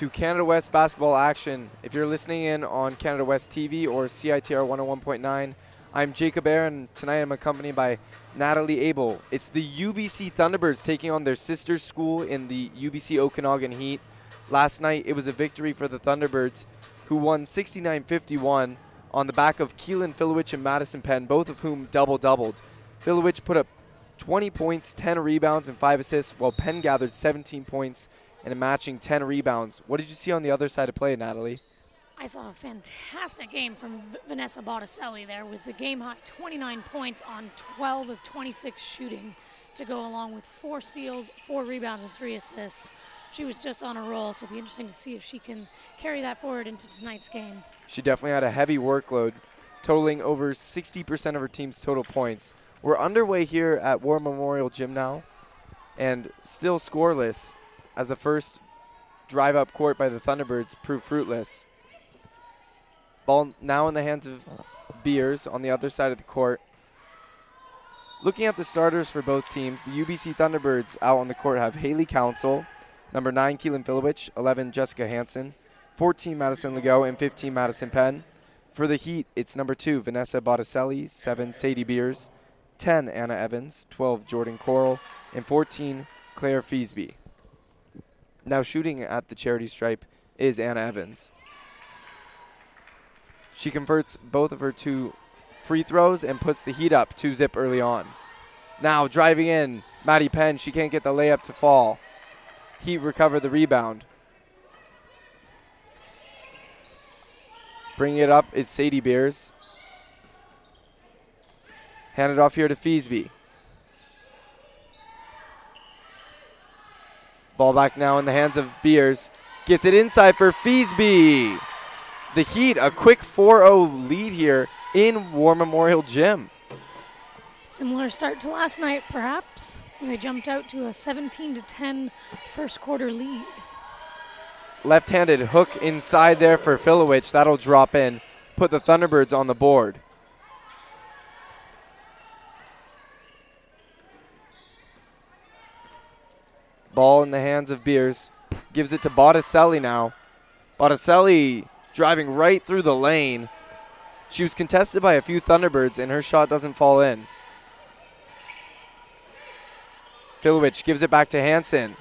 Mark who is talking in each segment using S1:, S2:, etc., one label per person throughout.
S1: to Canada West basketball action. If you're listening in on Canada West TV or CITR 101.9, I'm Jacob Aaron. Tonight I'm accompanied by Natalie Abel. It's the UBC Thunderbirds taking on their sister school in the UBC Okanagan Heat. Last night it was a victory for the Thunderbirds, who won 69 51 on the back of Keylyn Filewich and Madison Penn, both of whom double doubled. Filewich put up 20 points, 10 rebounds, and 5 assists, while Penn gathered 17 points and a matching 10 rebounds. What did you see on the other side of play, Natalie?
S2: I saw a fantastic game from v- Vanessa Botticelli there with the game high 29 points on 12 of 26 shooting to go along with four steals, four rebounds, and three assists. She was just on a roll, so it'll be interesting to see if she can carry that forward into tonight's game.
S1: She definitely had a heavy workload, totaling over 60% of her team's total points. We're underway here at War Memorial Gym now, and still scoreless as the first drive up court by the Thunderbirds proved fruitless. Ball now in the hands of Beers on the other side of the court. Looking at the starters for both teams, the UBC Thunderbirds out on the court have Haley Council, number 9 Keylyn Filewich, 11 Jessica Hansen, 14 Madison Legault, and 15 Madison Penn. For the Heat, it's number 2 Vanessa Botticelli, 7 Sadie Beers, 10 Anna Evans, 12 Jordan Coral, and 14 Claire Feesby. Now shooting at the charity stripe is Anna Evans. She converts both of her two free throws and puts the heat up two zip early on. Now driving in, Maddie Penn. She can't get the layup to fall. Heat recover the rebound. Bringing it up is Sadie Beers. Hand it off here to Feesby. Ball back now in the hands of Beers. Gets it inside for Feesby. The Heat, a quick 4 0 lead here in War Memorial Gym.
S2: Similar start to last night, perhaps. when They jumped out to a 17 to 10 first quarter lead.
S1: Left handed hook inside there for Filewich. That'll drop in. Put the Thunderbirds on the board. Ball in the hands of Beers. Gives it to Botticelli now. Botticelli driving right through the lane. She was contested by a few Thunderbirds, and her shot doesn't fall in. Filewich gives it back to Hansen.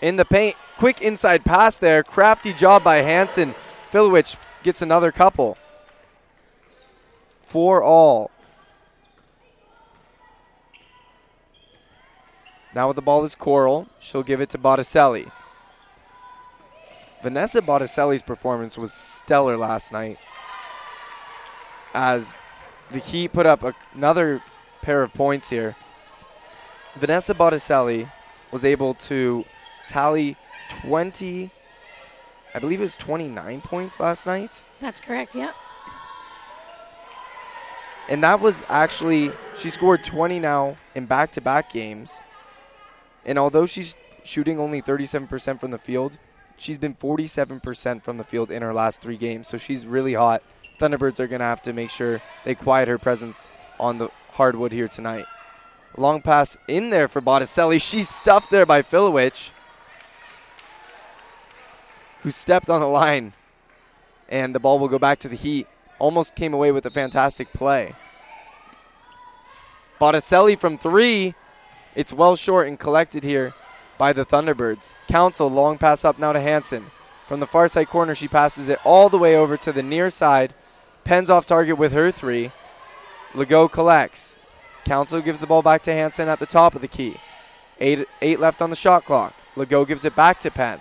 S1: In the paint, quick inside pass there. Crafty job by Hansen. Filewich gets another couple. Four all. Now with the ball is Coral. She'll give it to Botticelli. Vanessa Botticelli's performance was stellar last night as the Heat put up a, another pair of points here. Vanessa Botticelli was able to tally 20, I believe it was 29 points last night.
S2: That's correct, yeah.
S1: And that was actually, she scored 20 now in back to back games. And although she's shooting only 37% from the field, she's been 47% from the field in her last three games. So she's really hot. Thunderbirds are going to have to make sure they quiet her presence on the hardwood here tonight. Long pass in there for Botticelli. She's stuffed there by Filewich, who stepped on the line. And the ball will go back to the Heat. Almost came away with a fantastic play. Botticelli from three. It's well short and collected here by the Thunderbirds. Council, long pass up now to Hanson. From the far side corner, she passes it all the way over to the near side. Penn's off target with her three. Legault collects. Council gives the ball back to Hanson at the top of the key. Eight, eight left on the shot clock. Legault gives it back to Penn.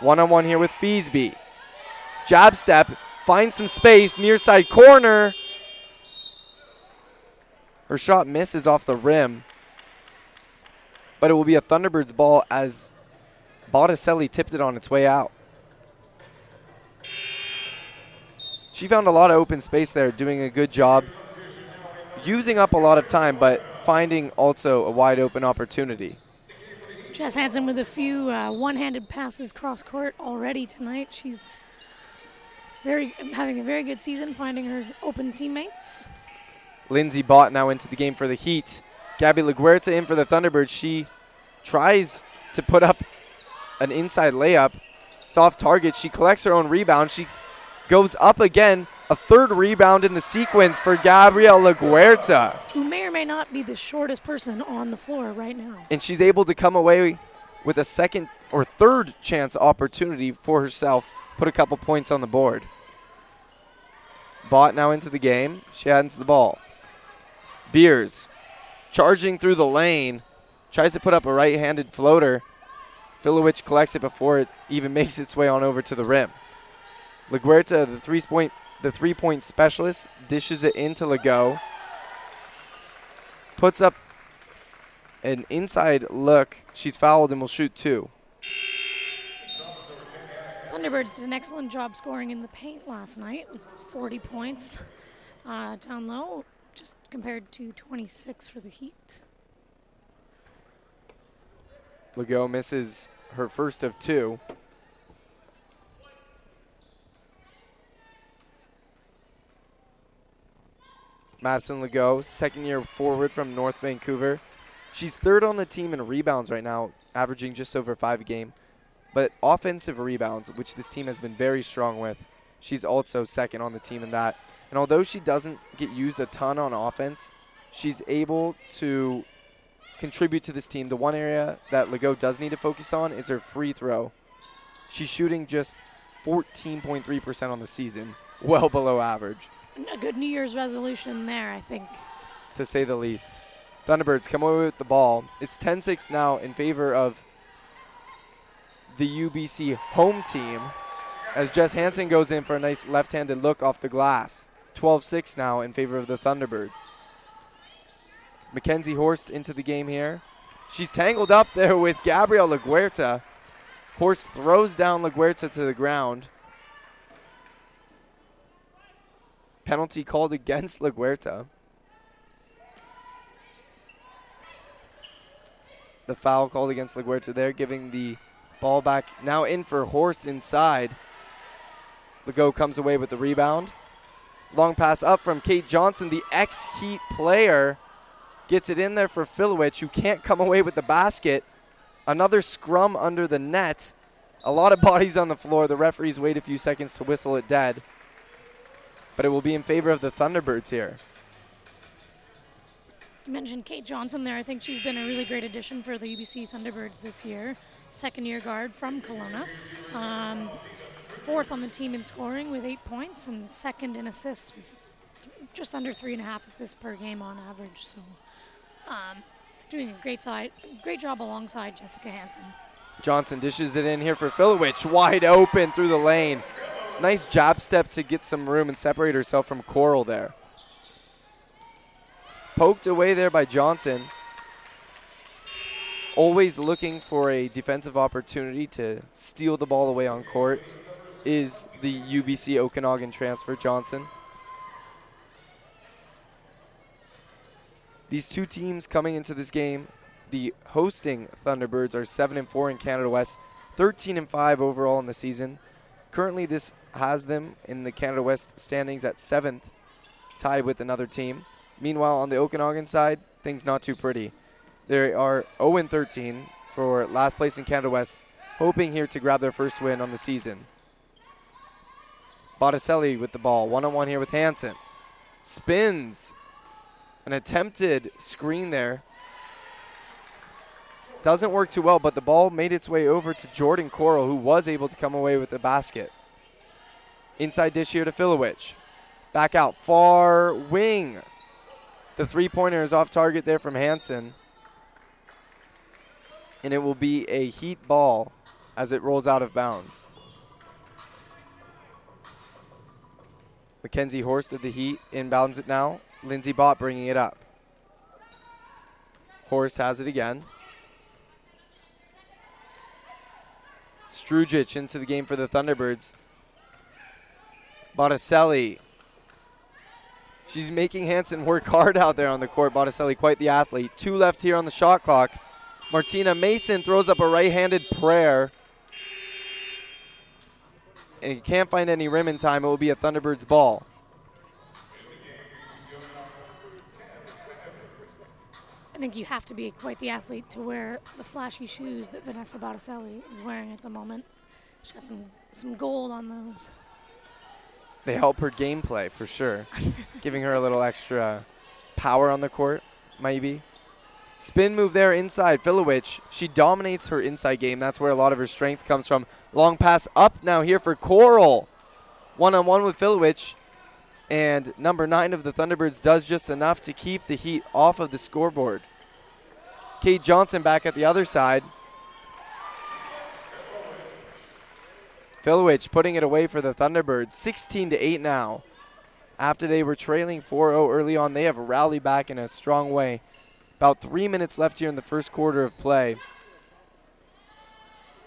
S1: One on one here with Feesby. Jab step, finds some space, near side corner. Her shot misses off the rim, but it will be a Thunderbirds ball as Botticelli tipped it on its way out. She found a lot of open space there, doing a good job, using up a lot of time, but finding also a wide open opportunity.
S2: Jess Hansen with a few uh, one-handed passes cross court already tonight. She's very having a very good season, finding her open teammates.
S1: Lindsay Bott now into the game for the Heat. Gabby LaGuerta in for the Thunderbirds. She tries to put up an inside layup, It's off target. She collects her own rebound. She goes up again. A third rebound in the sequence for Gabrielle LaGuerta.
S2: Who may or may not be the shortest person on the floor right now.
S1: And she's able to come away with a second or third chance opportunity for herself, put a couple points on the board. Bott now into the game. She hands the ball. Beers charging through the lane, tries to put up a right handed floater. Filewich collects it before it even makes its way on over to the rim. LaGuerta, the three point the three point specialist, dishes it into Legault. Puts up an inside look. She's fouled and will shoot two.
S2: Thunderbirds did an excellent job scoring in the paint last night with 40 points uh, down low, just compared to 26 for the Heat.
S1: Legault misses her first of two. Madison Legault, second year forward from North Vancouver. She's third on the team in rebounds right now, averaging just over five a game. But offensive rebounds, which this team has been very strong with, she's also second on the team in that. And although she doesn't get used a ton on offense, she's able to contribute to this team. The one area that Legault does need to focus on is her free throw. She's shooting just 14.3% on the season, well below average,
S2: A good New Year's resolution there, I think.
S1: to say the least. Thunderbirds come away with the ball. It's 10 6 now in favor of the UBC home team as Jess Hansen goes in for a nice left handed look off the glass. 12 6 now in favor of the Thunderbirds. Mackenzie Horst into the game here. She's tangled up there with Gabrielle LaGuerta. Horst throws down LaGuerta to the ground. Penalty called against LaGuerta. The foul called against LaGuerta there, giving the ball back now in for Horst inside. Legault comes away with the rebound. Long pass up from Kate Johnson, the ex Heat player. Gets it in there for Filewich, who can't come away with the basket. Another scrum under the net. A lot of bodies on the floor. The referees wait a few seconds to whistle it dead. But it will be in favor of the Thunderbirds here.
S2: You mentioned Kate Johnson there. I think she's been a really great addition for the UBC Thunderbirds this year. Second year guard from Kelowna. Um, fourth on the team in scoring with eight points and second in assists just under three and a half assists per game on average. So um, doing a great side, great job alongside Jessica Hansen.
S1: Johnson dishes it in here for Filewich. Wide open through the lane. Nice jab step to get some room and separate herself from Coral there. Poked away there by Johnson. Always looking for a defensive opportunity to steal the ball away on court is the UBC Okanagan transfer Johnson. These two teams coming into this game, the hosting Thunderbirds are 7 and 4 in Canada West, 13 and 5 overall in the season. Currently this has them in the Canada West standings at 7th, tied with another team. Meanwhile, on the Okanagan side, things not too pretty. They are 0 and 13 for last place in Canada West, hoping here to grab their first win on the season. Botticelli with the ball, one on one here with Hansen. Spins. An attempted screen there. Doesn't work too well, but the ball made its way over to Jordan Coral, who was able to come away with the basket. Inside dish here to Filewich. Back out, far wing. The three pointer is off target there from Hansen. And it will be a heat ball as it rolls out of bounds. Mackenzie Horst of the Heat inbounds it now. Lindsey Bott bringing it up. Horst has it again. Strujic into the game for the Thunderbirds. Botticelli. She's making Hansen work hard out there on the court. Botticelli, quite the athlete. Two left here on the shot clock. Martina Mason throws up a right handed prayer. And he can't find any rim in time. It will be a Thunderbirds ball.
S2: I think you have to be quite the athlete to wear the flashy shoes that Vanessa Botticelli is wearing at the moment. She's got some some gold on those.
S1: They help her gameplay for sure, giving her a little extra power on the court, maybe. Spin move there inside. Filewich, she dominates her inside game. That's where a lot of her strength comes from. Long pass up now here for Coral. One on one with Filewich. And number nine of the Thunderbirds does just enough to keep the Heat off of the scoreboard. Kate Johnson back at the other side. Filewich putting it away for the Thunderbirds. 16 to 8 now. After they were trailing 4 0 early on, they have rallied back in a strong way. About three minutes left here in the first quarter of play.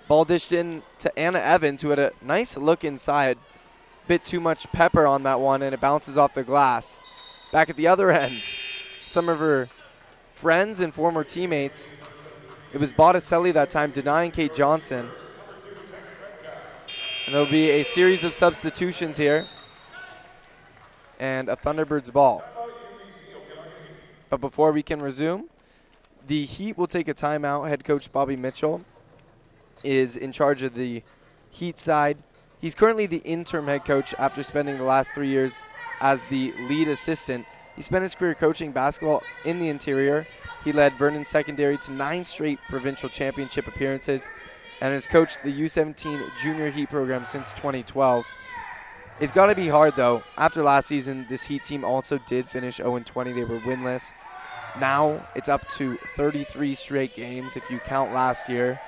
S1: Ball dished in to Anna Evans, who had a nice look inside. Bit too much pepper on that one, and it bounces off the glass. Back at the other end, some of her friends and former teammates. It was Botticelli that time denying Kate Johnson. And there'll be a series of substitutions here. And a Thunderbirds ball. But before we can resume, the Heat will take a timeout. Head coach Bobby Mitchell is in charge of the Heat side. He's currently the interim head coach after spending the last three years as the lead assistant. He spent his career coaching basketball in the interior. He led Vernon Secondary to nine straight provincial championship appearances and has coached the U17 Junior Heat program since 2012. It's got to be hard, though. After last season, this Heat team also did finish 0 20. They were winless. Now it's up to 33 straight games if you count last year.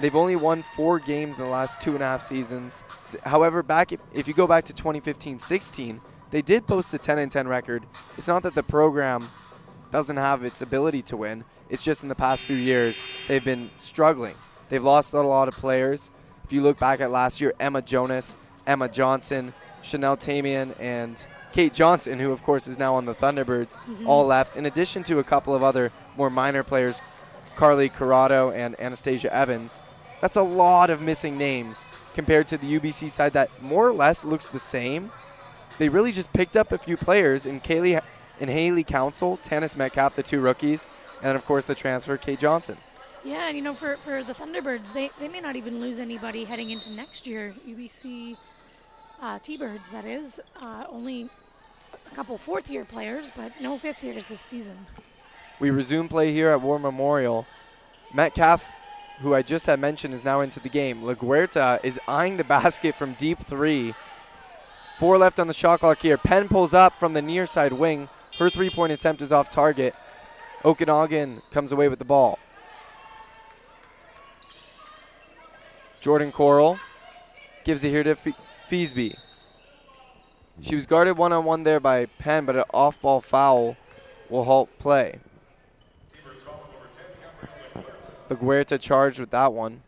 S1: They've only won four games in the last two and a half seasons. However, back if, if you go back to 2015-16, they did post a 10 and 10 record. It's not that the program doesn't have its ability to win. It's just in the past few years they've been struggling. They've lost a lot of players. If you look back at last year, Emma Jonas, Emma Johnson, Chanel Tamian, and Kate Johnson, who of course is now on the Thunderbirds, mm-hmm. all left, in addition to a couple of other more minor players, Carly Corrado and Anastasia Evans. That's a lot of missing names compared to the UBC side that more or less looks the same. They really just picked up a few players in Kaylee and Haley Council, Tanis Metcalf, the two rookies, and of course the transfer, Kate Johnson.
S2: Yeah, and you know, for, for the Thunderbirds, they, they may not even lose anybody heading into next year. UBC uh, T-Birds, that is. Uh, only couple fourth year players, but no fifth years this season.
S1: We resume play here at War Memorial. Metcalf, who I just had mentioned, is now into the game. LaGuerta is eyeing the basket from deep three. Four left on the shot clock here. Penn pulls up from the near side wing. Her three point attempt is off target. Okanagan comes away with the ball. Jordan Coral gives it here to Feesby. She was guarded one on one there by Penn, but an off ball foul will halt play. LaGuerta charged with that one.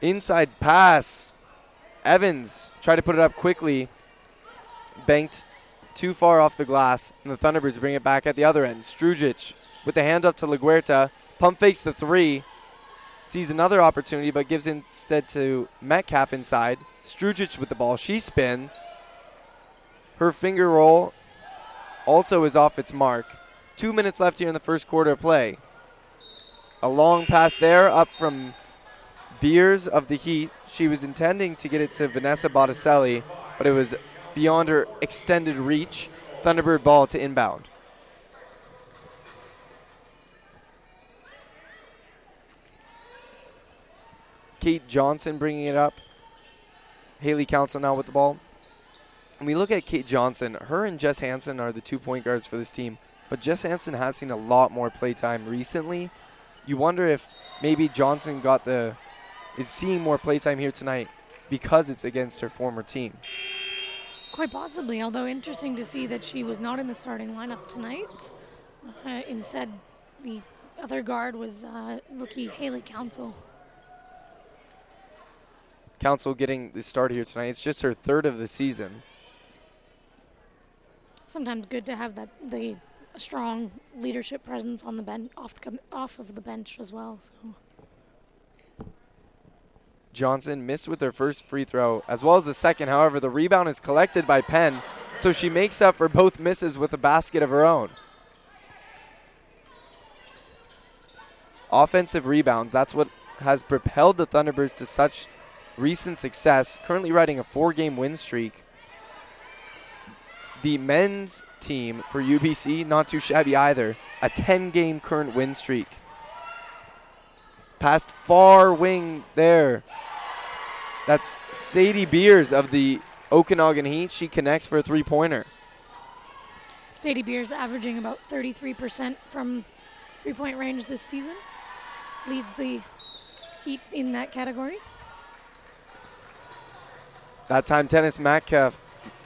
S1: Inside pass. Evans tried to put it up quickly. Banked too far off the glass, and the Thunderbirds bring it back at the other end. Strujic with the hand up to LaGuerta. Pump fakes the three sees another opportunity, but gives instead to Metcalf inside. Strujic with the ball. She spins. Her finger roll also is off its mark. Two minutes left here in the first quarter of play. A long pass there up from Beers of the Heat. She was intending to get it to Vanessa Botticelli, but it was beyond her extended reach. Thunderbird ball to inbound. Kate Johnson bringing it up. Haley Council now with the ball. When we look at Kate Johnson, her and Jess Hanson are the two point guards for this team. But Jess Hanson has seen a lot more playtime recently. You wonder if maybe Johnson got the is seeing more playtime here tonight because it's against her former team.
S2: Quite possibly, although interesting to see that she was not in the starting lineup tonight. Uh, instead, the other guard was uh, rookie Haley Council.
S1: Council getting the start here tonight. It's just her third of the season.
S2: Sometimes good to have that the strong leadership presence on the bench off the, off of the bench as well. So.
S1: Johnson missed with her first free throw as well as the second. However, the rebound is collected by Penn, so she makes up for both misses with a basket of her own. offensive rebounds. That's what has propelled the Thunderbirds to such recent success. Currently riding a four game win streak. The men's team for UBC, not too shabby either, a 10 game current win streak. Past far wing there. That's Sadie Beers of the Okanagan Heat. She connects for a three pointer.
S2: Sadie Beers averaging about 33% from three point range this season. Leads the Heat in that category.
S1: That time, Tennis Metcalf,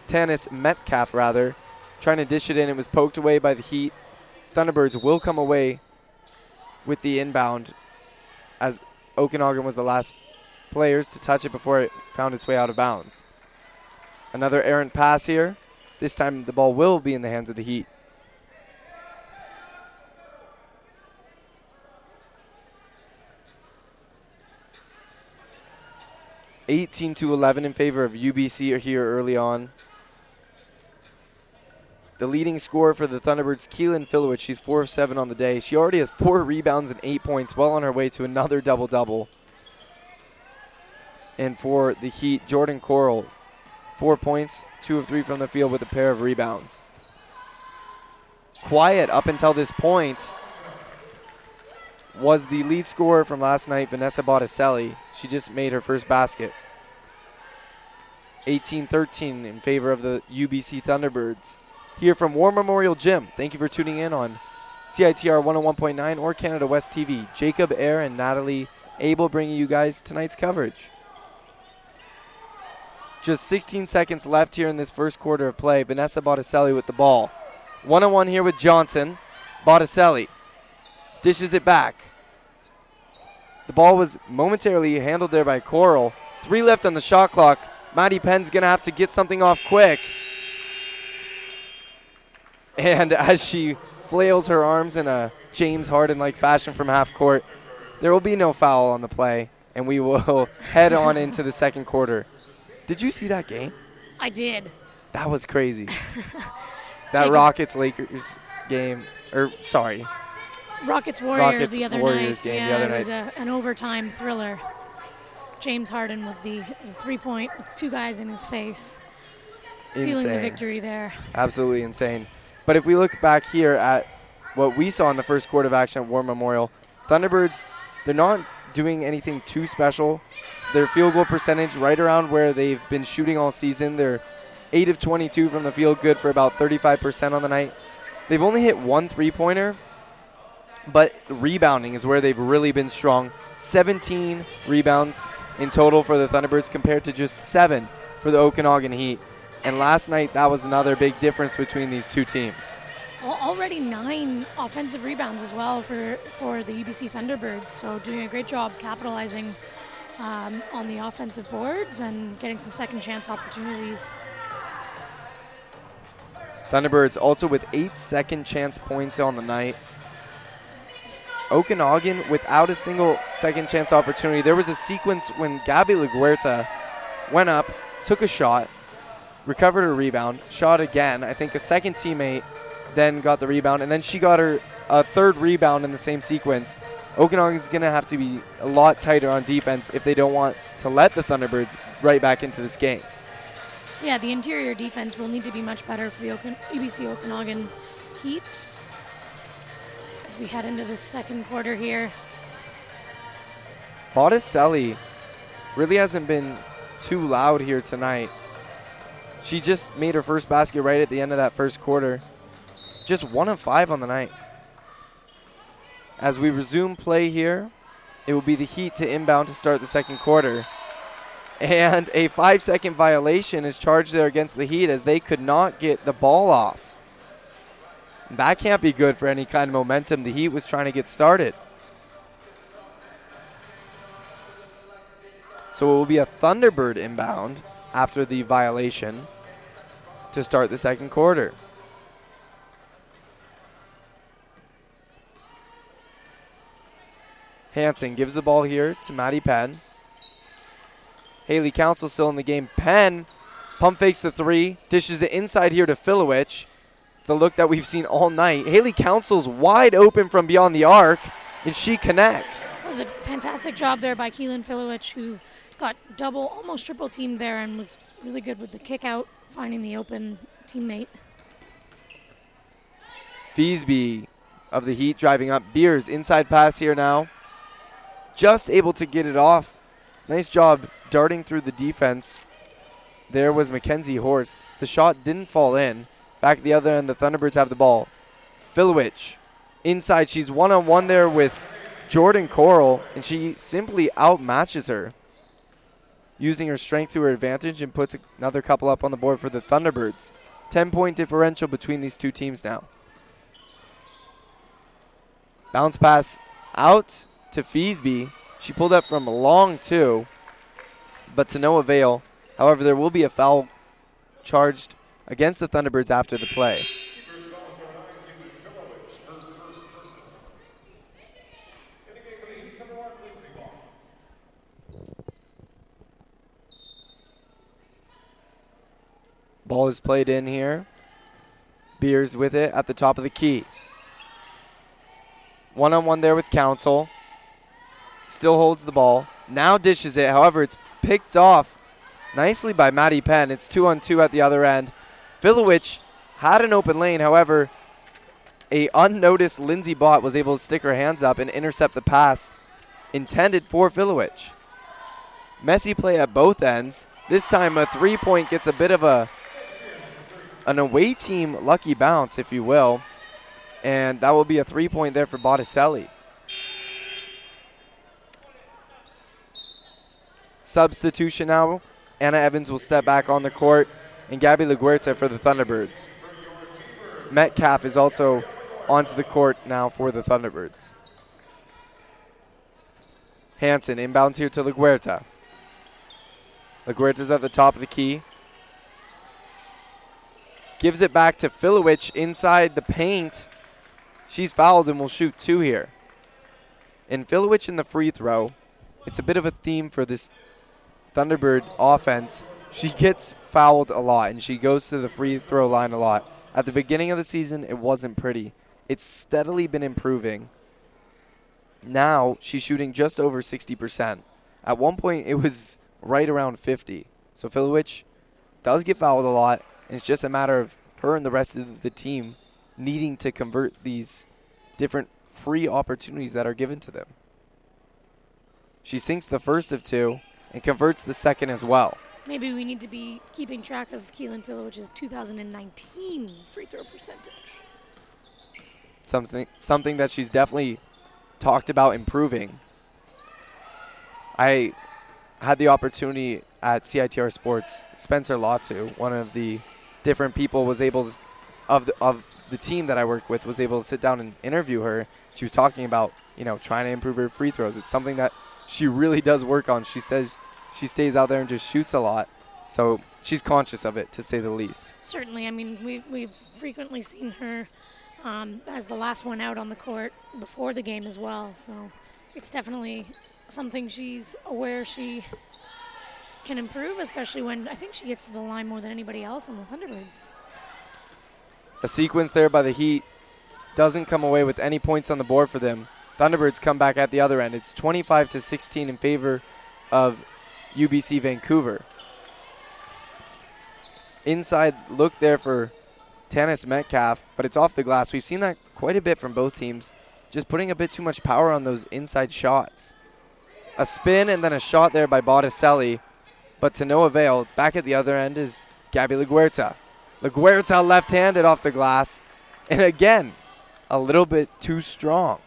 S1: Tennis Metcalf rather, trying to dish it in. It was poked away by the Heat. Thunderbirds will come away with the inbound as Okanagan was the last players to touch it before it found its way out of bounds. Another errant pass here. This time the ball will be in the hands of the Heat. 18 to 11 in favor of UBC here early on. The leading scorer for the Thunderbirds, Keylyn Filewich, she's four of seven on the day. She already has four rebounds and eight points, well on her way to another double double. And for the Heat, Jordan Coral, four points, two of three from the field with a pair of rebounds. Quiet up until this point was the lead scorer from last night, Vanessa Botticelli. She just made her first basket. 18 13 in favor of the UBC Thunderbirds. Here from War Memorial Gym. Thank you for tuning in on CITR 101.9 or Canada West TV. Jacob Air and Natalie Abel bringing you guys tonight's coverage. Just 16 seconds left here in this first quarter of play. Vanessa Botticelli with the ball. One on one here with Johnson. Botticelli dishes it back. The ball was momentarily handled there by Coral. Three left on the shot clock. Maddie Penn's going to have to get something off quick. And as she flails her arms in a James Harden like fashion from half court, there will be no foul on the play, and we will head on into the second quarter. Did you see that game?
S2: I did.
S1: That was crazy. that Rockets Lakers game, or sorry,
S2: Rockets Warriors
S1: Rockets
S2: the other
S1: Warriors
S2: night.
S1: game
S2: yeah,
S1: the other
S2: it was
S1: night.
S2: a, an overtime thriller. James Harden with the, the three point with two guys in his face, sealing the victory there.
S1: absolutely insane. But if we look back here at what we saw in the first quarter of action at War Memorial, Thunderbirds, they're not doing anything too special. Their field goal percentage right around where they've been shooting all season. They're 8 of 22 from the field, good for about 35% on the night. They've only hit one three pointer, but rebounding is where they've really been strong. 17 rebounds in total for the Thunderbirds compared to just seven for the Okanagan Heat. And last night, that was another big difference between these two teams.
S2: Al- Already nine offensive rebounds as well for, for the UBC Thunderbirds. So doing a great job capitalizing um, on the offensive boards and getting some second chance opportunities.
S1: Thunderbirds also with eight second chance points on the night. Okanagan without a single second chance opportunity. There was a sequence when Gabby LaGuerta went up, took a shot, recovered her rebound, shot again. I think a second teammate then got the rebound, and then she got her a third rebound in the same sequence. Okanagan's going to have to be a lot tighter on defense if they don't want to let the Thunderbirds right back into this game.
S2: Yeah, the interior defense will need to be much better for the UBC Okanagan Heat we head into the second quarter here.
S1: Botticelli really hasn't been too loud here tonight. She just made her first basket right at the end of that first quarter. Just one of five on the night. As we resume play here, it will be the Heat to inbound to start the second quarter. And a five second violation is charged there against the Heat as they could not get the ball off. That can't be good for any kind of momentum the Heat was trying to get started. So it will be a Thunderbird inbound after the violation to start the second quarter. Hanson gives the ball here to Maddie Penn. Haley Council still in the game. Penn pump fakes the three, dishes it inside here to Filewich. The look that we've seen all night. Haley Council's wide open from beyond the arc, and she connects.
S2: It was a fantastic job there by Keylyn Filewich, who got double, almost triple teamed there and was really good with the kick out, finding the open teammate.
S1: Feasby of the Heat driving up. Beers inside pass here now. Just able to get it off. Nice job darting through the defense. There was Mackenzie Horst. The shot didn't fall in. Back at the other end, the Thunderbirds have the ball. Filewich inside. She's one on one there with Jordan Coral, and she simply outmatches her, using her strength to her advantage and puts another couple up on the board for the Thunderbirds. 10 point differential between these two teams now. Bounce pass out to Feasby. She pulled up from long two, but to no avail. However, there will be a foul charged against the Thunderbirds after the play. Ball is played in here. Beers with it at the top of the key. One on one there with Council. Still holds the ball. Now dishes it. However, it's picked off nicely by Maddie Penn. It's two on two at the other end. Filewich had an open lane. However, a unnoticed Lindsey Bott was able to stick her hands up and intercept the pass intended for Filewich. Messy play at both ends. This time a three point gets a bit of a an away team lucky bounce, if you will. And that will be a three point there for Botticelli. Substitution now. Anna Evans will step back on the court, and Gabby LaGuerta for the Thunderbirds. Metcalf is also onto the court now for the Thunderbirds. Hanson inbounds here to LaGuerta. LaGuerta's at the top of the key. Gives it back to Filewich inside the paint. She's fouled and will shoot two here. And Filewich in the free throw. It's a bit of a theme for this Thunderbird offense. She gets fouled a lot and she goes to the free throw line a lot. At the beginning of the season, it wasn't pretty. It's steadily been improving. Now she's shooting just over 60%. At one point, it was right around 50. So Filewich does get fouled a lot, and it's just a matter of her and the rest of the team needing to convert these different free opportunities that are given to them. She sinks the first of two and converts the second as well.
S2: Maybe we need to be keeping track of Keylyn Filewich's 2019 free throw percentage.
S1: Something something that she's definitely talked about improving. I had the opportunity at CITR Sports. Spencer Latu, one of the different people, was able to, of the, of the team that I work with, was able to sit down and interview her. She was talking about you know trying to improve her free throws. It's something that she really does work on. She says she stays out there and just shoots a lot. So she's conscious of it, to say the least.
S2: Certainly. I mean, we, we've frequently seen her um, as the last one out on the court before the game as well. So it's definitely something she's aware she can improve, especially when I think she gets to the line more than anybody else on the Thunderbirds.
S1: A sequence there by the Heat doesn't come away with any points on the board for them. Thunderbirds come back at the other end. It's 25 to 16 in favor of UBC Vancouver. Inside look there for Tanis Metcalf, but it's off the glass. We've seen that quite a bit from both teams, just putting a bit too much power on those inside shots. A spin and then a shot there by Botticelli, but to no avail. Back at the other end is Gabby LaGuerta. LaGuerta left handed off the glass, and again, a little bit too strong.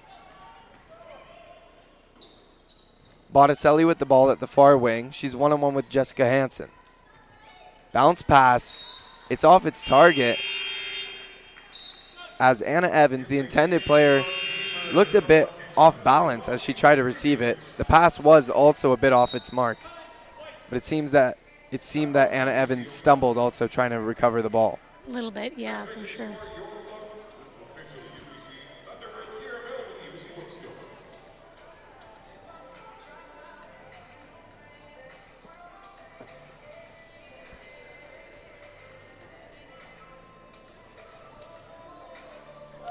S1: Botticelli with the ball at the far wing. She's one on one with Jessica Hanson. Bounce pass. It's off its target. As Anna Evans, the intended player, looked a bit off balance as she tried to receive it. The pass was also a bit off its mark. But it seems that it seemed that Anna Evans stumbled also trying to recover the ball.
S2: A little bit, yeah, for sure.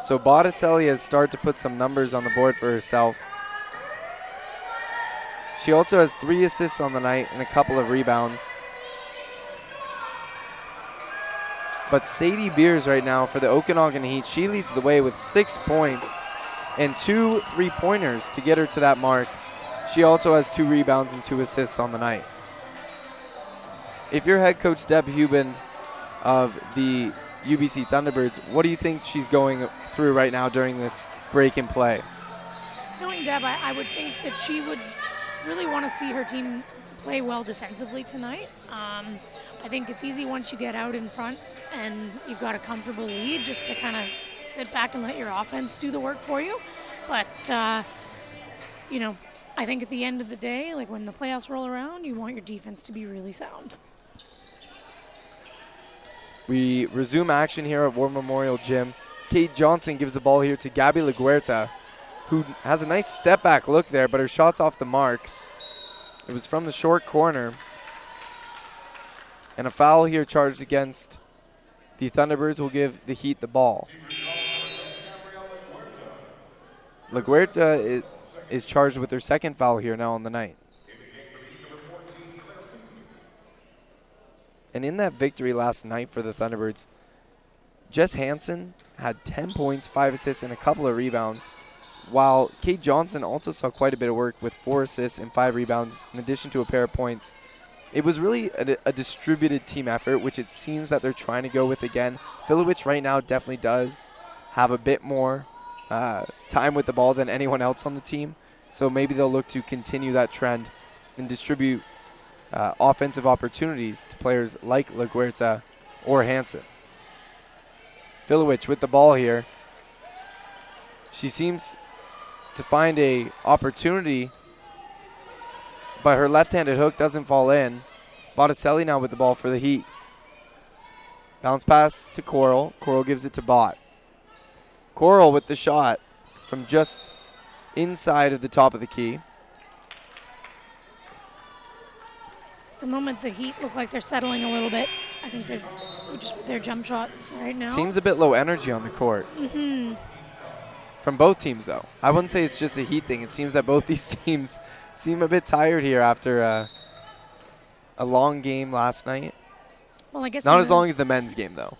S1: So Botticelli has started to put some numbers on the board for herself. She also has three assists on the night and a couple of rebounds. But Sadie Beers right now for the Okanagan Heat, she leads the way with six points and two three-pointers to get her to that mark. She also has two rebounds and two assists on the night. If you're head coach Deb Huband of the UBC Thunderbirds, what do you think she's going through right now during this break in play?
S2: Knowing Deb, I, I would think that she would really want to see her team play well defensively tonight. Um, I think it's easy once you get out in front and you've got a comfortable lead just to kind of sit back and let your offense do the work for you. But, uh, you know, I think at the end of the day, like when the playoffs roll around, you want your defense to be really sound.
S1: We resume action here at War Memorial Gym. Kate Johnson gives the ball here to Gabby LaGuerta, who has a nice step back look there, but her shot's off the mark. It was from the short corner. And a foul here charged against the Thunderbirds will give the Heat the ball. LaGuerta is, is charged with her second foul here now on the night. And in that victory last night for the Thunderbirds, Jess Hansen had 10 points, 5 assists, and a couple of rebounds, while Kate Johnson also saw quite a bit of work with 4 assists and 5 rebounds, in addition to a pair of points. It was really a, a distributed team effort, which it seems that they're trying to go with again. Filewich right now definitely does have a bit more uh, time with the ball than anyone else on the team, so maybe they'll look to continue that trend and distribute uh, offensive opportunities to players like LaGuerta or Hansen. Filewich with the ball here. She seems to find a opportunity, but her left-handed hook doesn't fall in. Botticelli now with the ball for the Heat. Bounce pass to Coral. Coral gives it to Bott. Coral with the shot from just inside of the top of the key.
S2: The moment the Heat look like they're settling a little bit, I think they're just their jump shots right now.
S1: Seems a bit low energy on the court.
S2: Mm-hmm.
S1: From both teams, though. I wouldn't say it's just a Heat thing. It seems that both these teams seem a bit tired here after uh, a long game last night.
S2: Well, I guess
S1: not as long as the men's game, though.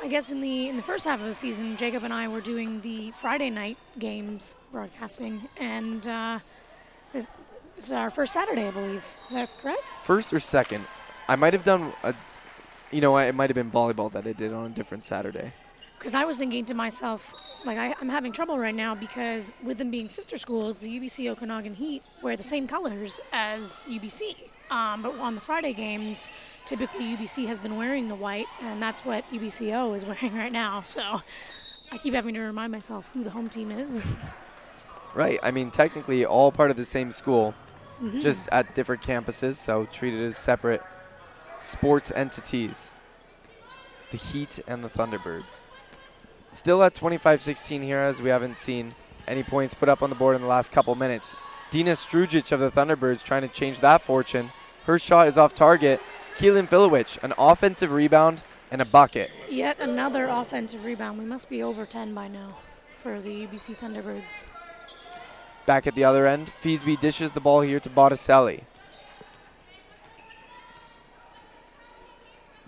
S2: I guess in the in the first half of the season, Jacob and I were doing the Friday night games broadcasting, and uh, is our first Saturday, I believe. Is that correct?
S1: First or second? I might have done a. You know, it might have been volleyball that I did on a different Saturday.
S2: Because I was thinking to myself, like, I, am having trouble right now because with them being sister schools, the UBC Okanagan Heat wear the same colors as UBC. Um, but on the Friday games, typically UBC has been wearing the white, and that's what UBCO is wearing right now. So I keep having to remind myself who the home team is.
S1: Right. I mean, technically, all part of the same school,
S2: Mhm.
S1: just at different campuses, so treated as separate sports entities. The Heat and the Thunderbirds. Still at 25 16 here, as we haven't seen any points put up on the board in the last couple minutes. Dina Strujic of the Thunderbirds trying to change that fortune. Her shot is off target. Keylyn Filewich, an offensive rebound and a bucket.
S2: Yet another offensive rebound. We must be over 10 by now for the UBC Thunderbirds.
S1: Back at the other end, Feesby dishes the ball here to Botticelli.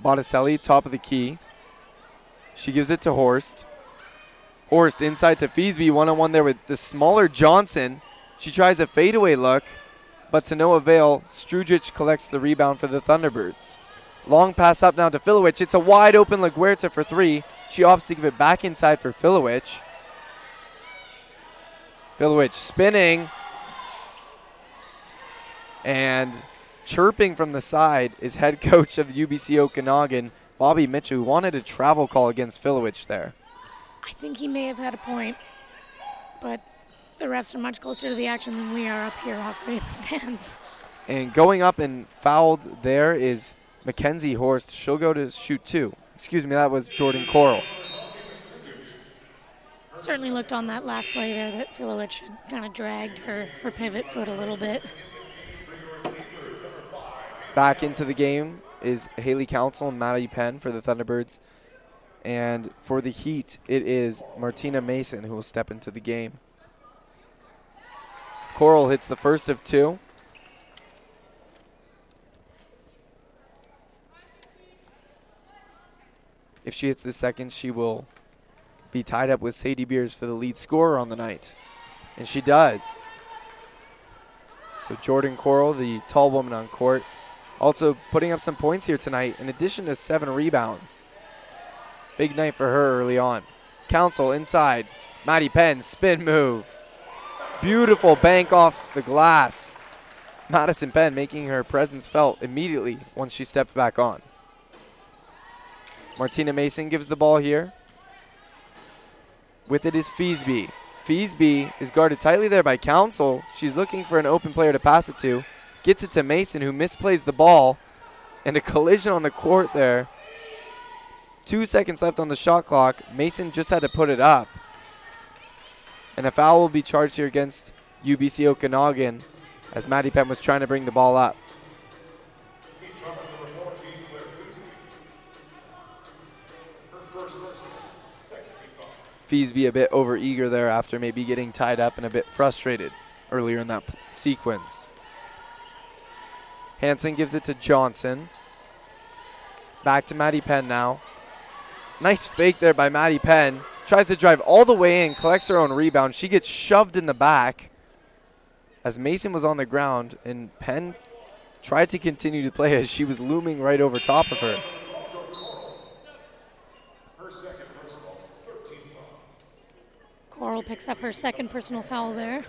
S1: Botticelli, top of the key. She gives it to Horst. Horst inside to Feesby, one on one there with the smaller Johnson. She tries a fadeaway look, but to no avail. Strujic collects the rebound for the Thunderbirds. Long pass up now to Filewich. It's a wide open LaGuerta for three. She opts to give it back inside for Filewich. Filewich spinning. And chirping from the side is head coach of UBC Okanagan, Bobby Mitchell, who wanted a travel call against Filewich there.
S2: I think he may have had a point, but the refs are much closer to the action than we are up here offering the stands.
S1: And going up and fouled there is Mackenzie Horst. She'll go to shoot two. Excuse me, that was Jordan Coral.
S2: Certainly looked on that last play there that Filewich kind of dragged her, her pivot foot a little bit.
S1: Back into the game is Haley Council and Maddie Penn for the Thunderbirds. And for the Heat, it is Martina Mason who will step into the game. Coral hits the first of two. If she hits the second, she will be tied up with Sadie Beers for the lead scorer on the night. And she does. So Jordan Coral, the tall woman on court, also putting up some points here tonight in addition to seven rebounds. Big night for her early on. Council inside. Maddie Penn, spin move. Beautiful bank off the glass. Madison Penn making her presence felt immediately once she stepped back on. Martina Mason gives the ball here. With it is Feesby. Feesby is guarded tightly there by Council. She's looking for an open player to pass it to. Gets it to Mason, who misplays the ball. And a collision on the court there. Two seconds left on the shot clock. Mason just had to put it up. And a foul will be charged here against UBC Okanagan as Maddie Penn was trying to bring the ball up. Feesby a bit overeager there after maybe getting tied up and a bit frustrated earlier in that sequence. Hanson gives it to Johnson. Back to Maddie Penn now. Nice fake there by Maddie Penn. Tries to drive all the way in, collects her own rebound. She gets shoved in the back as Mason was on the ground, and Penn tried to continue to play as she was looming right over top of her.
S2: Coral picks up her second personal foul there.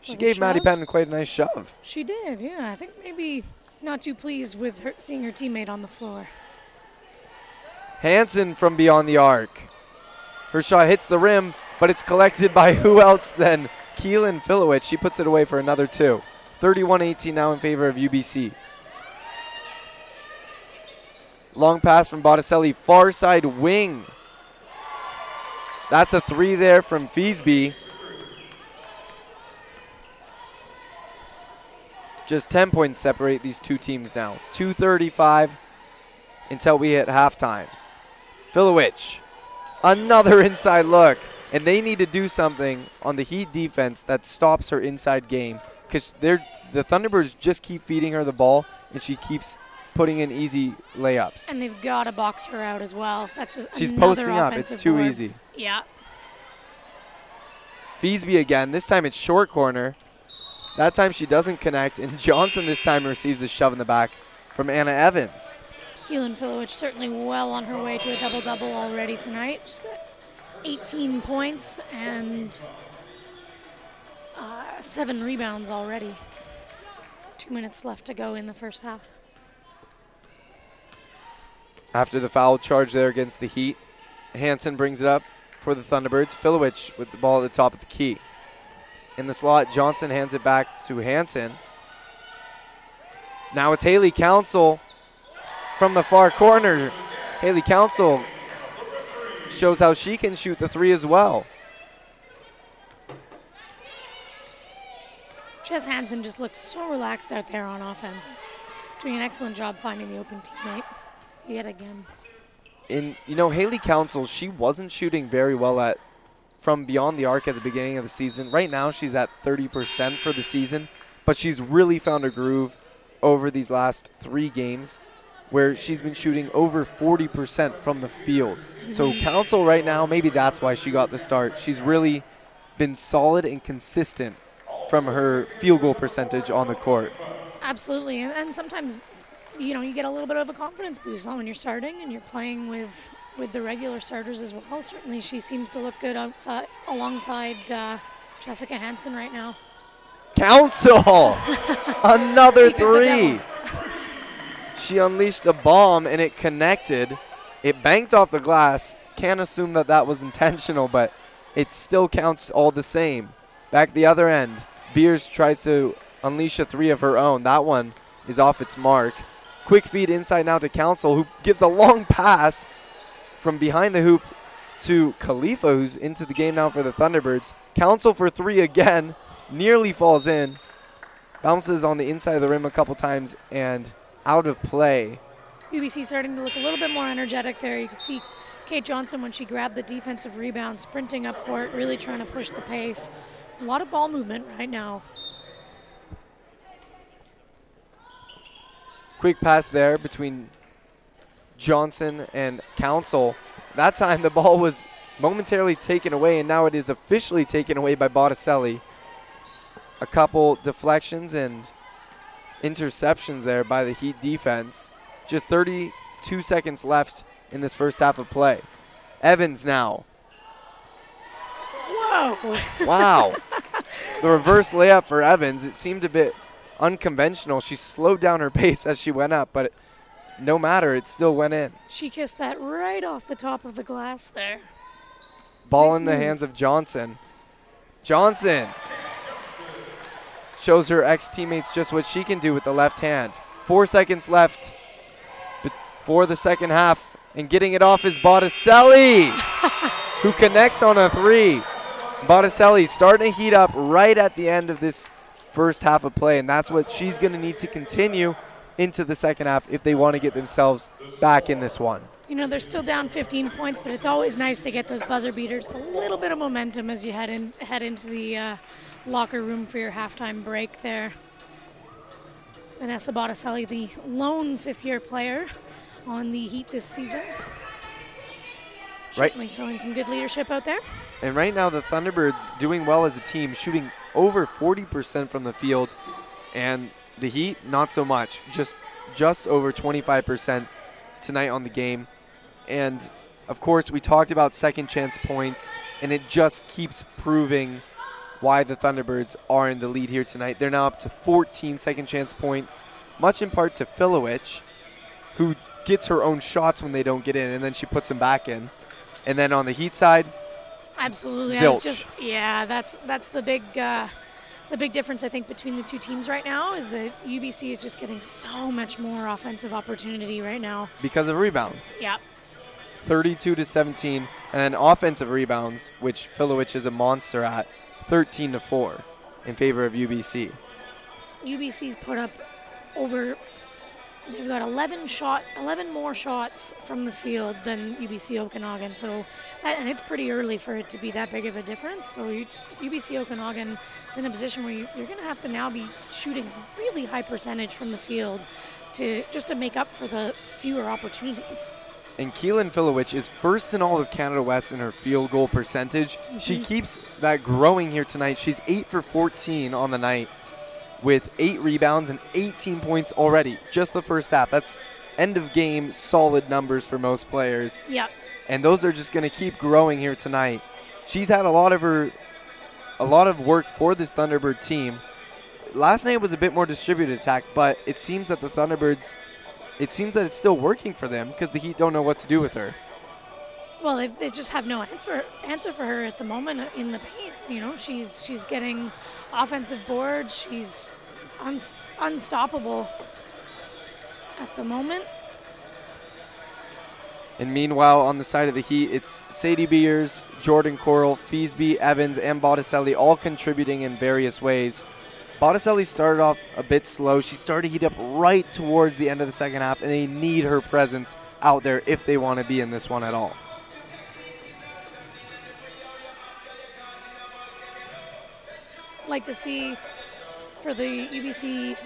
S1: She
S2: Little
S1: gave Maddie Patton quite a nice shove.
S2: She did, yeah. I think maybe not too pleased with her seeing her teammate on the floor.
S1: Hanson from beyond the arc. Her shot hits the rim, but it's collected by who else than Keylyn Filewich. She puts it away for another two. 31 18 now in favor of UBC. Long pass from Botticelli, far side wing. That's a three there from Feesby. Just 10 points separate these two teams now. 235 until we hit halftime. Filewich, another inside look. And they need to do something on the Heat defense that stops her inside game because the Thunderbirds just keep feeding her the ball and she keeps putting in easy layups.
S2: And they've got to box her out as well. That's
S1: She's posting up. It's too
S2: board.
S1: easy.
S2: Yeah.
S1: Feesby again. This time it's short corner. That time she doesn't connect, and Johnson this time receives a shove in the back from Anna Evans.
S2: Keylyn Filewich certainly well on her way to a double double already tonight. She's got 18 points and uh, seven rebounds already. Two minutes left to go in the first half.
S1: After the foul charge there against the Heat, Hanson brings it up for the Thunderbirds. Filewich with the ball at the top of the key. In the slot, Johnson hands it back to Hanson. Now it's Haley Council from the far corner. Haley Council shows how she can shoot the three as well.
S2: Jess Hansen just looks so relaxed out there on offense. Doing an excellent job finding the open teammate yet again.
S1: in you know Haley Council, she wasn't shooting very well at from beyond the arc at the beginning of the season. Right now, she's at 30% for the season, but she's really found a groove over these last three games, where she's been shooting over 40% from the field. So Council right now, maybe that's why she got the start. She's really been solid and consistent from her field goal percentage on the court.
S2: Absolutely, and, and sometimes you know you get a little bit of a confidence boost when you're starting and you're playing with with the regular starters as well. Certainly, she seems to look good outside alongside uh, Jessica Hansen right now.
S1: Council! Another three. She unleashed a bomb and it connected. It banked off the glass. Can't assume that that was intentional, but it still counts all the same. Back the other end, Beers tries to unleash a three of her own. That one is off its mark. Quick feed inside now to Council, who gives a long pass from behind the hoop to Khalifa, who's into the game now for the Thunderbirds. Council for three again, nearly falls in. Bounces on the inside of the rim a couple times and out of play.
S2: UBC starting to look a little bit more energetic there. You can see Kate Johnson, when she grabbed the defensive rebound, sprinting up court, really trying to push the pace. A lot of ball movement right now.
S1: Quick pass there between Johnson and Council. That time the ball was momentarily taken away, and now it is officially taken away by Botticelli. A couple deflections and interceptions there by the Heat defense. Just 32 seconds left in this first half of play. Evans now.
S2: Whoa!
S1: Wow. the reverse layup for Evans. It seemed a bit unconventional. She slowed down her pace as she went up, but it, no matter, it still went in.
S2: She kissed that right off the top of the glass there.
S1: Ball
S2: Nice
S1: in the
S2: move.
S1: hands of Johnson. Johnson shows her ex teammates just what she can do with the left hand. Four seconds left before the second half, and getting it off is Botticelli, who connects on a three. Botticelli starting to heat up right at the end of this first half of play, and that's what she's going to need to continue into the second half if they want to get themselves back in this one.
S2: You know, they're still down 15 points, but it's always nice to get those buzzer beaters, a little bit of momentum as you head in head into the uh, locker room for your halftime break there. Vanessa Botticelli, the lone fifth-year player on the Heat this season.
S1: Right.
S2: Certainly showing some good leadership out there.
S1: And right now, the Thunderbirds doing well as a team, shooting over 40% from the field, and the Heat not so much, just just over 25% tonight on the game. And of course, we talked about second chance points, and it just keeps proving why the Thunderbirds are in the lead here tonight. They're now up to 14 second chance points, much in part to Filewich, who gets her own shots when they don't get in, and then she puts them back in. And then on the Heat side,
S2: Absolutely.
S1: Zilch.
S2: just yeah, that's that's the big uh, the big difference I think between the two teams right now is that UBC is just getting so much more offensive opportunity right now.
S1: because of rebounds.
S2: Yep.
S1: 32 to 17, and then offensive rebounds, which Filewich is a monster at, 13 to 4 in favor of UBC.
S2: UBC's put up over they've got 11 shot 11 more shots from the field than UBC Okanagan. So that, and it's pretty early for it to be that big of a difference. So you, UBC Okanagan is in a position where you, you're going to have to now be shooting really high percentage from the field to just to make up for the fewer opportunities.
S1: And Keylyn Filewich is first in all of Canada West in her field goal percentage. She mm-hmm. keeps that growing here tonight. She's 8 for 14 on the night with 8 rebounds and 18 points already. Just the first half. That's end of game solid numbers for most players.
S2: Yep.
S1: and those are just going to keep growing here tonight. She's had a lot of her, a lot of work for this Thunderbird team. Last night was a bit more distributed attack, but it seems that the Thunderbirds, it seems that it's still working for them because the Heat don't know what to do with her.
S2: Well, they, they just have no answer answer for her at the moment uh, in the paint. You know, she's she's getting offensive boards. She's un, unstoppable at the moment.
S1: And meanwhile, on the side of the Heat, it's Sadie Beers, Jordan Coral, Feesby, Evans, and Botticelli all contributing in various ways. Botticelli started off a bit slow. She started to heat up right towards the end of the second half, and they need her presence out there if they want to be in this one at all.
S2: Like to see for the UBC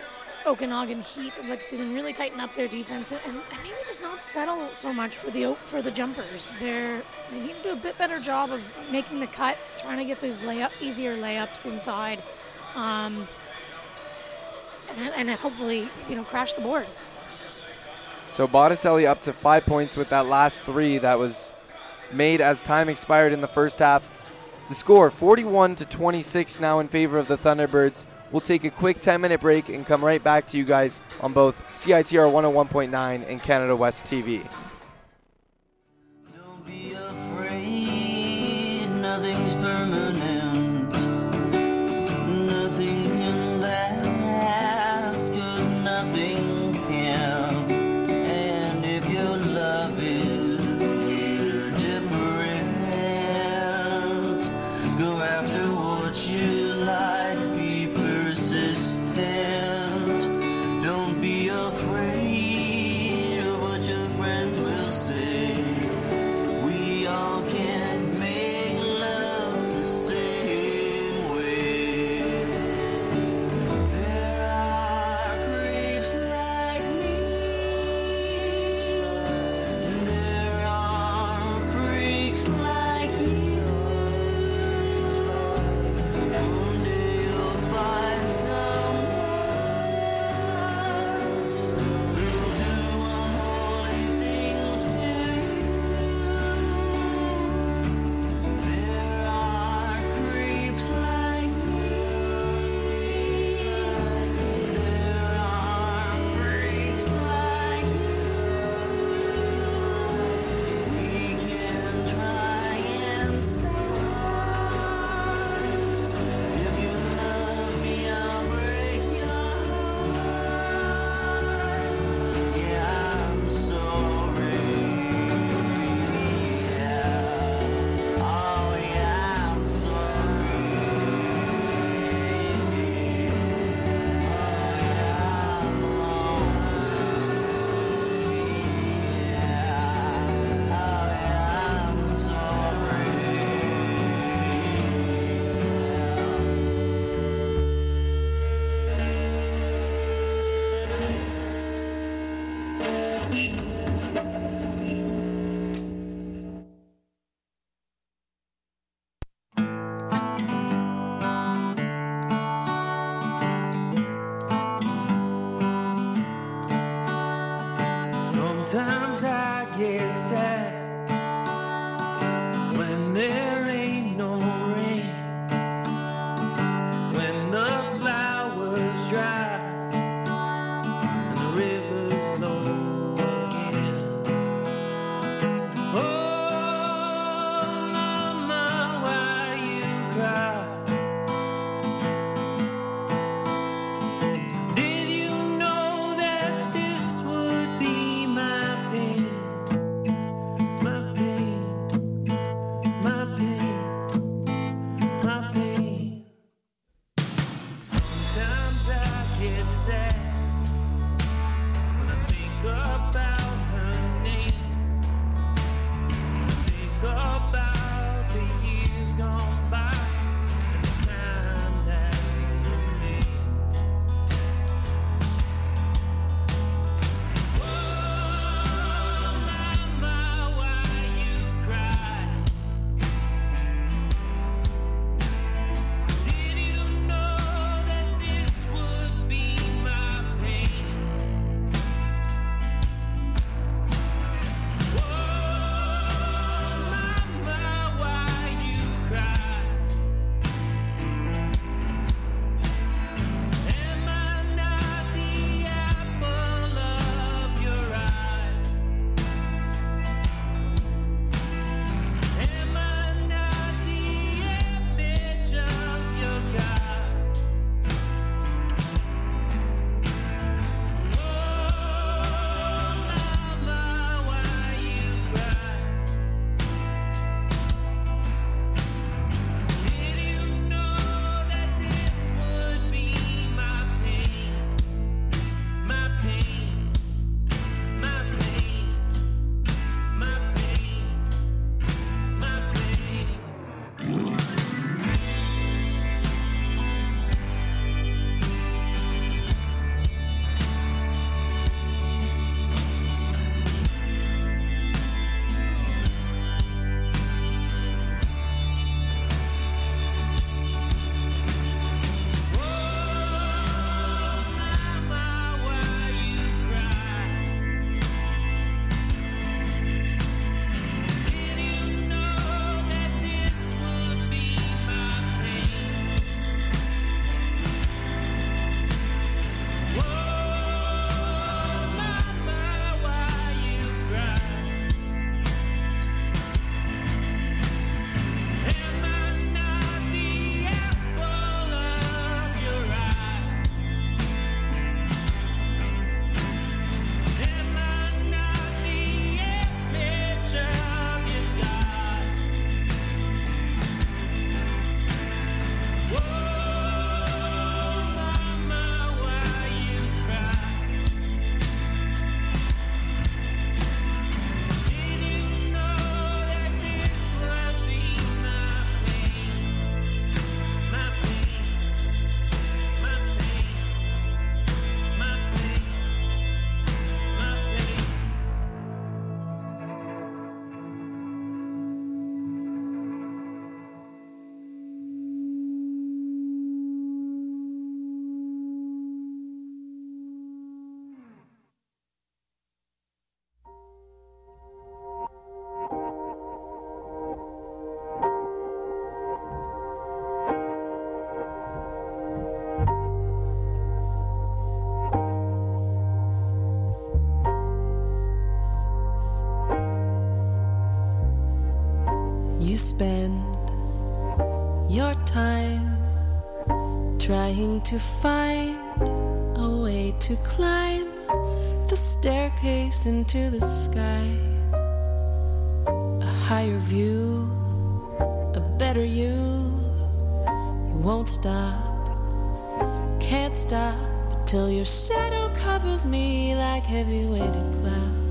S2: Okanagan Heat. I'd like to see them really tighten up their defense and, and maybe just not settle so much for the for the jumpers. They're they need to do a bit better job of making the cut, trying to get those layup easier layups inside, um, and, and hopefully you know crash the boards.
S1: So Botticelli up to five points with that last three that was made as time expired in the first half. The score 41 to 26 now in favor of the Thunderbirds. We'll take a quick 10 minute break and come right back to you guys on both CITR 101.9 and Canada West TV.
S3: Spend your time trying to find a way to climb the staircase into the sky. A higher view, a better you. You won't stop, can't stop till your shadow covers me like heavy weighted clouds.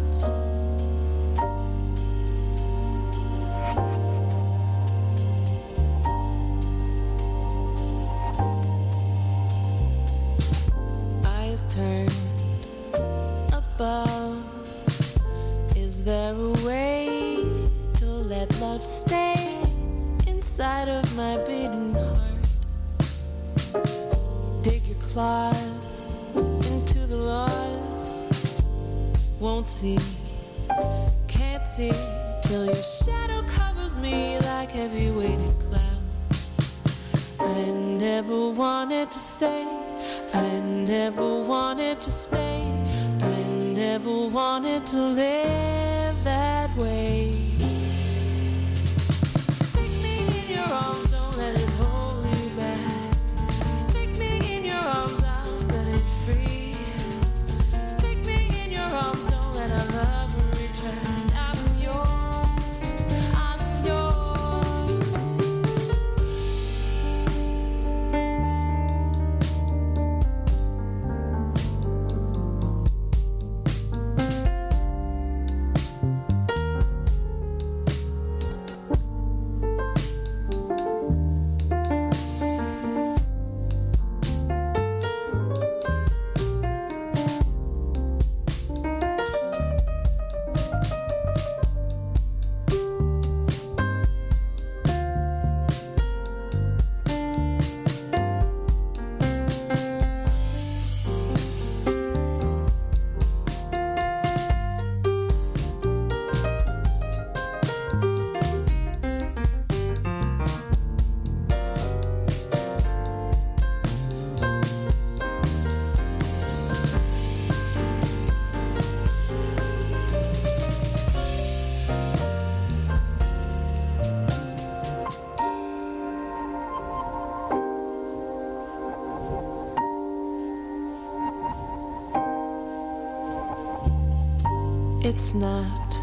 S3: Not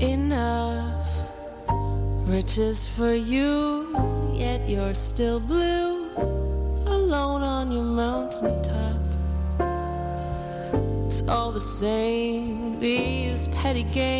S3: enough riches for you, yet you're still blue, alone on your mountaintop. It's all the same, these petty games.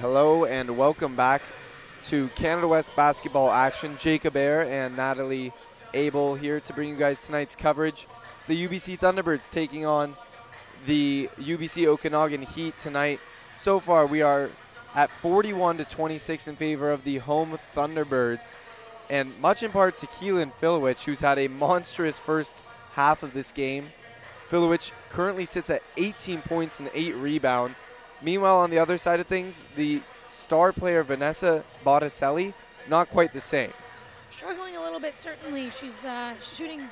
S1: Hello and welcome back to Canada West basketball action. Jacob Air and Natalie Abel here to bring you guys tonight's coverage. It's the UBC Thunderbirds taking on the UBC Okanagan Heat tonight. So far, we are at 41 to 26 in favor of the home Thunderbirds. And much in part to Keylyn Filewich, who's had a monstrous first half of this game. Filewich currently sits at 18 points and 8 rebounds. Meanwhile, on the other side of things, the star player Vanessa Botticelli, not quite the same.
S2: Struggling a little bit, certainly. She's uh, shooting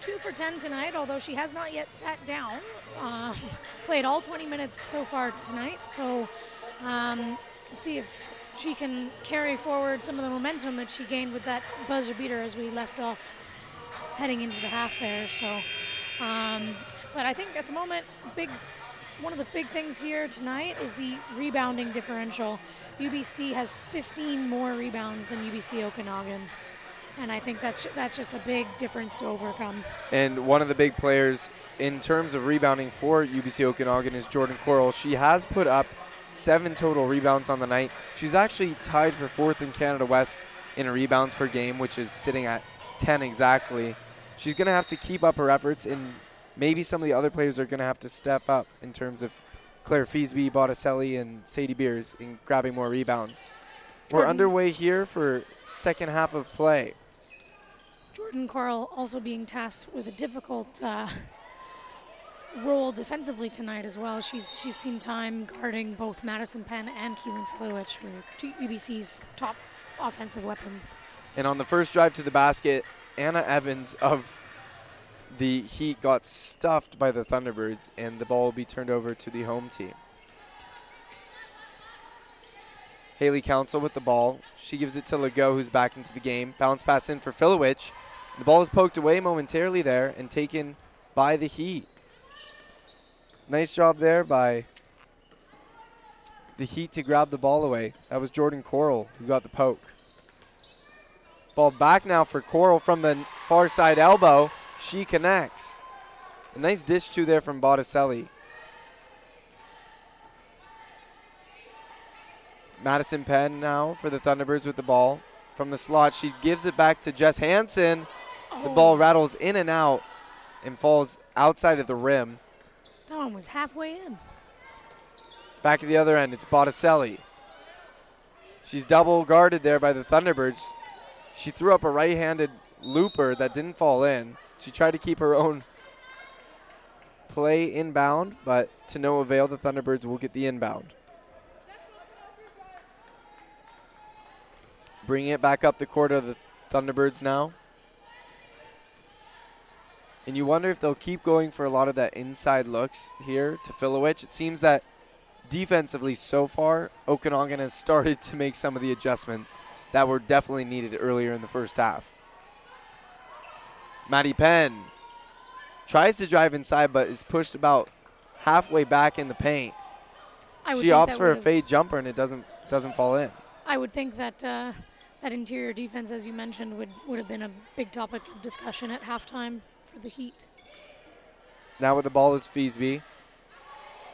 S2: two for 10 tonight, although she has not yet sat down. Uh, played all 20 minutes so far tonight, so um, we'll see if she can carry forward some of the momentum that she gained with that buzzer beater as we left off heading into the half there. So, um, but I think at the moment, big one of the big things here tonight is the rebounding differential. UBC has 15 more rebounds than UBC Okanagan, and I think that's that's just a big difference to overcome.
S1: And one of the big players in terms of rebounding for UBC Okanagan is Jordan Coral. She has put up seven total rebounds on the night. She's actually tied for fourth in Canada West in rebounds per game, which is sitting at 10 exactly. She's going to have to keep up her efforts, and maybe some of the other players are going to have to step up in terms of Claire Feesby, Botticelli, and Sadie Beers in grabbing more rebounds. We're
S2: Jordan-
S1: underway here for second half of play.
S2: Jordan Carl also being tasked with a difficult uh, role defensively tonight as well. She's she's seen time guarding both Madison Penn and Keylyn Filewich, who are two UBC's top offensive weapons.
S1: And on the first drive to the basket, Anna Evans of the Heat got stuffed by the Thunderbirds, and the ball will be turned over to the home team. Haley Council with the ball. She gives it to Legault, who's back into the game. Bounce pass in for Filewich. The ball is poked away momentarily there and taken by the Heat. Nice job there by the Heat to grab the ball away. That was Jordan Coral who got the poke. Ball back now for Coral from the far side elbow. She connects. A nice dish to there from Botticelli. Madison Penn now for the Thunderbirds with the ball. From the slot, she gives it back to Jess Hansen. The
S2: Oh,
S1: ball rattles in and out and falls outside of the rim.
S2: That one was halfway in.
S1: Back at the other end, it's Botticelli. She's double guarded there by the Thunderbirds. She threw up a right handed looper that didn't fall in. She tried to keep her own play inbound, but to no avail, the Thunderbirds will get the inbound. Bringing it back up the court of the Thunderbirds now. And you wonder if they'll keep going for a lot of that inside looks here to Filewich. It seems that defensively so far, Okanagan has started to make some of the adjustments that were definitely needed earlier in the first half. Maddie Penn tries to drive inside, but is pushed about halfway back in the paint.
S2: I would
S1: She opts for a fade jumper, and it doesn't doesn't fall in.
S2: I would think that uh, that interior defense, as you mentioned, would would have been a big topic of discussion at halftime for the Heat.
S1: Now with the ball is Feesby.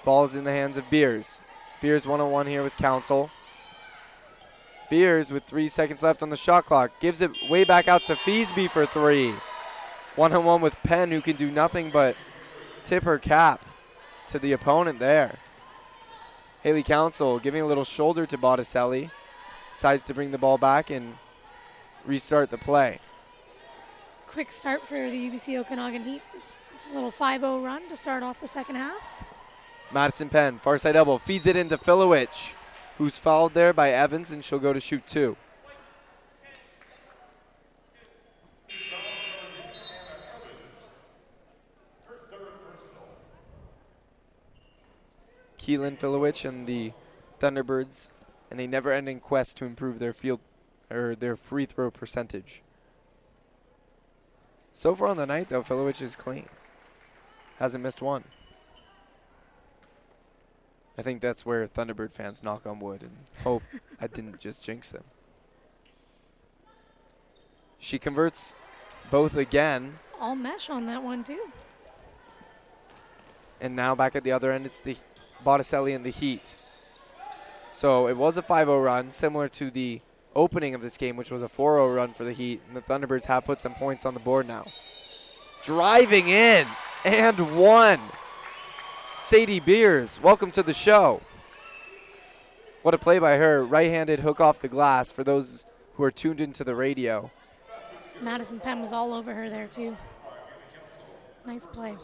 S1: is in the hands of Beers. Beers one on one here with Council. Beers with three seconds left on the shot clock gives it way back out to Feesby for three. One on one with Penn, who can do nothing but tip her cap to the opponent there. Haley Council giving a little shoulder to Botticelli. Decides to bring the ball back and restart the play.
S2: Quick start for the UBC Okanagan Heat. This little 5-0 run to start off the second half.
S1: Madison Penn, far side elbow, feeds it into Filewich, who's fouled there by Evans, and she'll go to shoot two. Keylyn Filewich and the Thunderbirds in a never-ending quest to improve their field or their free throw percentage. So far on the night, though, Filewich is clean. Hasn't missed one. I think that's where Thunderbird fans knock on wood and hope I didn't just jinx them. She converts both again,
S2: All mesh on that one too.
S1: and now back at the other end, it's the Botticelli and the Heat. So it was a 5 0 run, similar to the opening of this game, which was a 4 0 run for the Heat. And the Thunderbirds have put some points on the board now. Driving in and one. Sadie Beers, welcome to the show. What a play by her. Right handed hook off the glass. For those who are tuned into the radio.
S2: Madison Penn was all over her there too. Nice play.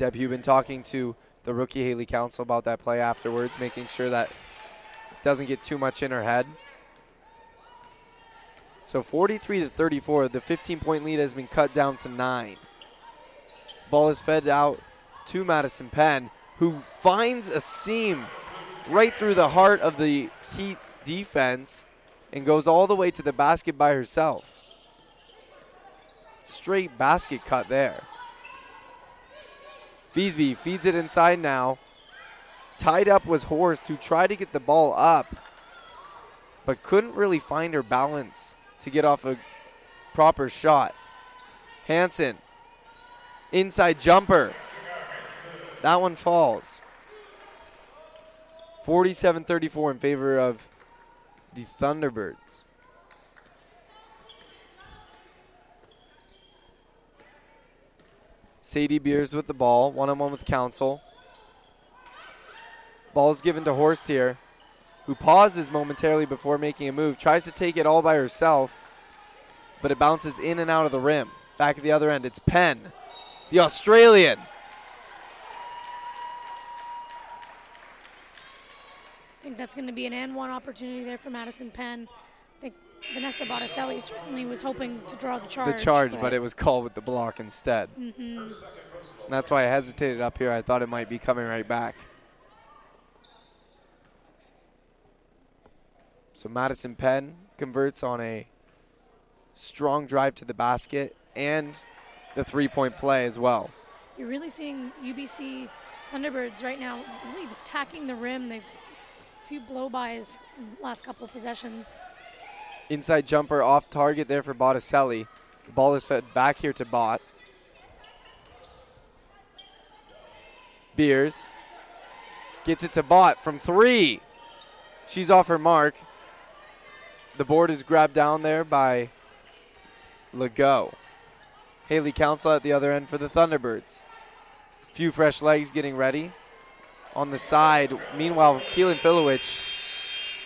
S1: Deb Huband talking to the rookie Haley Council about that play afterwards, making sure that doesn't get too much in her head. So 43 to 34, the 15 point lead has been cut down to nine. Ball is fed out to Madison Penn, who finds a seam right through the heart of the Heat defense and goes all the way to the basket by herself. Straight basket cut there. Feesby feeds it inside now. Tied up was Horst, who tried to get the ball up, but couldn't really find her balance to get off a proper shot. Hanson, inside jumper. That one falls. 47 34 in favor of the Thunderbirds. Sadie Beers with the ball, one on one with Council. Ball's given to Horst here, who pauses momentarily before making a move, tries to take it all by herself, but it bounces in and out of the rim. Back at the other end, it's Penn, the Australian.
S2: I think that's going to be an and one opportunity there for Madison Penn. Vanessa Botticelli certainly was hoping to draw the charge.
S1: the charge, but it was called with the block instead. Mm-hmm. And that's why I hesitated up here. I thought it might be coming right back. So Madison Penn converts on a strong drive to the basket and the three point play as well.
S2: You're really seeing UBC Thunderbirds right now really attacking the rim. They've a few blow-bys in the last couple of possessions.
S1: Inside jumper off target there for Botticelli. The ball is fed back here to Bott. Beers gets it to Bott from three. She's off her mark. The board is grabbed down there by Legault. Haley Council at the other end for the Thunderbirds. Few fresh legs getting ready. On the side, meanwhile, Keylyn Filewich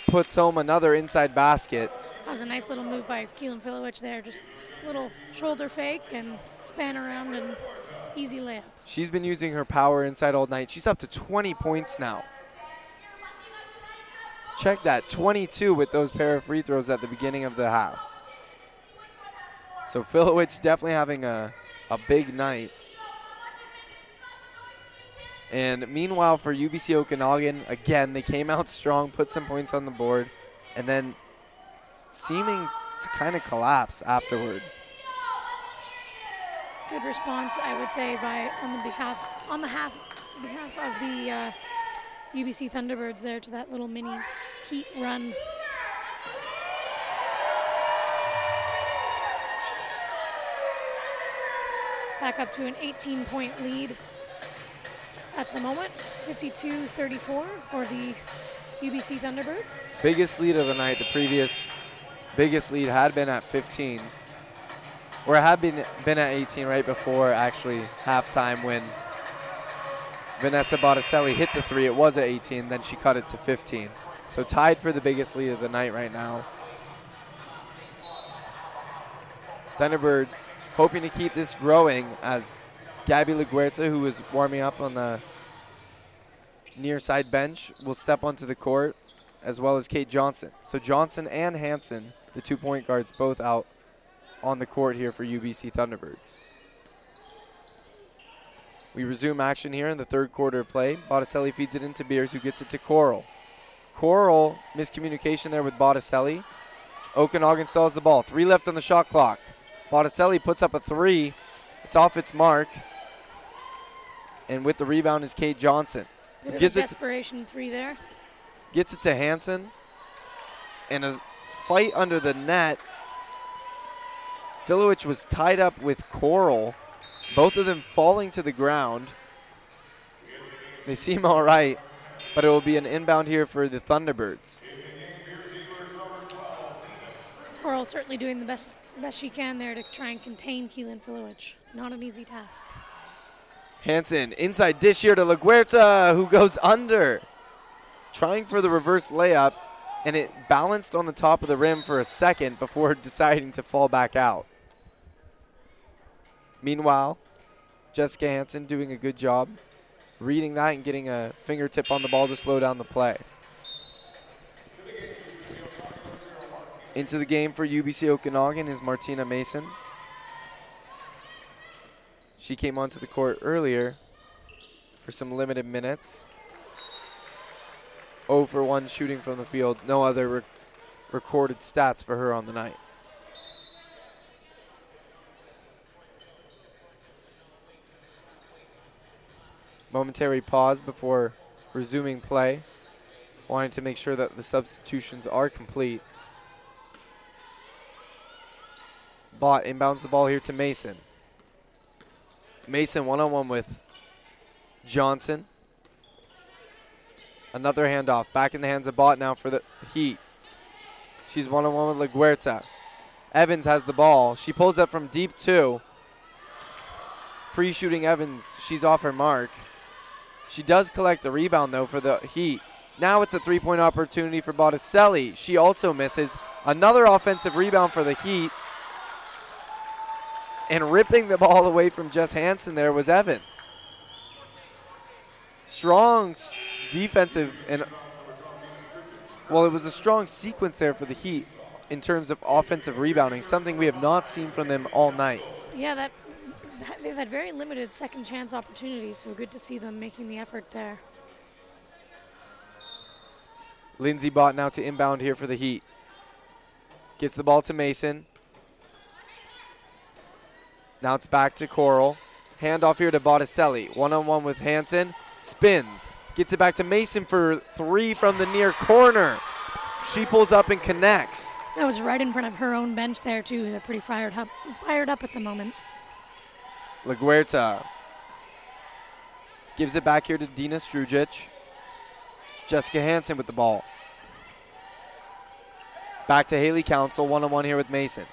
S1: puts home another inside basket.
S2: Was a nice little move by Keylyn Filewich there. Just a little shoulder fake and span around and easy layup.
S1: She's been using her power inside all night. She's up to 20 points now. Check that 22 with those pair of free throws at the beginning of the half. So Filewich definitely having a, a big night. And meanwhile, for UBC Okanagan, again, they came out strong, put some points on the board, and then seeming to kind of collapse afterward.
S2: Good response, I would say, by on the behalf on the half behalf of the uh, UBC Thunderbirds there to that little mini heat run. Back up to an 18 point lead at the moment, 52 34 for the UBC Thunderbirds.
S1: biggest lead of the night. The previous biggest lead had been at 15, or had been been at 18 right before actually halftime when Vanessa Botticelli hit the three. It was at 18, then she cut it to 15. So tied for the biggest lead of the night right now. Thunderbirds hoping to keep this growing as Gabby LaGuerta, who is warming up on the near side bench, will step onto the court, as well as Kate Johnson. So Johnson and Hanson, the two point guards, both out on the court here for UBC Thunderbirds. We resume action here in the third quarter of play. Botticelli feeds it into Beers, who gets it to Coral. Coral, miscommunication there with Botticelli. Okanagan still has the ball. Three left on the shot clock. Botticelli puts up a three. It's off its mark. And with the rebound is Kate Johnson.
S2: Bit of
S1: Gives
S2: a desperation three there.
S1: Gets it to Hanson. And a fight under the net. Filewich was tied up with Coral. Both of them falling to the ground. They seem all right, but it will be an inbound here for the Thunderbirds.
S2: Coral certainly doing the best best she can there to try and contain Keylyn Filewich. Not an easy task.
S1: Hanson inside dish here to LaGuerta, who goes under. Trying for the reverse layup. and it balanced on the top of the rim for a second before deciding to fall back out. Meanwhile, Jessica Hansen doing a good job reading that and getting a fingertip on the ball to slow down the play. Into the game for UBC Okanagan is Martina Mason. She came onto the court earlier for some limited minutes. 0 for 1 shooting from the field. No other rec- recorded stats for her on the night. Momentary pause before resuming play. Wanting to make sure that the substitutions are complete. Bott inbounds the ball here to Mason. Mason one on one with Johnson. Another handoff. Back in the hands of Bott now for the Heat. She's one on one with LaGuerta. Evans has the ball. She pulls up from deep two. Free shooting Evans. She's off her mark. She does collect the rebound though for the Heat. Now it's a three point opportunity for Botticelli. She also misses. Another offensive rebound for the Heat. And ripping the ball away from Jess Hansen there was Evans. Strong defensive and well, it was a strong sequence there for the Heat in terms of offensive rebounding, something we have not seen from them all night.
S2: Yeah, that, that they've had very limited second chance opportunities, so good to see them making the effort there.
S1: Lindsey Bott now to inbound here for the Heat. Gets the ball to Mason. Now it's back to Coral. Handoff here to Botticelli. One on one with Hansen. Spins. Gets it back to Mason for three from the near corner. She pulls up and connects.
S2: That was right in front of her own bench there too. They're pretty fired up, fired up at the moment.
S1: LaGuerta gives it back here to Dina Strujic. Jessica Hansen with the ball. Back to Haley Council, one on one here with Mason.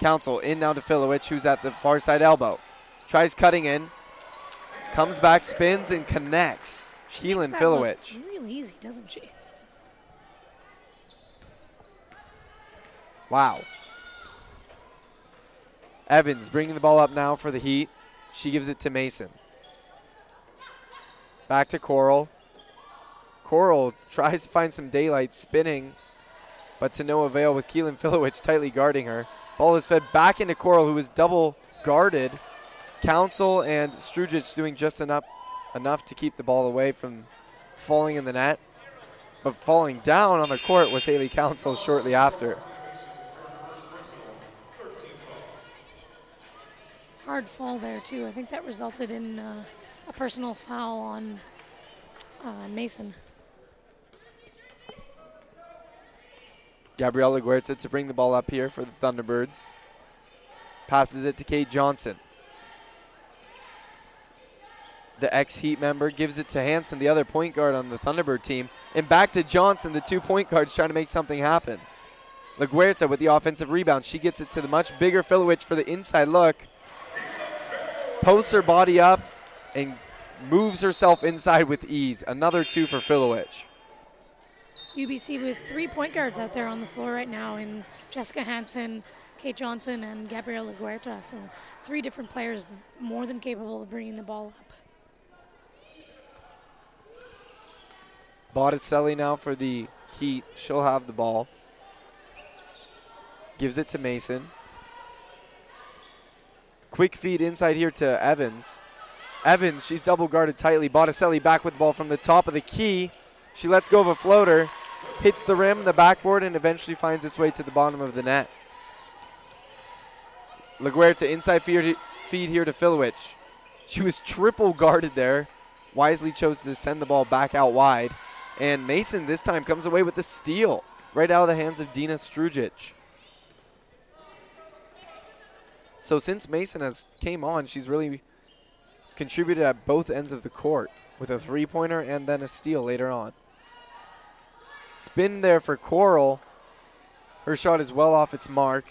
S1: Council in now to Filewich, who's at the far side elbow. Tries cutting in, comes back, spins, and connects. Keylyn
S2: Makes that look
S1: Filewich.
S2: Really easy, doesn't she?
S1: Wow. Evans bringing the ball up now for the Heat. She gives it to Mason. Back to Coral. Coral tries to find some daylight spinning, but to no avail with Keylyn Filewich tightly guarding her. Ball is fed back into Coral, who is double guarded. Council and Strujic doing just enough enough to keep the ball away from falling in the net. But falling down on the court was Haley Council shortly after.
S2: Hard fall there too. I think that resulted in uh, a personal foul on uh, Mason.
S1: Gabriela LaGuerta to bring the ball up here for the Thunderbirds. Passes it to Kate Johnson. The ex Heat member gives it to Hanson, the other point guard on the Thunderbird team. And back to Johnson, the two point guards trying to make something happen. LaGuerta with the offensive rebound. She gets it to the much bigger Filewich for the inside look. Posts her body up and moves herself inside with ease. Another two for Filewich.
S2: UBC with three point guards out there on the floor right now in Jessica Hansen, Kate Johnson, and Gabriela LaGuerta. So three different players more than capable of bringing the ball up.
S1: Botticelli now for the Heat. She'll have the ball. Gives it to Mason. Quick feed inside here to Evans. Evans, she's double guarded tightly. Botticelli back with the ball from the top of the key. She lets go of a floater, hits the rim, the backboard, and eventually finds its way to the bottom of the net. LaGuerta inside feed, feed here to Filewich. She was triple guarded there. Wisely chose to send the ball back out wide. And Mason this time comes away with the steal right out of the hands of Dina Strujic. So since Mason has came on, she's really contributed at both ends of the court with a three-pointer and then a steal later on. Spin there for Coral. Her shot is well off its mark.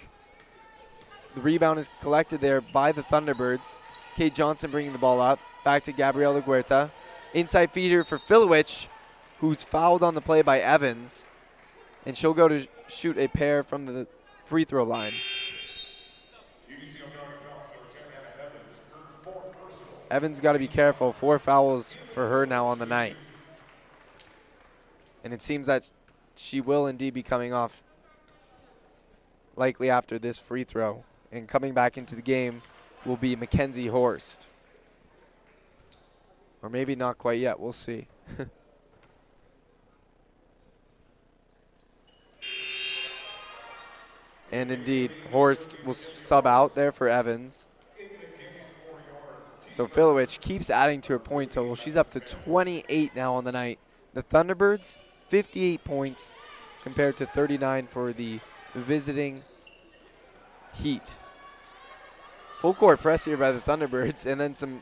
S1: The rebound is collected there by the Thunderbirds. Kate Johnson bringing the ball up. Back to Gabriela LaGuerta. Inside feeder for Filewich, who's fouled on the play by Evans. and she'll go to shoot a pair from the free throw line. Evans got to be careful. Four fouls for her now on the night. And it seems that she will indeed be coming off likely after this free throw. And coming back into the game will be Mackenzie Horst. Or maybe not quite yet. We'll see. and indeed, Horst will sub out there for Evans. So Filewich keeps adding to her point total. She's up to 28 now on the night. The Thunderbirds, 58 points compared to 39 for the visiting Heat. Full court press here by the Thunderbirds, and then some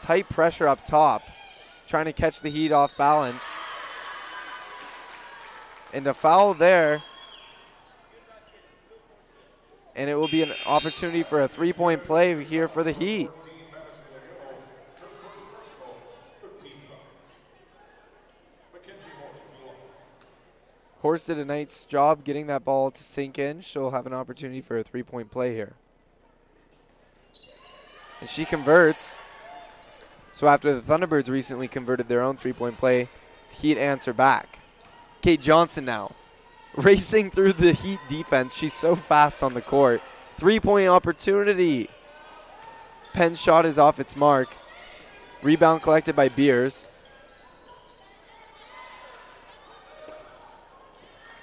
S1: tight pressure up top, trying to catch the Heat off balance. And a foul there. And it will be an opportunity for a three point play here for the Heat. Horst did a nice job getting that ball to sink in. She'll have an opportunity for a three point play here. And she converts. So after the Thunderbirds recently converted their own three point play, Heat answer back. Kate Johnson now racing through the Heat defense. She's so fast on the court. Three point opportunity. Penn shot is off its mark. Rebound collected by Beers.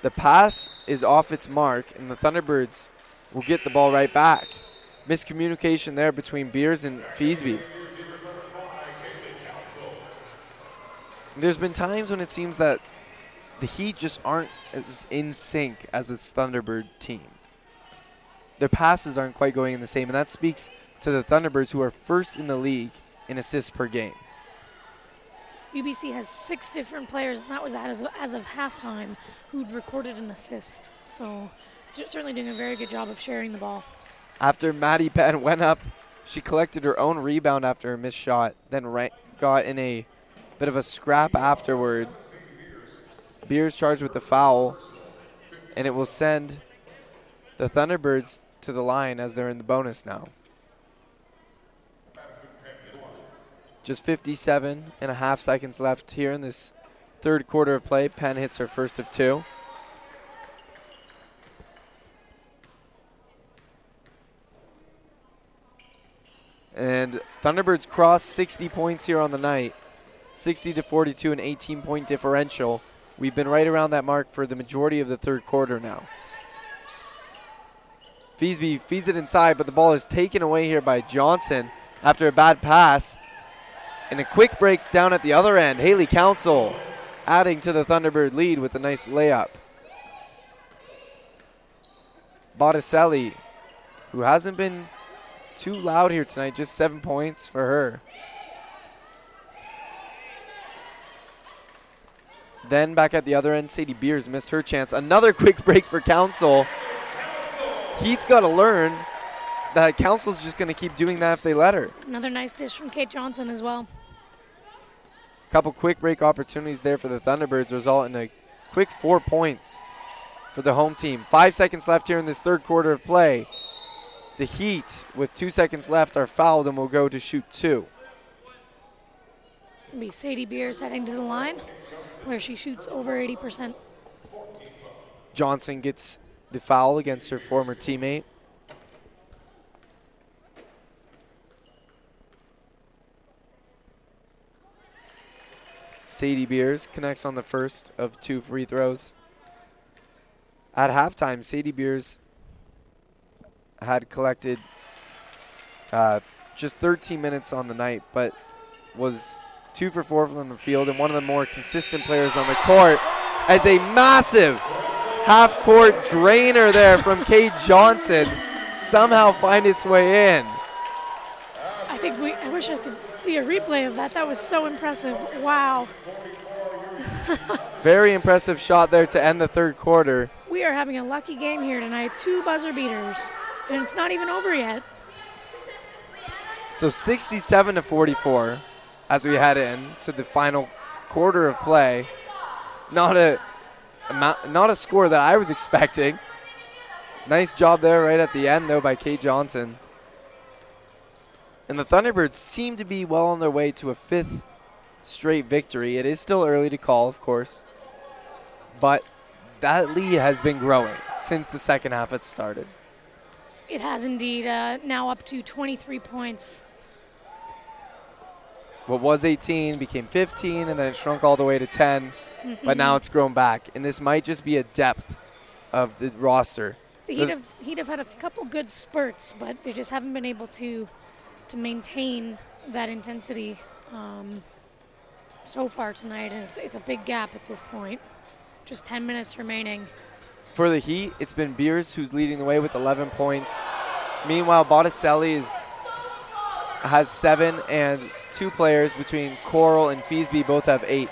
S1: The pass is off its mark, and the Thunderbirds will get the ball right back. Miscommunication there between Beers and Feesby. There's been times when it seems that the Heat just aren't as in sync as this Thunderbird team. Their passes aren't quite going in the same, and that speaks to the Thunderbirds, who are first in the league in assists per game.
S2: UBC has six different players, and that was as, as of halftime, who'd recorded an assist. So certainly doing a very good job of sharing the ball.
S1: After Maddie Penn went up, she collected her own rebound after a missed shot, then got in a bit of a scrap afterward. Beers charged with the foul, and it will send the Thunderbirds to the line as they're in the bonus now. Just 57 and a half seconds left here in this third quarter of play. Penn hits her first of two. And Thunderbirds cross 60 points here on the night. 60 to 42, an 18 point differential. We've been right around that mark for the majority of the third quarter now. Feesby feeds it inside, but the ball is taken away here by Johnson after a bad pass. And a quick break down at the other end. Haley Council adding to the Thunderbird lead with a nice layup. Botticelli, who hasn't been too loud here tonight, just seven points for her. Then back at the other end, Sadie Beers missed her chance. Another quick break for Council. Heat's got to learn that Council's just going to keep doing that if they let her.
S2: Another nice dish from Kate Johnson as well.
S1: A Couple quick break opportunities there for the Thunderbirds result in a quick four points for the home team. Five seconds left here in this third quarter of play. The Heat, with two seconds left, are fouled and will go to shoot two.
S2: It'll be Sadie Beers heading to the line, where she shoots over 80%.
S1: Johnson gets the foul against her former teammate. Sadie Beers connects on the first of two free throws. At halftime, Sadie Beers had collected uh, just 13 minutes on the night, but was two for four from the field and one of the more consistent players on the court as a massive half court drainer there from Kate Johnson somehow find its way in.
S2: I think we, I wish I could see a replay of that. That was so impressive. Wow.
S1: Very impressive shot there to end the third quarter.
S2: We are having a lucky game here tonight. Two buzzer beaters. And it's not even over yet.
S1: So 67 to 44 as we head in to the final quarter of play. Not a not a score that I was expecting. Nice job there right at the end, though, by Kate Johnson. And the Thunderbirds seem to be well on their way to a fifth straight victory. It is still early to call, of course. But that lead has been growing since the second half had started.
S2: It has indeed uh, now up to 23 points.
S1: What was 18 became 15, and then it shrunk all the way to 10. But now it's grown back. And this might just be a depth of the roster.
S2: The Heat have Heat have had a couple good spurts, but they just haven't been able to to maintain that intensity um, so far tonight, and it's, it's a big gap at this point. Just 10 minutes remaining.
S1: For the Heat, it's been Beers who's leading the way with 11 points. Meanwhile, Botticelli is, has seven, and two players between Coral and Feesby both have eight.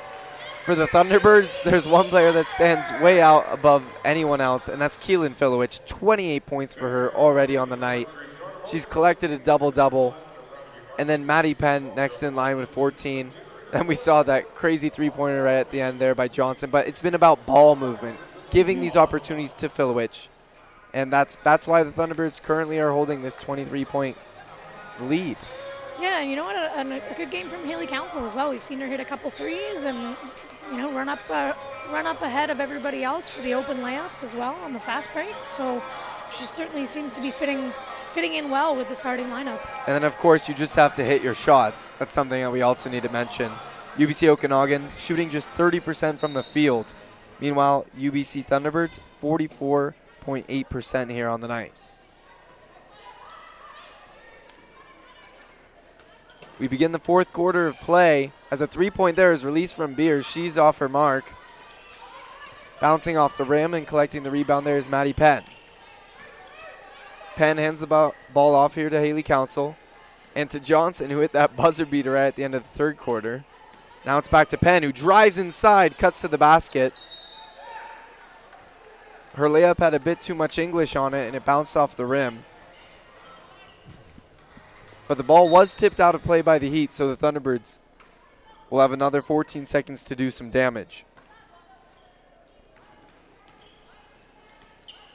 S1: For the Thunderbirds, there's one player that stands way out above anyone else, and that's Keylyn Filewich. 28 points for her already on the night. She's collected a double double. And then Maddie Penn next in line with 14. And we saw that crazy three pointer right at the end there by Johnson. But it's been about ball movement, giving these opportunities to Filewich. And that's that's why the Thunderbirds currently are holding this 23 point lead.
S2: Yeah, and you know what? A, a, good game from Haley Council as well. We've seen her hit a couple threes and you know run up uh, run up ahead of everybody else for the open layups as well on the fast break. So she certainly seems to be fitting fitting in well with the starting lineup.
S1: And then, of course, you just have to hit your shots. That's something that we also need to mention. UBC Okanagan shooting just 30% from the field. Meanwhile, UBC Thunderbirds 44.8% here on the night. We begin the fourth quarter of play as a three point there is released from Beers. She's off her mark. Bouncing off the rim and collecting the rebound there is Maddie Penn. Penn hands the ball, off here to Haley Council and to Johnson, who hit that buzzer beater right at the end of the third quarter. Now it's back to Penn, who drives inside, cuts to the basket. Her layup had a bit too much English on it, and it bounced off the rim. But the ball was tipped out of play by the Heat, so the Thunderbirds will have another 14 seconds to do some damage.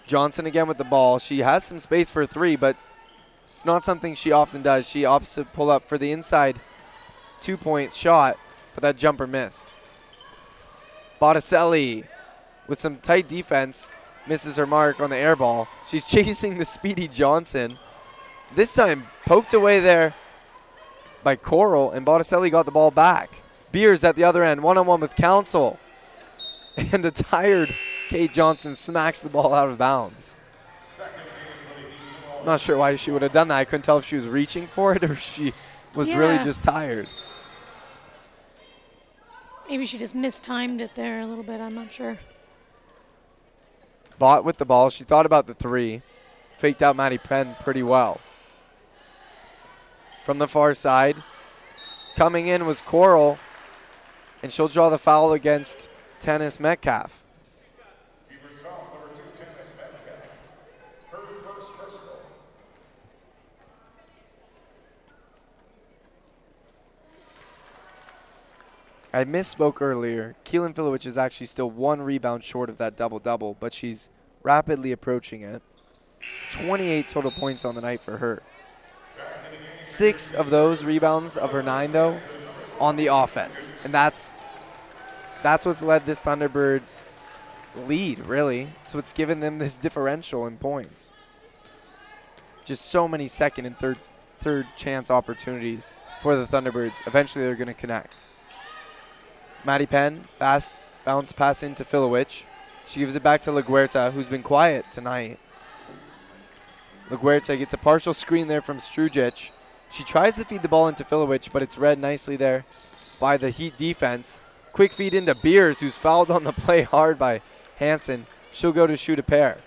S1: Johnson again with the ball. She has some space for three, but it's not something she often does. She opts to pull up for the inside two point shot, but that jumper missed. Botticelli with some tight defense misses her mark on the air ball. She's chasing the speedy Johnson. This time poked away there by Coral, and Botticelli got the ball back. Beers at the other end, one on one with Council. And the tired Kate Johnson smacks the ball out of bounds. I'm not sure why she would have done that. I couldn't tell if she was reaching for it or if she was really just tired.
S2: Maybe she just mistimed it there a little bit. I'm not sure.
S1: Bott with the ball. She thought about the three. Faked out Maddie Penn pretty well. From the far side, coming in was Coral, and she'll draw the foul against Tanis Metcalf. I misspoke earlier. Keylyn Filewich is actually still one rebound short of that double double, but she's rapidly approaching it. 28 total points on the night for her. Six of those rebounds of her nine, though, on the offense, and that's that's what's led this Thunderbird lead. Really, so it's given them this differential in points. Just so many second and third third chance opportunities for the Thunderbirds. Eventually, they're going to connect. Maddie Penn, pass, bounce pass into Filewich. She gives it back to LaGuerta, who's been quiet tonight. LaGuerta gets a partial screen there from Strujic. She tries to feed the ball into Filewich, but it's read nicely there by the Heat defense. Quick feed into Beers, who's fouled on the play hard by Hanson. She'll go to shoot a pair.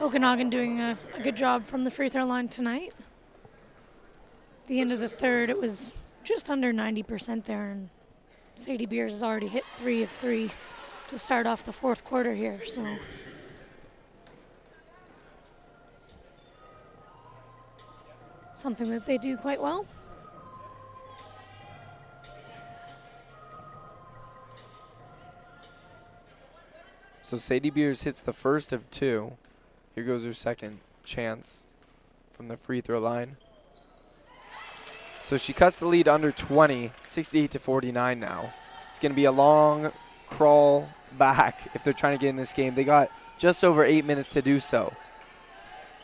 S2: Okanagan doing a, a good job from the free throw line tonight. The end of the third, it was just under 90% there, and Sadie Beers has already hit three of three to start off the fourth quarter here. So something that they do quite well.
S1: So Sadie Beers hits the first of two. Here goes her second chance from the free throw line. So she cuts the lead under 20, 68 to 49 now. It's going to be a long crawl back if they're trying to get in this game. They got just over eight minutes to do so.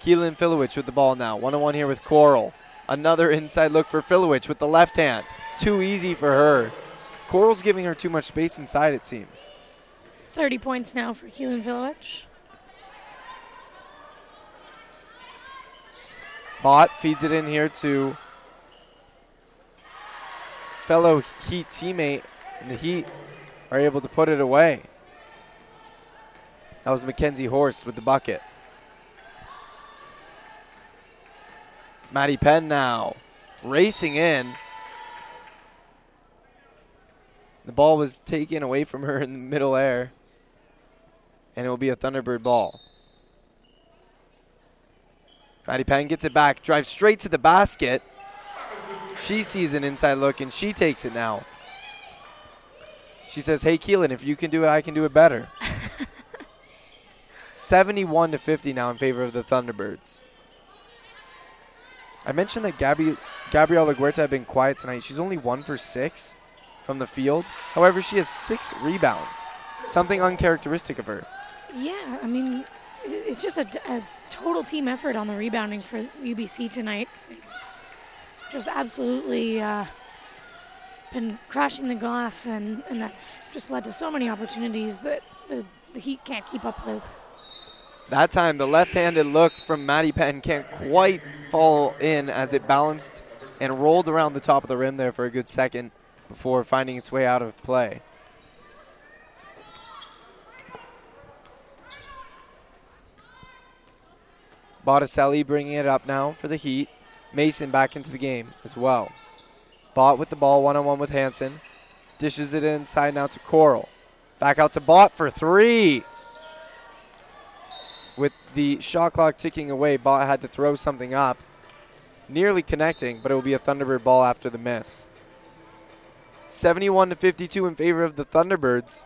S1: Keylyn Filewich with the ball now. One on one here with Coral. Another inside look for Filewich with the left hand. Too easy for her. Coral's giving her too much space inside, it seems.
S2: It's 30 points now for Keylyn Filewich.
S1: Bott feeds it in here to fellow Heat teammate, and the Heat are able to put it away. That was Mackenzie Horst with the bucket. Maddie Penn now racing in. The ball was taken away from her in the middle air, and it will be a Thunderbird ball. Maddie Penn gets it back, drives straight to the basket. She sees an inside look and she takes it now. She says, "Hey Keylyn, if you can do it, I can do it better." 71 to 50 now in favor of the Thunderbirds. I mentioned that Gabby, Gabriela LaGuerta had been quiet tonight. She's only one for six from the field. However, she has six rebounds, something uncharacteristic of her.
S2: Yeah, I mean, it's just a, a total team effort on the rebounding for UBC tonight. Just absolutely uh, been crashing the glass, and, and that's just led to so many opportunities that the, the Heat can't keep up with.
S1: That time, the left-handed look from Maddie Penn can't quite fall in as it balanced and rolled around the top of the rim there for a good second before finding its way out of play. Botticelli bringing it up now for the Heat. Mason back into the game as well. Bott with the ball one-on-one with Hanson. Dishes it inside now to Coral. Back out to Bott for three with the shot clock ticking away, Bott had to throw something up, nearly connecting, but it will be a Thunderbird ball after the miss. 71 to 52 in favor of the Thunderbirds.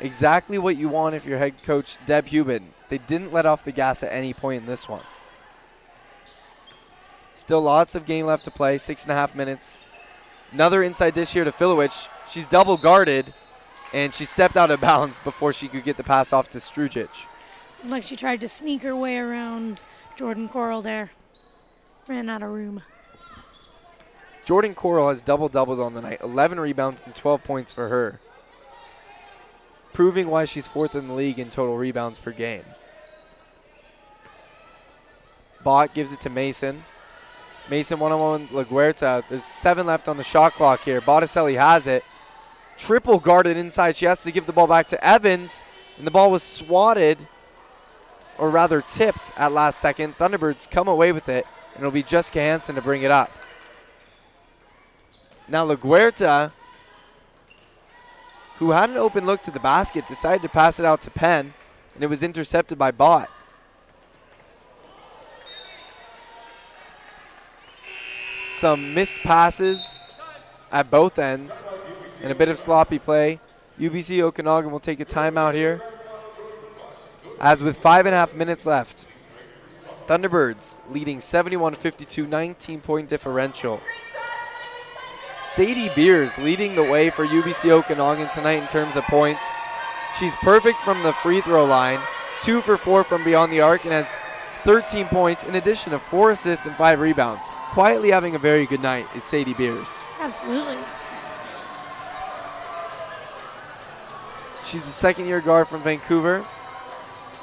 S1: Exactly what you want if you're head coach Deb Huband. They didn't let off the gas at any point in this one. Still lots of game left to play, six and a half minutes. Another inside dish here to Filewich. She's double guarded, and she stepped out of bounds before she could get the pass off to Strujic.
S2: Like she tried to sneak her way around Jordan Coral there. Ran out of room.
S1: Jordan Coral has double doubled on the night 11 rebounds and 12 points for her, proving why she's fourth in the league in total rebounds per game. Bott gives it to Mason. Mason one on one LaGuerta. There's seven left on the shot clock here. Botticelli has it. Triple guarded inside. She has to give the ball back to Evans, and the ball was swatted, or rather tipped at last second. Thunderbirds come away with it, and it'll be Jessica Hansen to bring it up. Now LaGuerta, who had an open look to the basket, decided to pass it out to Penn, and it was intercepted by Bott. Some missed passes at both ends and a bit of sloppy play. UBC Okanagan will take a timeout here. As with five and a half minutes left, Thunderbirds leading 71 52, 19 point differential. Sadie Beers leading the way for UBC Okanagan tonight in terms of points. She's perfect from the free throw line, two for four from beyond the arc, and has 13 points in addition to four assists and five rebounds. Quietly having a very good night is Sadie Beers.
S2: Absolutely.
S1: She's the second year guard from Vancouver.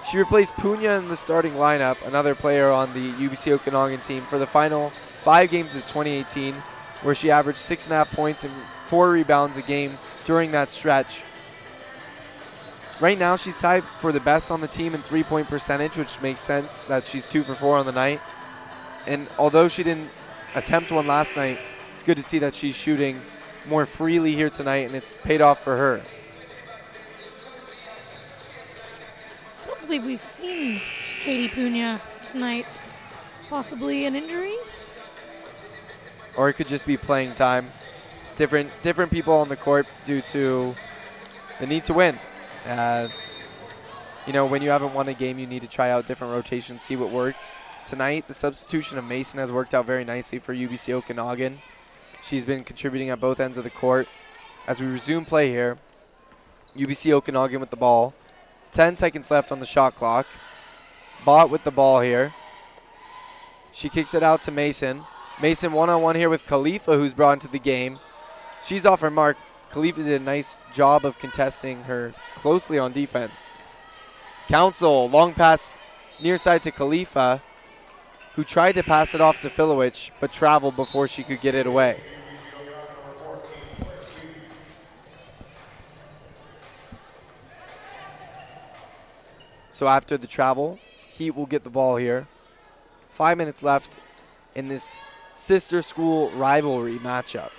S1: She replaced Punya in the starting lineup, another player on the UBC Okanagan team, for the final five games of 2018, where she averaged six and a half points and four rebounds a game during that stretch. Right now, she's tied for the best on the team in three point percentage, which makes sense that she's two for four on the night. And although she didn't attempt one last night, it's good to see that she's shooting more freely here tonight, and it's paid off for her.
S2: Believe we've seen Katie Puna tonight. Possibly an injury?
S1: or it could just be playing time. Different different people on the court due to the need to win. Uh, you know, when you haven't won a game, you need to try out different rotations, see what works. Tonight, the substitution of Mason has worked out very nicely for UBC Okanagan. She's been contributing at both ends of the court. As we resume play here, UBC Okanagan with the ball. 10 seconds left on the shot clock. Bott with the ball here. She kicks it out to Mason. Mason one on one here with Khalifa, who's brought into the game. She's off her mark. Khalifa did a nice job of contesting her closely on defense. Council, long pass near side to Khalifa, who tried to pass it off to Filewich, but traveled before she could get it away. So after the travel, Heat will get the ball here. Five minutes left in this sister school rivalry matchup.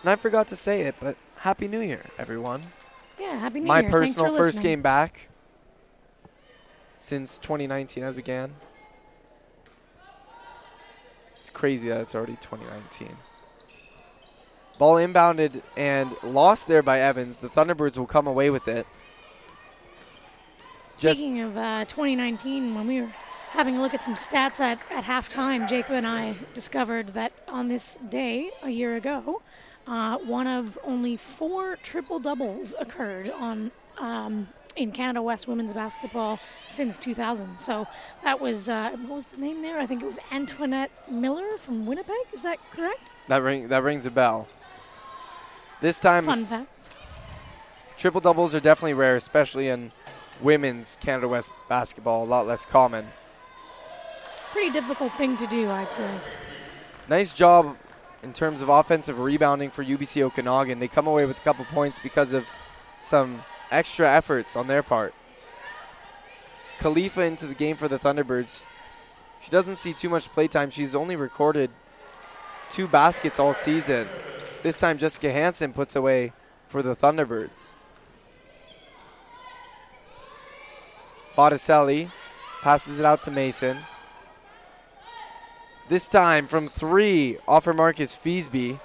S1: And I forgot to say it, but Happy New Year, everyone.
S2: Yeah, happy New
S1: My
S2: Year. Thanks
S1: personal first
S2: listening.
S1: game back since 2019 has began. It's crazy that it's already 2019. Ball inbounded and lost there by Evans. The Thunderbirds will come away with it. Just
S2: Speaking of uh, 2019, when we were having a look at some stats at, at halftime, Jacob and I discovered that on this day a year ago, uh, one of only four triple doubles occurred on um, in Canada West women's basketball since 2000. So that was uh, what was the name there? I think it was Antoinette Miller from Winnipeg. Is that correct?
S1: that ring that rings a bell. This time
S2: Fun fact.
S1: triple doubles are definitely rare, especially in women's Canada West basketball, a lot less common.
S2: Pretty difficult thing to do, I'd say.
S1: Nice job in terms of offensive rebounding for UBC Okanagan. They come away with a couple points because of some extra efforts on their part. Khalifa into the game for the Thunderbirds. She doesn't see too much playtime. She's only recorded two baskets all season. This time, Jessica Hansen puts away for the Thunderbirds. Botticelli passes it out to Mason. This time from three, off her mark Feesby.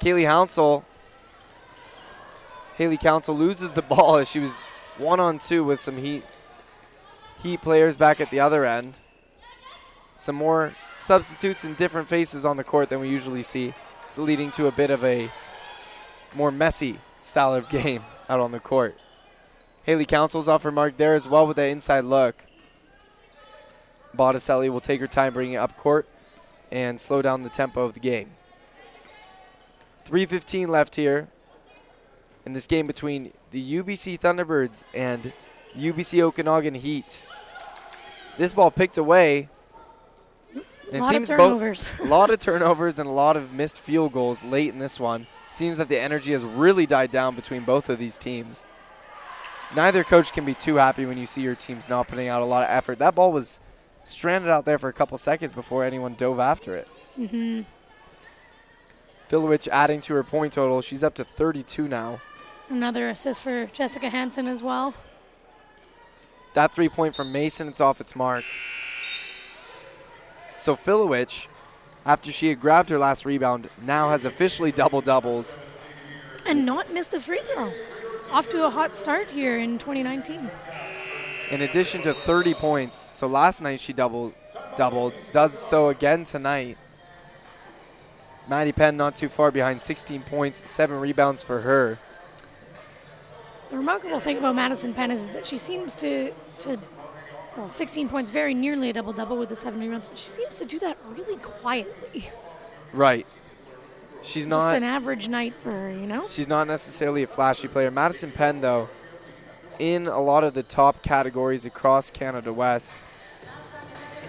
S1: Kaylee Hounsell. Haley Council loses the ball as she was one on two with some Heat Heat players back at the other end. Some more substitutes and different faces on the court than we usually see. It's leading to a bit of a more messy style of game out on the court. Haley Council's off her mark there as well with that inside look. Botticelli will take her time bringing it up court and slow down the tempo of the game. 3.15 left here in this game between the UBC Thunderbirds and UBC Okanagan Heat. This ball picked away.
S2: A
S1: it
S2: lot of
S1: seems both
S2: turnovers.
S1: a lot of turnovers and a lot of missed field goals late in this one. Seems that the energy has really died down between both of these teams. Neither coach can be too happy when you see your teams not putting out a lot of effort. That ball was stranded out there for a couple seconds before anyone dove after it.
S2: hmm
S1: Filewich adding to her point total. She's up to 32 now.
S2: Another assist for Jessica Hansen as well.
S1: That three point from Mason, it's off its mark. So Filewich, after she had grabbed her last rebound, now has officially double doubled.
S2: And not missed a free throw. Off to a hot start here in 2019.
S1: In addition to 30 points, so last night she doubled, doubled, does so again tonight. Maddie Penn not too far behind, 16 points, seven rebounds for her.
S2: The remarkable thing about Madison Penn is that she seems to, to well, 16 points, very nearly a double double with the seven rebounds, but she seems to do that really quietly.
S1: Right. She's
S2: Just
S1: not.
S2: an average night for her, you know?
S1: She's not necessarily a flashy player. Madison Penn, though, in a lot of the top categories across Canada West.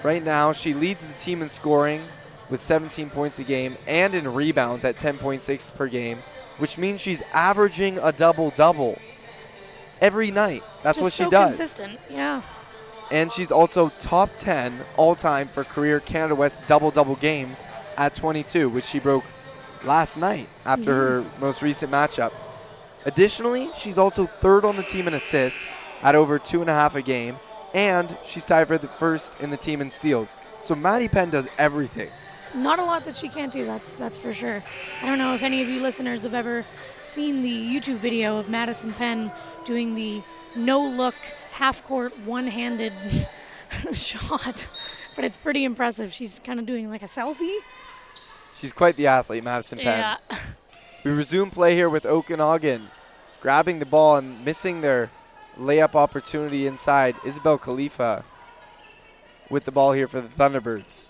S1: Right now, she leads the team in scoring with 17 points a game and in rebounds at 10.6 per game, which means she's averaging a double double every night. That's
S2: Just
S1: what she
S2: so
S1: does.
S2: consistent, yeah.
S1: And she's also top 10 all time for career Canada West double double games at 22, which she broke last night after mm-hmm. her most recent matchup. Additionally, she's also third on the team in assists at over two and a half a game, and she's tied for the first in the team in steals. So Maddie Penn does everything.
S2: not a lot that she can't do. That's that's for sure. I don't know if any of you listeners have ever seen the YouTube video of Madison Penn doing the no look half court one handed shot, but it's pretty impressive. She's kind of doing like a selfie.
S1: She's quite the athlete, Madison Penn.
S2: Yeah.
S1: We resume play here with Okanagan grabbing the ball and missing their layup opportunity inside. Isabel Khalifa with the ball here for the Thunderbirds.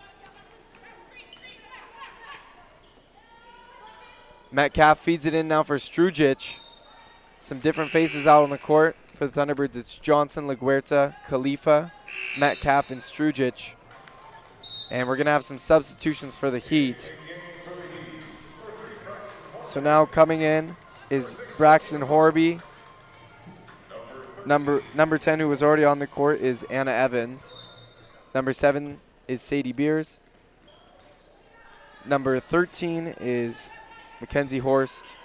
S1: Metcalf feeds it in now for Strujic. Some different faces out on the court for the Thunderbirds. It's Johnson, LaGuerta, Khalifa, Metcalf, and Strujic. And we're going to have some substitutions for the Heat. So now coming in is Braxton Horby. Number number 10 who was already on the court is Anna Evans. Number 7 is Sadie Beers. Number 13 is Mackenzie Horst.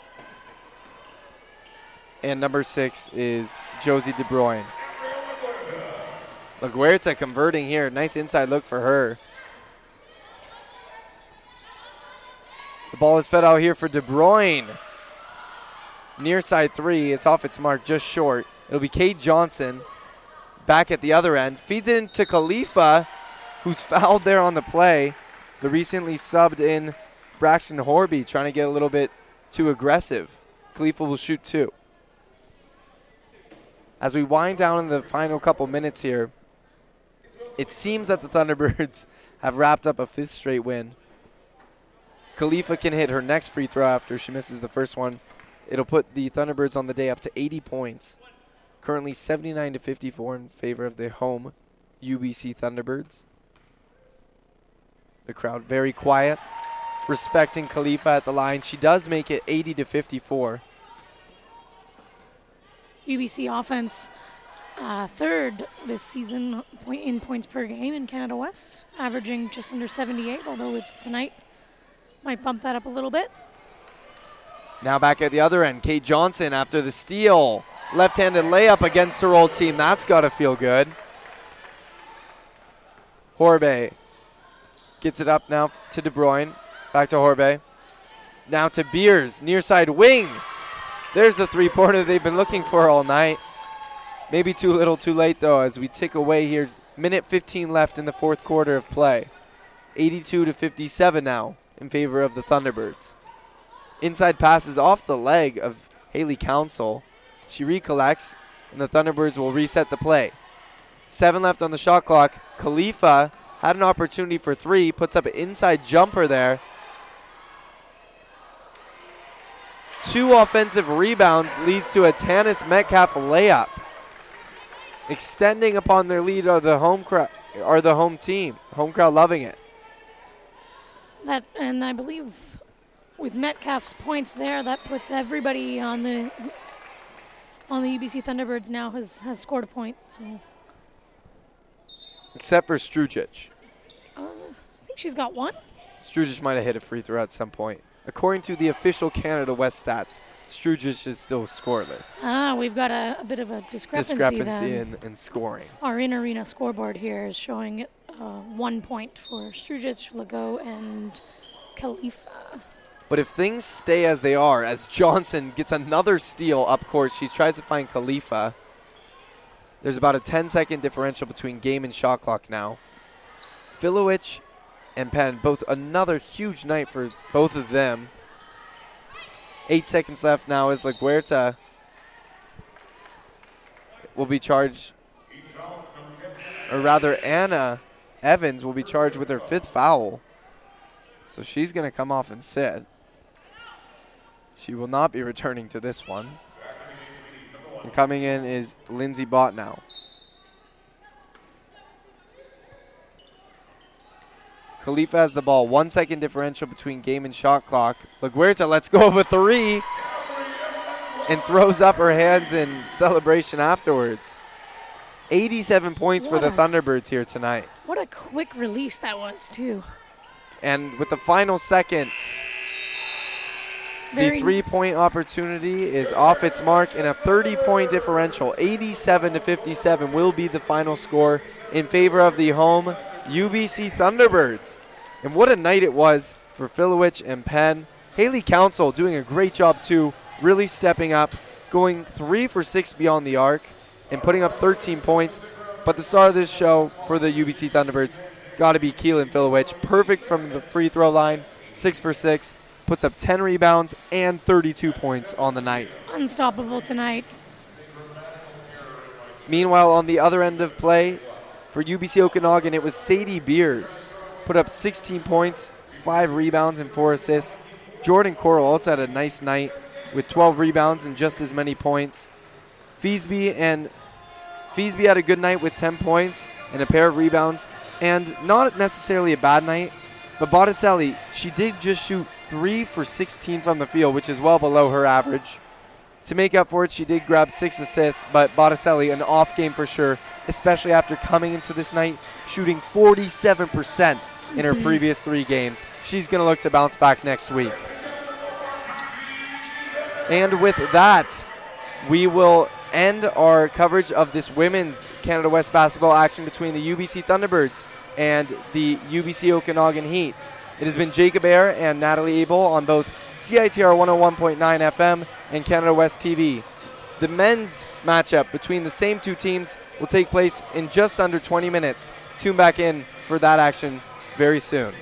S1: And number 6 is Josie De Bruyne. LaGuerta converting here. Nice inside look for her. The ball is fed out here for De Bruyne. Near side three. It's off its mark, just short. It'll be Kate Johnson back at the other end. Feeds it into Khalifa, who's fouled there on the play. The recently subbed in Braxton Horby trying to get a little bit too aggressive. Khalifa will shoot two. As we wind down in the final couple minutes here, it seems that the Thunderbirds have wrapped up a fifth straight win. Khalifa can hit her next free throw after she misses the first one. It'll put the Thunderbirds on the day up to 80 points. Currently 79 to 54 in favor of the home UBC Thunderbirds. The crowd very quiet, respecting Khalifa at the line. She does make it 80 to 54.
S2: UBC offense uh, third this season in points per game in Canada West, averaging just under 78. Although with tonight, might bump that up a little bit.
S1: Now back at the other end, Kate Johnson after the steal. Left-handed layup against her old team. That's got to feel good. Horbe gets it up now to De Bruyne. Back to Horbe. Now to Beers, near side wing. There's the three-pointer they've been looking for all night. Maybe too little, too late though, as we tick away here. Minute 15 left in the fourth quarter of play. 82 to 57 now in favor of the Thunderbirds. Inside passes off the leg of Haley Council. She recollects, and the Thunderbirds will reset the play. Seven left on the shot clock. Khalifa had an opportunity for three, puts up an inside jumper there. Two offensive rebounds leads to a Tanis Metcalf layup. Extending upon their lead are the home crowd, are the home team. Home crowd loving it.
S2: That and I believe with Metcalf's points there, that puts everybody on the on the UBC Thunderbirds now has has scored a point. So
S1: Except for Strujic.
S2: uh, I think she's got one.
S1: Strujic might have hit a free throw at some point. According to the official Canada West stats, Strujic is still scoreless.
S2: Ah, we've got a, a bit of a discrepancy,
S1: Discrepancy in, in scoring.
S2: Our in arena scoreboard here is showing uh, one point for Strujic, Lago, and Khalifa.
S1: But if things stay as they are, as Johnson gets another steal up court, she tries to find Khalifa. There's about a 10 second differential between game and shot clock now. Filewich and Penn, both another huge night for both of them. Eight seconds left now as LaGuerta will be charged, or rather, Anna Evans will be charged with her fifth foul. So she's going to come off and sit. She will not be returning to this one. And coming in is Lindsay Bott now. Khalifa has the ball. One second differential between game and shot clock. LaGuerta lets go of a three and throws up her hands in celebration afterwards. 87 points for the Thunderbirds here tonight.
S2: What a quick release that was, too.
S1: And with the final second, the three point opportunity is off its mark, and a 30 point differential, 87 to 57, will be the final score in favor of the home UBC Thunderbirds. And what a night it was for Filewich and Penn. Haley Council doing a great job too, really stepping up, going three for six beyond the arc and putting up 13 points. But the star of this show for the UBC Thunderbirds got to be Keylyn Filewich. Perfect from the free throw line, six for six, puts up 10 rebounds and 32 points on the night.
S2: Unstoppable tonight.
S1: Meanwhile, on the other end of play, for UBC Okanagan, it was Sadie Beers. Put up 16 points, 5 rebounds, and 4 assists. Jordan Coral also had a nice night with 12 rebounds and just as many points. Feesby and Feesby had a good night with 10 points and a pair of rebounds, and not necessarily a bad night. But Botticelli, she did just shoot 3 for 16 from the field, which is well below her average. To make up for it, she did grab six assists, but Botticelli, an off game for sure, especially after coming into this night shooting 47% in her previous three games. She's going to look to bounce back next week. And with that, we will end our coverage of this women's Canada West basketball action between the UBC Thunderbirds and the UBC Okanagan Heat. It has been Jacob Air and Natalie Abel on both CITR 101.9 FM and Canada West TV. The men's matchup between the same two teams will take place in just under 20 minutes. Tune back in for that action very soon.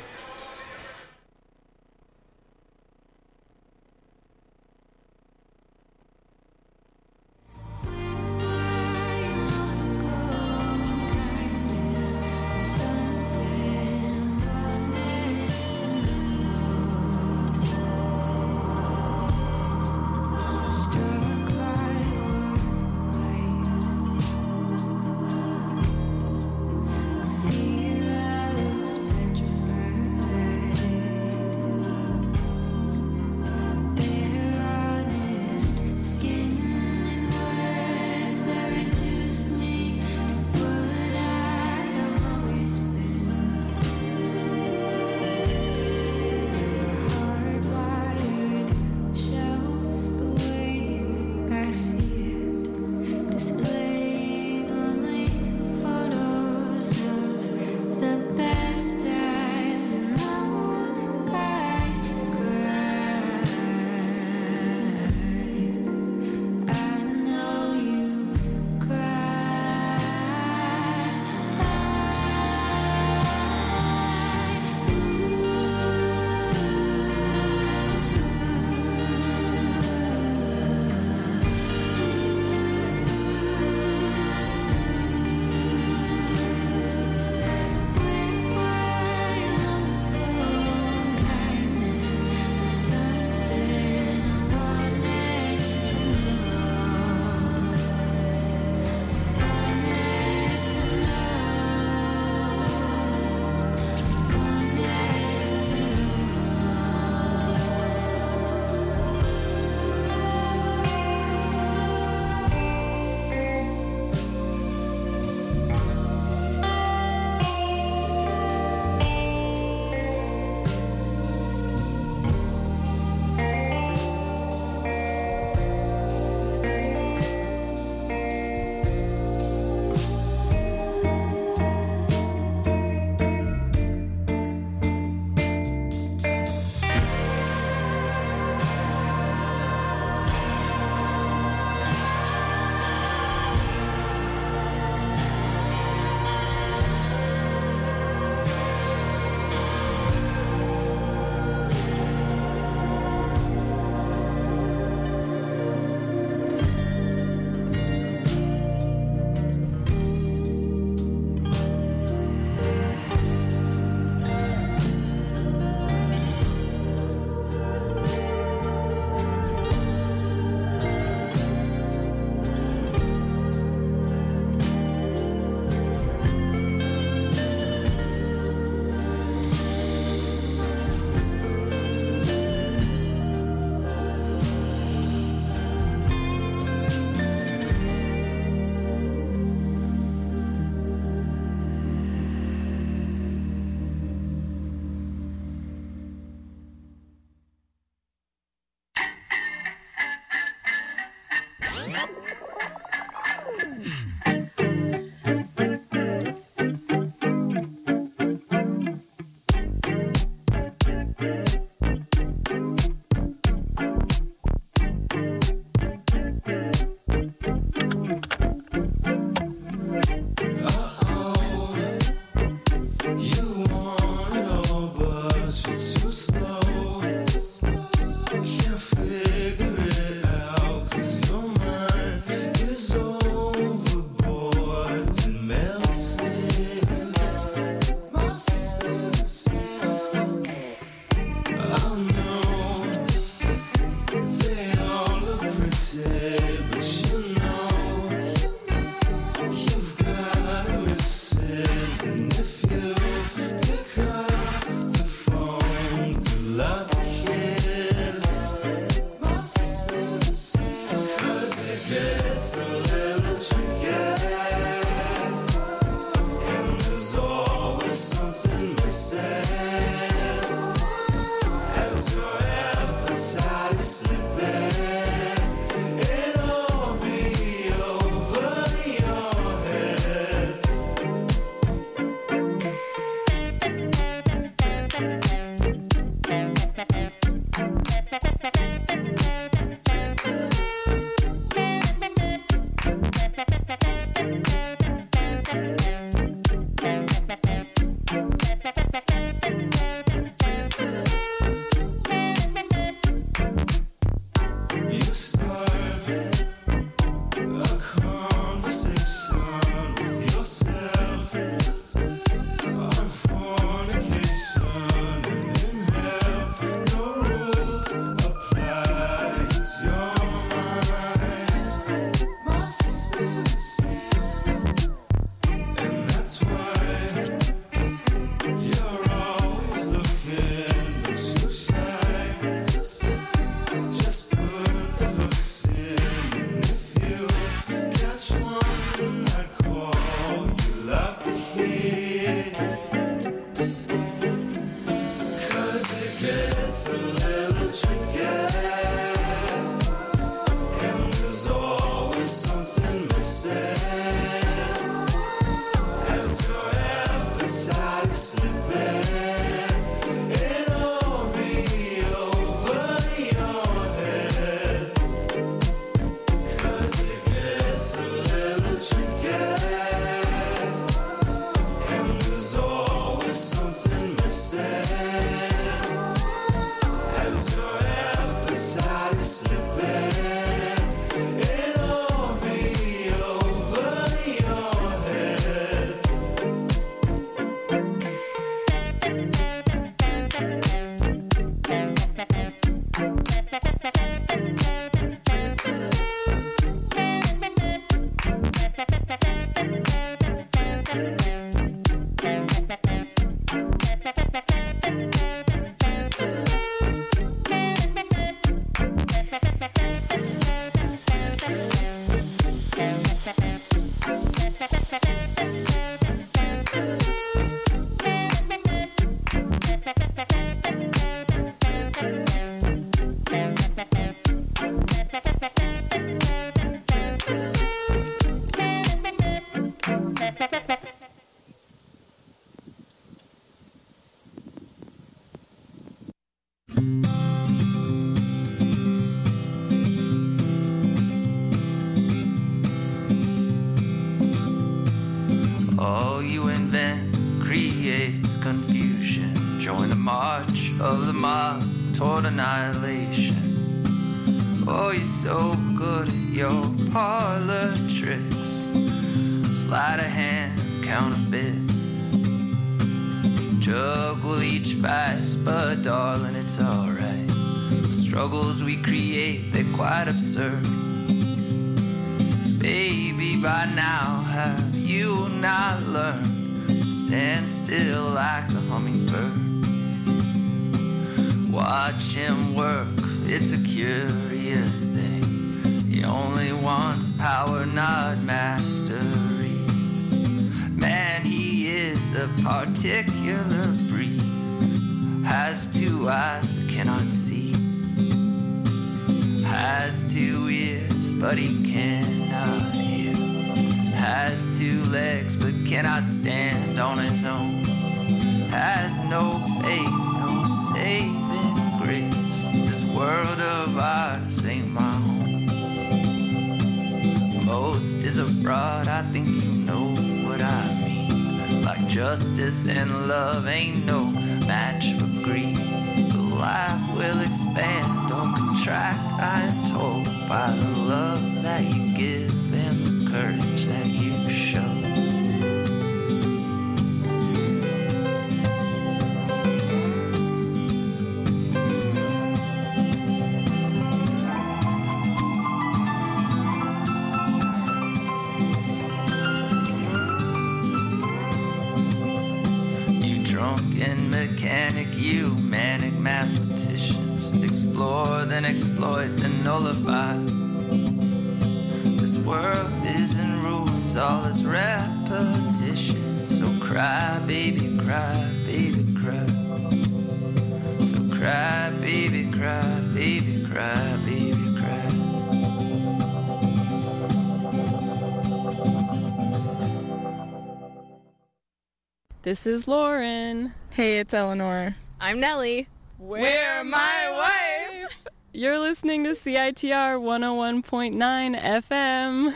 S4: This is
S5: Lauren.
S6: Hey, it's Eleanor.
S7: I'm Nellie.
S5: We're my wife. You're listening to CITR 101.9 FM.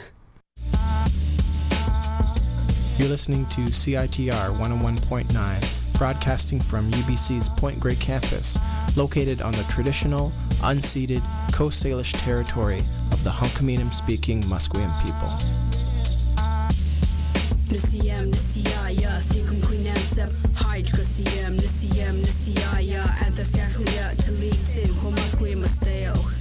S8: You're listening to CITR 101.9, broadcasting from UBC's Point Grey campus, located on the traditional, unceded Coast Salish territory of the Hunkaminam-speaking Musqueam people.
S3: Nisiyam, nisiyaya, thikum queenam sep, hydrgasiyam, nisiyam, nisiyaya, anthascaclia, talitim, homasque masteo.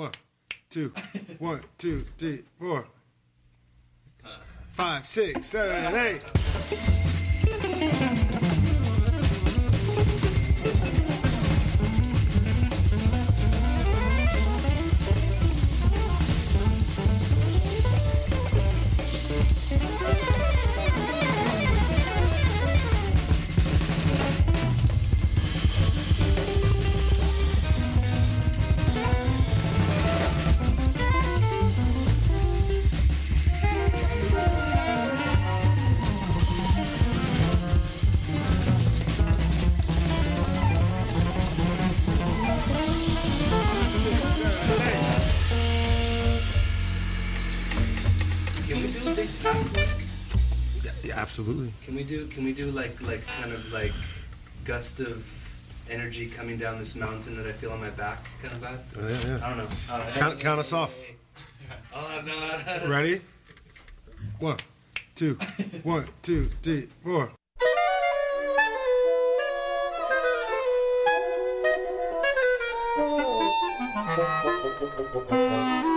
S9: One, two, one, two, three, four, five, six, seven, eight.
S10: Can we do can we do like like kind of like gust of energy coming down this mountain that I feel on my back kind of vibe?
S9: Oh, yeah, yeah.
S10: I don't know. Uh,
S9: Count- count us off.
S10: Oh no.
S9: Ready? One, two, one, two, three, four.
S6: stretches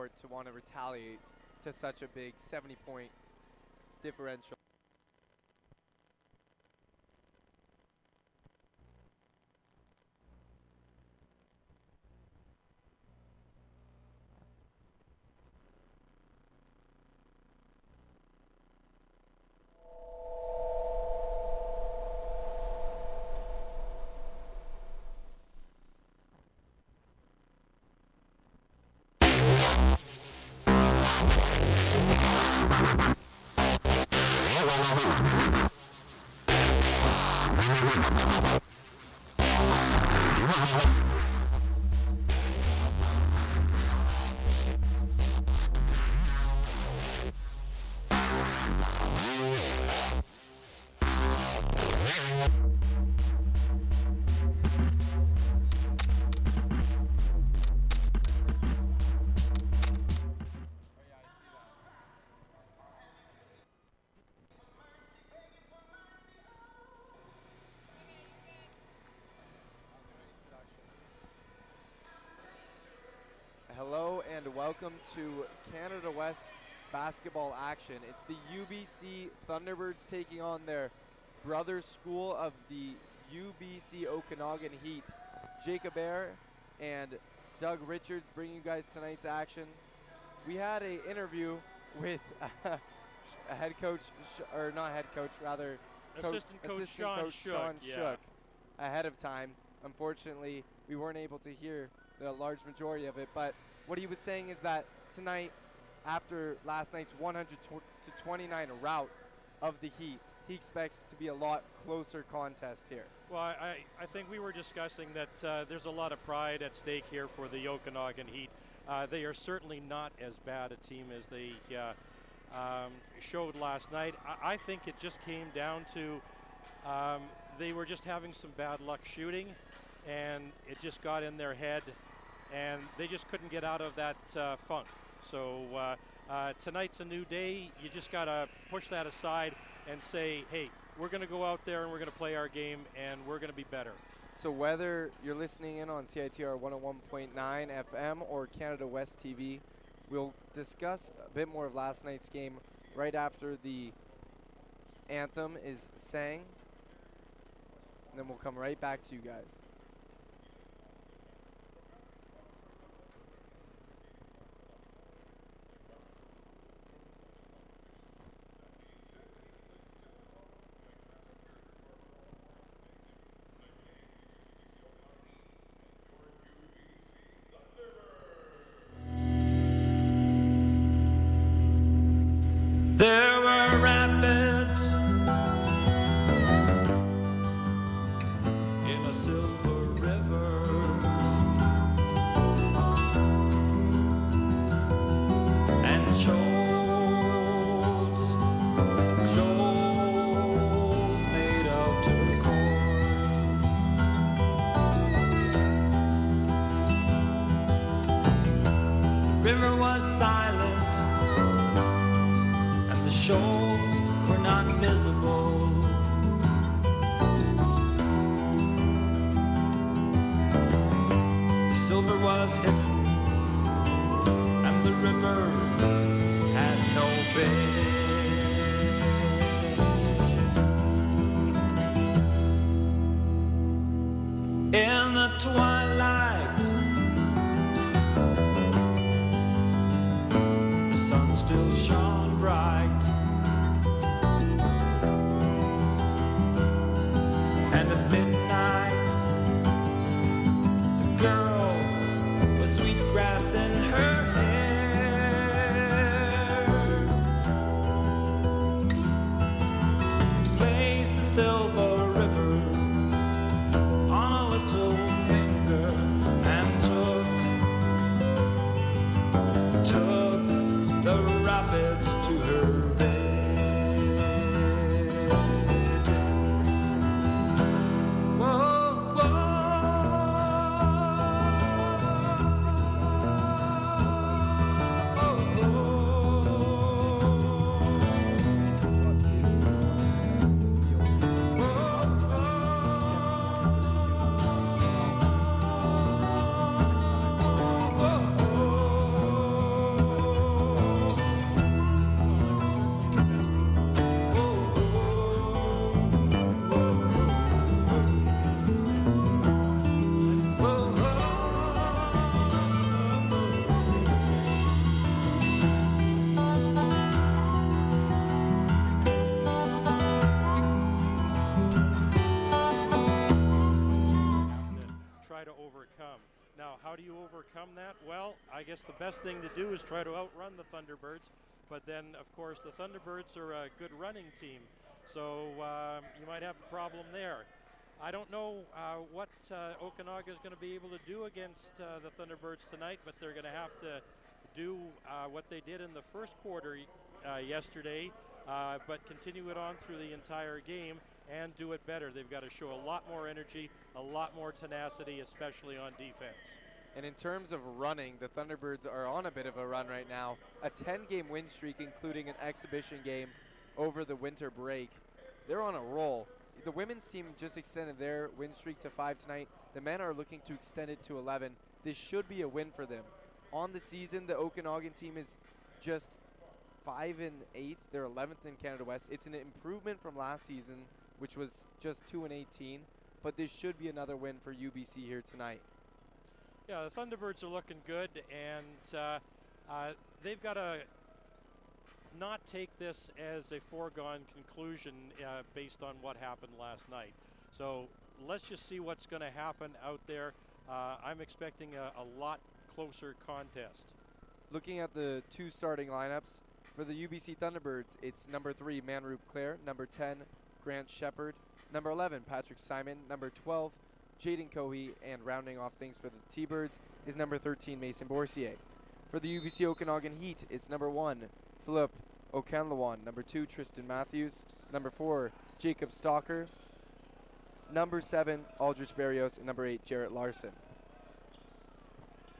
S1: court to want to retaliate to such a big 70 point differential. Welcome to Canada West basketball action. It's the UBC Thunderbirds taking on their brother school of the UBC Okanagan Heat. Jacob Air and Doug Richards bringing you guys tonight's action. We had a interview with a head coach, or not head coach, rather
S6: Assistant coach
S1: assistant
S6: Sean
S1: coach
S6: Shook,
S1: Sean
S6: yeah.
S1: Shook ahead of time. Unfortunately, we weren't able to hear the large majority of it. But what he was saying is that tonight, after last night's 100 to 29 rout of the Heat, he expects to be a lot closer contest here.
S6: Well, I, I think we were discussing that uh, there's a lot of pride at stake here for the Okanagan Heat. Uh, they are certainly not as bad a team as they uh, um, showed last night. I, I think it just came down to um, they were just having some bad luck shooting, and it just got in their head, and they just couldn't get out of that uh, funk. So uh, uh, tonight's a new day. You just got to push that aside and say, hey, we're going to go out there and we're going to play our game, and we're going to be better.
S1: So whether you're listening in on CITR 101.9 FM or Canada West TV, we'll discuss a bit more of last night's game right after the anthem is sang. And then we'll come right back to you guys.
S6: Best thing to do is try to outrun the Thunderbirds. But then, of course, the Thunderbirds are a good running team, so um, you might have a problem there. I don't know uh, what uh, Okanaga is going to be able to do against uh, the Thunderbirds tonight, but they're going to have to do uh, what they did in the first quarter uh, yesterday, uh, but continue it on through the entire game and do it better. They've got to show a lot more energy, a lot more tenacity, especially on defense.
S1: And in terms of running, the Thunderbirds are on a bit of a run right now. A 10 game win streak, including an exhibition game over the winter break. They're on a roll. The women's team just extended their win streak to five tonight. The men are looking to extend it to 11. This should be a win for them. On the season, the Okanagan team is just five and eight. They're 11th in Canada West. It's an improvement from last season, which was just two and 18. But this should be another win for UBC here tonight.
S6: Yeah, the Thunderbirds are looking good, and uh, uh, they've got to not take this as a foregone conclusion uh, based on what happened last night. So let's just see what's going to happen out there. Uh, I'm expecting a, a lot closer contest.
S1: Looking at the two starting lineups for the UBC Thunderbirds, it's number three Manroop Clare, number 10 Grant Shepard, number 11 Patrick Simon, number 12 Jaden Cohey, and rounding off things for the T-Birds is number 13 Mason Bourcier. For the UBC Okanagan Heat, it's number one Philip Okanlawan, number two Tristan Matthews, number four Jacob Stalker, number seven Aldrich Barrios, and number eight Jarrett Larson.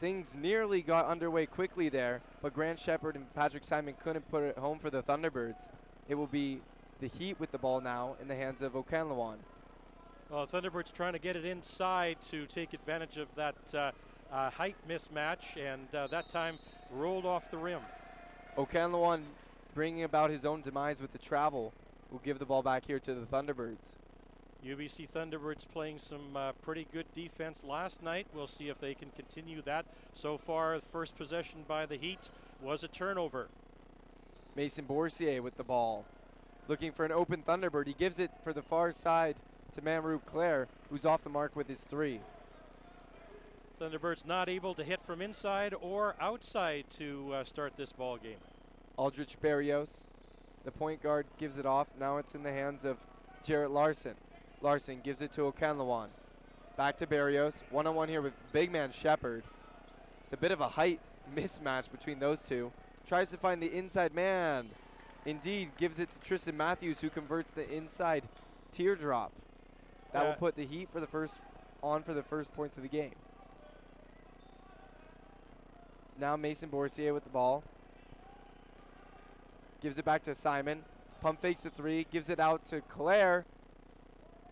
S1: Things nearly got underway quickly there, but Grant Shepard and Patrick Simon couldn't put it home for the Thunderbirds. It will be the Heat with the ball now in the hands of Okanlawan.
S6: Well, Thunderbirds trying to get it inside to take advantage of that uh, uh, height mismatch, and uh, that time rolled off the rim.
S1: Okanlawan bringing about his own demise with the travel will give the ball back here to the Thunderbirds.
S6: UBC Thunderbirds playing some uh, pretty good defense last night. We'll see if they can continue that. So far, the first possession by the Heat was a turnover.
S1: Mason Bourcier with the ball. Looking for an open Thunderbird. He gives it for the far side to Manroop Clare, who's off the mark with his three.
S6: Thunderbirds not able to hit from inside or outside to uh, start this ball game.
S1: Aldrich Barrios, the point guard, gives it off. Now it's in the hands of Jarrett Larson. Larson gives it to Okanlawan. Back to Barrios. One on one here with big man Shepard. It's a bit of a height mismatch between those two. Tries to find the inside man. Indeed, gives it to Tristan Matthews, who converts the inside teardrop. That will put the Heat for the first on for the first points of the game. Now Mason Bourcier with the ball. Gives it back to Simon. Pump fakes the three. Gives it out to Claire.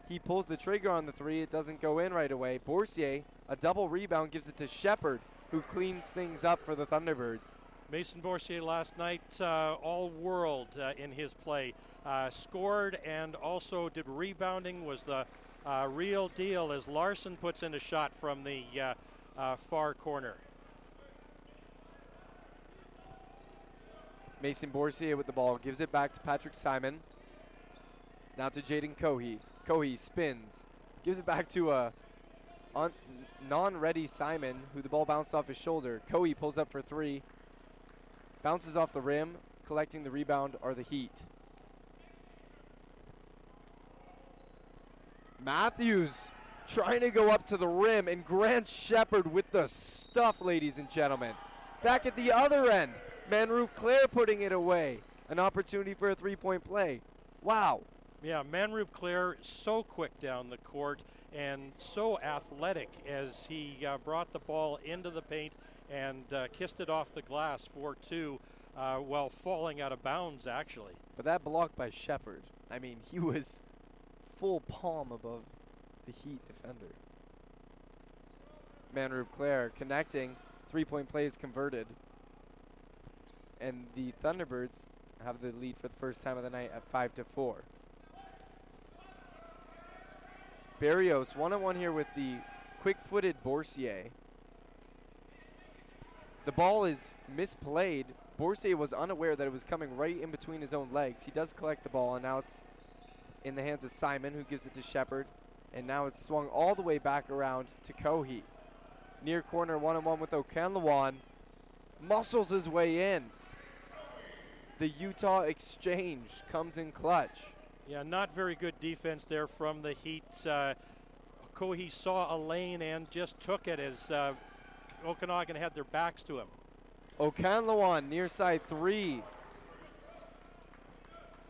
S1: He pulls the trigger on the three. It doesn't go in right away. Bourcier, a double rebound, gives it to Shepard, who cleans things up for the Thunderbirds.
S6: Mason Bourcier last night, uh, all world uh, in his play. Uh, scored and also did rebounding, was the uh, real deal as Larson puts in a shot from the uh, uh, far corner.
S1: Mason Bourcier with the ball. Gives it back to Patrick Simon. Now to Jaden Cohey. Cohey spins. Gives it back to a un- non-ready Simon, who the ball bounced off his shoulder. Cohey pulls up for three. Bounces off the rim. Collecting the rebound are the Heat. Matthews trying to go up to the rim, and Grant Shepard with the stuff, ladies and gentlemen. Back at the other end, Manroop Clare putting it away. An opportunity for a three point play. Wow.
S6: Yeah, Manroop Clare so quick down the court and so athletic as he uh, brought the ball into the paint and uh, kissed it off the glass for two uh, while falling out of bounds, actually.
S1: But that block by Shepard, I mean, he was full palm above the Heat defender. Manroop Clare connecting. Three point plays converted. And the Thunderbirds have the lead for the first time of the night at 5 to 4. Barrios one on one here with the quick footed Bourcier. The ball is misplayed. Bourcier was unaware that it was coming right in between his own legs. He does collect the ball, and now it's in the hands of Simon, who gives it to Shepard. And now it's swung all the way back around to Cohey. near corner one on one with Okanlawan. Muscles his way in. The Utah Exchange comes in clutch.
S6: Yeah, not very good defense there from the Heat. Uh, Kohi saw a lane and just took it as uh, Okanagan had their backs to him.
S1: Okanlawan near side three.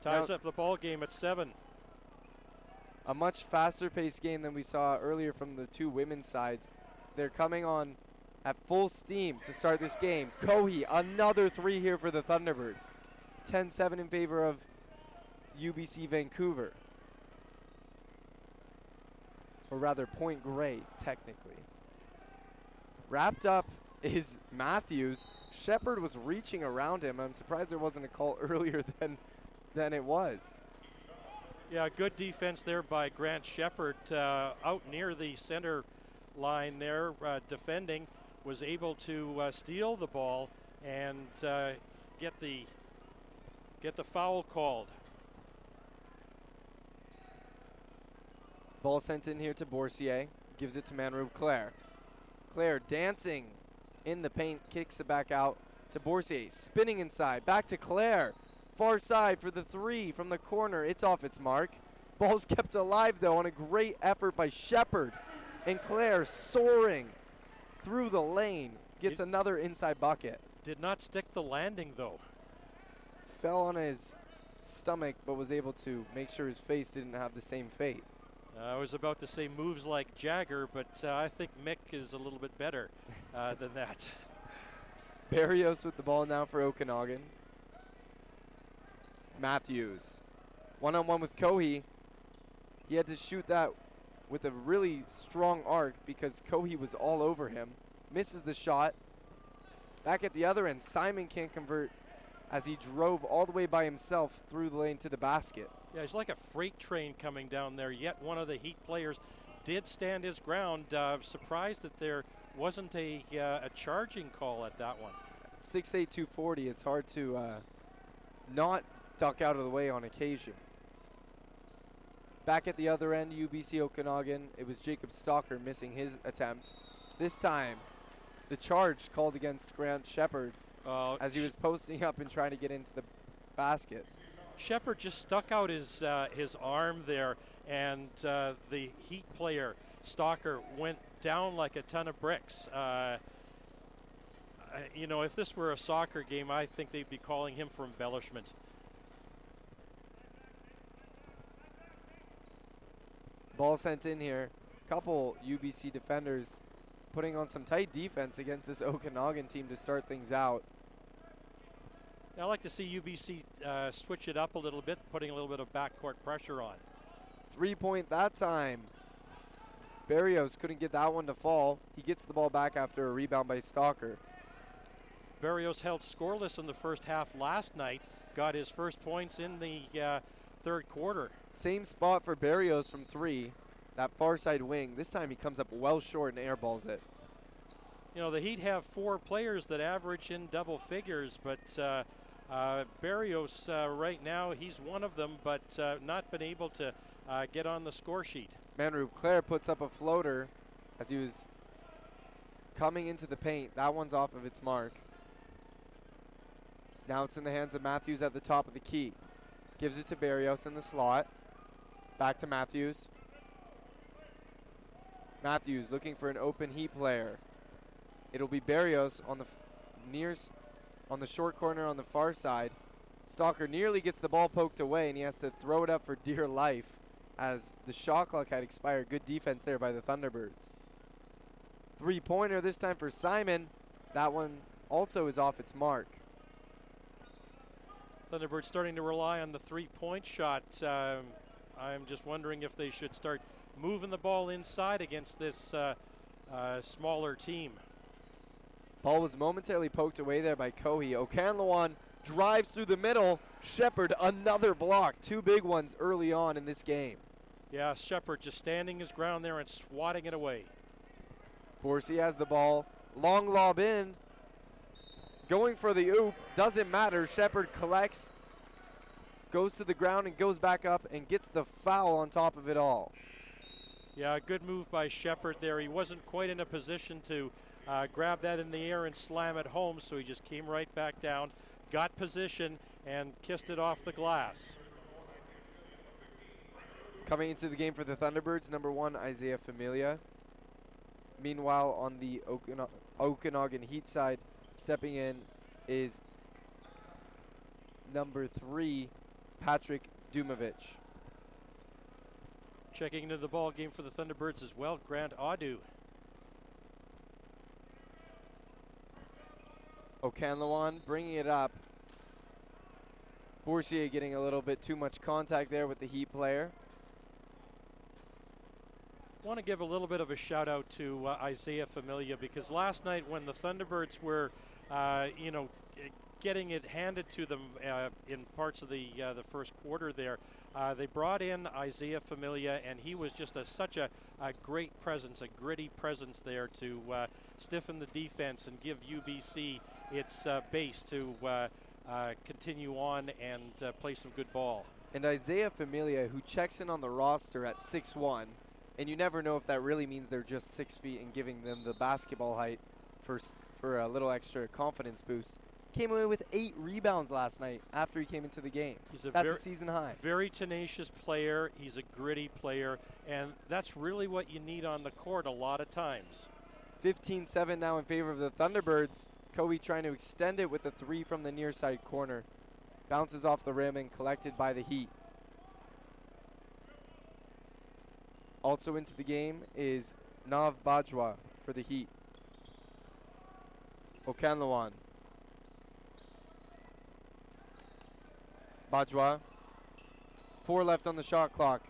S6: Ties
S1: Now-
S6: up the ball game at seven.
S1: A much faster paced game than we saw earlier from the two women's sides. They're coming on at full steam to start this game. Kohi, another three here for the Thunderbirds. 10 7 in favor of UBC Vancouver. Or rather, Point Grey, technically. Wrapped up is Matthews. Shepard was reaching around him. I'm surprised there wasn't a call earlier than, than it was.
S6: Yeah, good defense there by Grant Shepard uh, out near the center line there, uh, defending, was able to uh, steal the ball and uh, get the get the foul called.
S1: Ball sent in here to Bourcier. Gives it to Manroop Claire. Claire dancing in the paint, kicks it back out to Bourcier. Spinning inside. Back to Claire. Far side for the three from the corner. It's off its mark. Ball's kept alive though on a great effort by Shepard. And Claire soaring through the lane. Gets
S6: It-
S1: another inside bucket.
S6: Did not stick the landing though.
S1: Fell on his stomach, but was able to make sure his face didn't have the same fate.
S6: Uh, I was about to say moves like Jagger, but uh, I think Mick is a little bit better uh, than that.
S1: Barrios with the ball now for Okanagan. Matthews. One on one with Kohi. He had to shoot that with a really strong arc because Kohi was all over him. Misses the shot. Back at the other end, Simon can't convert as he drove all the way by himself through the lane to the basket.
S6: Yeah, he's like a freight train coming down there. Yet one of the Heat players did stand his ground. Uh, surprised that there wasn't a, uh, a charging call at that one.
S1: 6'8", 240, it's hard to uh, not duck out of the way on occasion. Back at the other end, UBC Okanagan, it was Jacob Stalker missing his attempt. This time, the charge called against Grant Shepard
S6: Uh,
S1: as he was posting up and trying to get into the basket.
S6: Shepard just stuck out his uh, his arm there, and uh, the Heat player Stalker went down like a ton of bricks. Uh, you know, if this were a soccer game, I think they'd be calling him for embellishment.
S1: Ball sent in here. Couple UBC defenders putting on some tight defense against this Okanagan team to start things out.
S6: I like to see UBC uh, switch it up a little bit, putting a little bit of backcourt pressure on.
S1: Three point that time. Barrios couldn't get that one to fall. He gets the ball back after a rebound by Stalker.
S6: Barrios held scoreless in the first half last night, got his first points in the uh, third quarter.
S1: Same spot for Barrios from three. That far side wing. This time he comes up well short and airballs it.
S6: You know, the Heat have four players that average in double figures, but uh, uh, Barrios uh, right now, he's one of them, but uh, not been able to uh, get on the score sheet.
S1: Manroop Claire puts up a floater as he was coming into the paint. That one's off of its mark. Now it's in the hands of Matthews at the top of the key. Gives it to Barrios in the slot. Back to Matthews. Matthews looking for an open heat player. It'll be Barrios on the near on the short corner on the far side. Stalker nearly gets the ball poked away and he has to throw it up for dear life as the shot clock had expired. Good defense there by the Thunderbirds. Three pointer this time for Simon. That one also is off its mark.
S6: Thunderbirds starting to rely on the three-point shot. Um, I'm just wondering if they should start moving the ball inside against this uh, uh, smaller team.
S1: Ball was momentarily poked away there by Kohi. Okanlawan drives through the middle. Shepard, another block. Two big ones early on in this game.
S6: Yeah, Shepard just standing his ground there and swatting it away.
S1: Borsi has the ball. Long lob in. Going for the oop. Doesn't matter. Shepard collects. Goes to the ground and goes back up and gets the foul on top of it all.
S6: Yeah, good move by Shepard there. He wasn't quite in a position to uh, grab that in the air and slam it home, so he just came right back down, got position, and kissed it off the glass.
S1: Coming into the game for the Thunderbirds, number one, Isaiah Familia. Meanwhile, on the Okana- Okanagan Heat side, stepping in is number three, Patrick Dumovich.
S6: Checking into the ball game for the Thunderbirds as well, Grant Audu.
S1: Okanlawan bringing it up. Bourcier getting a little bit too much contact there with the Heat player.
S6: want to give a little bit of a shout out to uh, Isaiah Familia because last night when the Thunderbirds were, uh, you know, getting it handed to them uh, in parts of the uh, the first quarter there, uh, they brought in Isaiah Familia and he was just a, such a, a great presence, a gritty presence there to uh, stiffen the defense and give UBC its uh, base to. Uh, continue on and play some good ball.
S1: And Isaiah Familia, who checks in on the roster at 6'1, and you never know if that really means they're just six feet and giving them the basketball height for, for a little extra confidence boost. Came away with eight rebounds last night after he came into the game.
S6: He's a
S1: That's
S6: very-
S1: a season high.
S6: Very tenacious player. He's a gritty player, and that's really what you need on the court a lot of times.
S1: 15 7 now in favor of the Thunderbirds. Kobe trying to extend it with a three from the near side corner. Bounces off the rim and collected by the Heat. Also into the game is Nav Bajwa for the Heat. Okanlawan. Bajwa. Four left on the shot clock.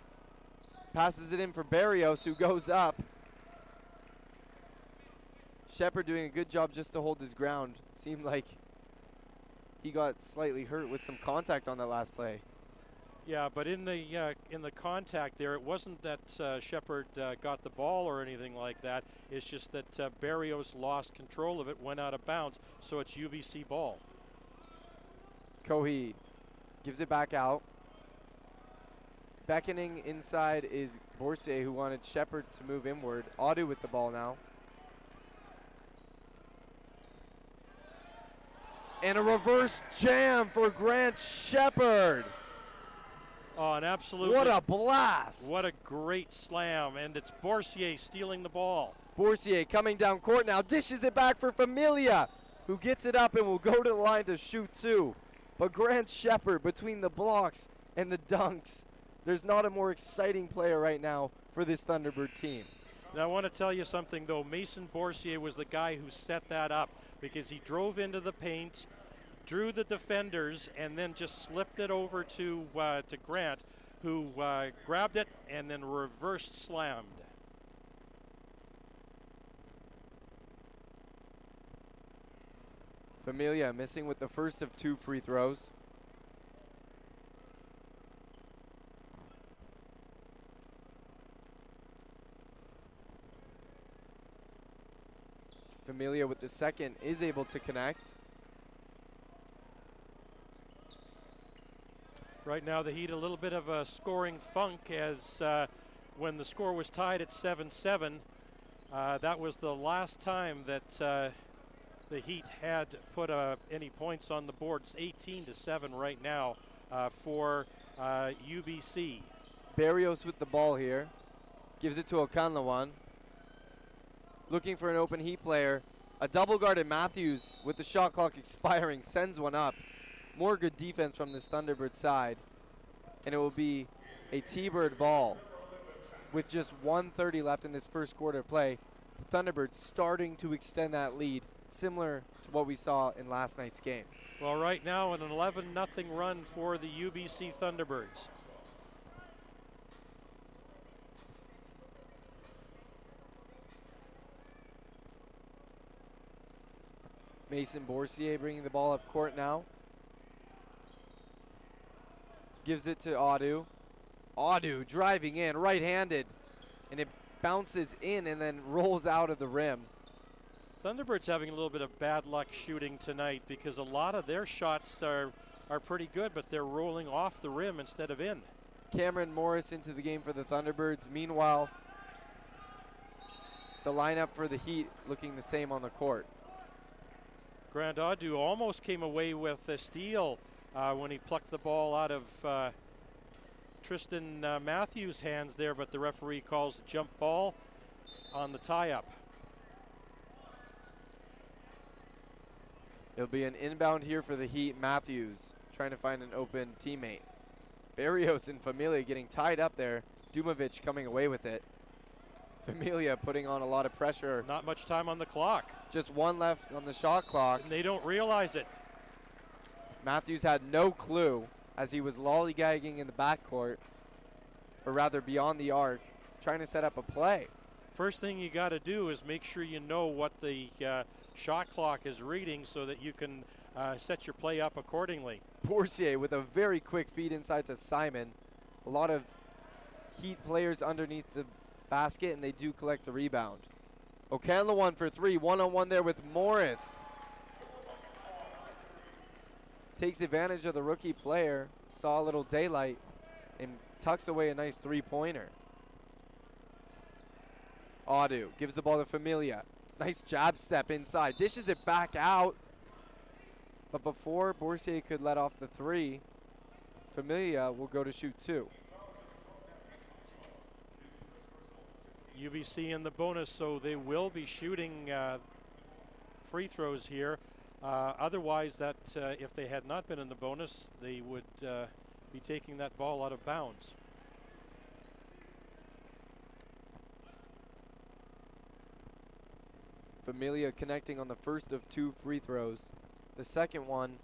S1: Passes it in for Barrios, who goes up. Shepard doing a good job just to hold his ground. Seemed like he got slightly hurt with some contact on that last play.
S6: Yeah, but in the uh, in the contact there, it wasn't that uh, Shepard uh, got the ball or anything like that. It's just that uh, Barrios lost control of it, went out of bounds, so it's UBC ball.
S1: Kohi gives it back out. Beckoning inside is Bourcier, who wanted Shepard to move inward. Audu with the ball now. And a reverse jam for Grant Shepard.
S6: Oh, an absolute
S1: What a blast!
S6: what a great slam, and it's Bourcier stealing the ball.
S1: Bourcier coming down court now, dishes it back for Familia, who gets it up and will go to the line to shoot two. But Grant Shepard, between the blocks and the dunks, there's not a more exciting player right now for this Thunderbird team.
S6: Now, I want to tell you something, though. Mason Bourcier was the guy who set that up because he drove into the paint, drew the defenders, and then just slipped it over to uh, to Grant, who uh, grabbed it and then reversed slammed.
S1: Familia missing with the first of two free throws. Familia with the second is able to connect.
S6: Right now, the Heat a little bit of a scoring funk as uh, when the score was tied at 7-7, uh, that was the last time that uh, the Heat had put uh, any points on the board. It's 18 to 7 right now uh, for uh, UBC.
S1: Barrios with the ball here. Gives it to Okanlawan. Looking for an open heat player. A double guard guarded Matthews with the shot clock expiring sends one up. More good defense from this Thunderbird side. And it will be a T-Bird ball with just 130 left in this first quarter play. The Thunderbirds starting to extend that lead, similar to what we saw in last night's game.
S6: Well, right now, an 11 0 run for the UBC Thunderbirds.
S1: Mason Bourcier bringing the ball up court now. Gives it to Audu. Audu driving in, right-handed, and it bounces in and then rolls out of the rim.
S6: Thunderbirds having a little bit of bad luck shooting tonight because a lot of their shots are are pretty good, but they're rolling off the rim instead of in.
S1: Cameron Morris into the game for the Thunderbirds. Meanwhile, the lineup for the Heat looking the same on the court.
S6: Grant Audu almost came away with a steal uh, when he plucked the ball out of uh, Tristan uh, Matthews' hands there, but the referee calls a jump ball on the tie-up.
S1: It'll be an inbound here for the Heat. Matthews trying to find an open teammate. Barrios and Familia getting tied up there. Dumovic coming away with it. Familia putting on a lot of pressure.
S6: Not much time on the clock.
S1: Just one left on the shot clock.
S6: And they don't realize it.
S1: Matthews had no clue as he was lollygagging in the backcourt, or rather beyond the arc, trying to set up a play.
S6: First thing you got to do is make sure you know what the uh, shot clock is reading so that you can uh, set your play up accordingly.
S1: Bourcier with a very quick feed inside to Simon. A lot of Heat players underneath the basket, and they do collect the rebound. Okanlawan for three, one on one there with Morris. Takes advantage of the rookie player, saw a little daylight, and tucks away a nice three pointer. Audu gives the ball to Familia. Nice jab step inside, dishes it back out. But before Bourcier could let off the three, Familia will go to shoot two.
S6: UBC in the bonus, so they will be shooting uh, free throws here. Uh, otherwise, that uh, if they had not been in the bonus, they would uh, be taking that ball out of bounds.
S1: Familia connecting on the first of two free throws. The second one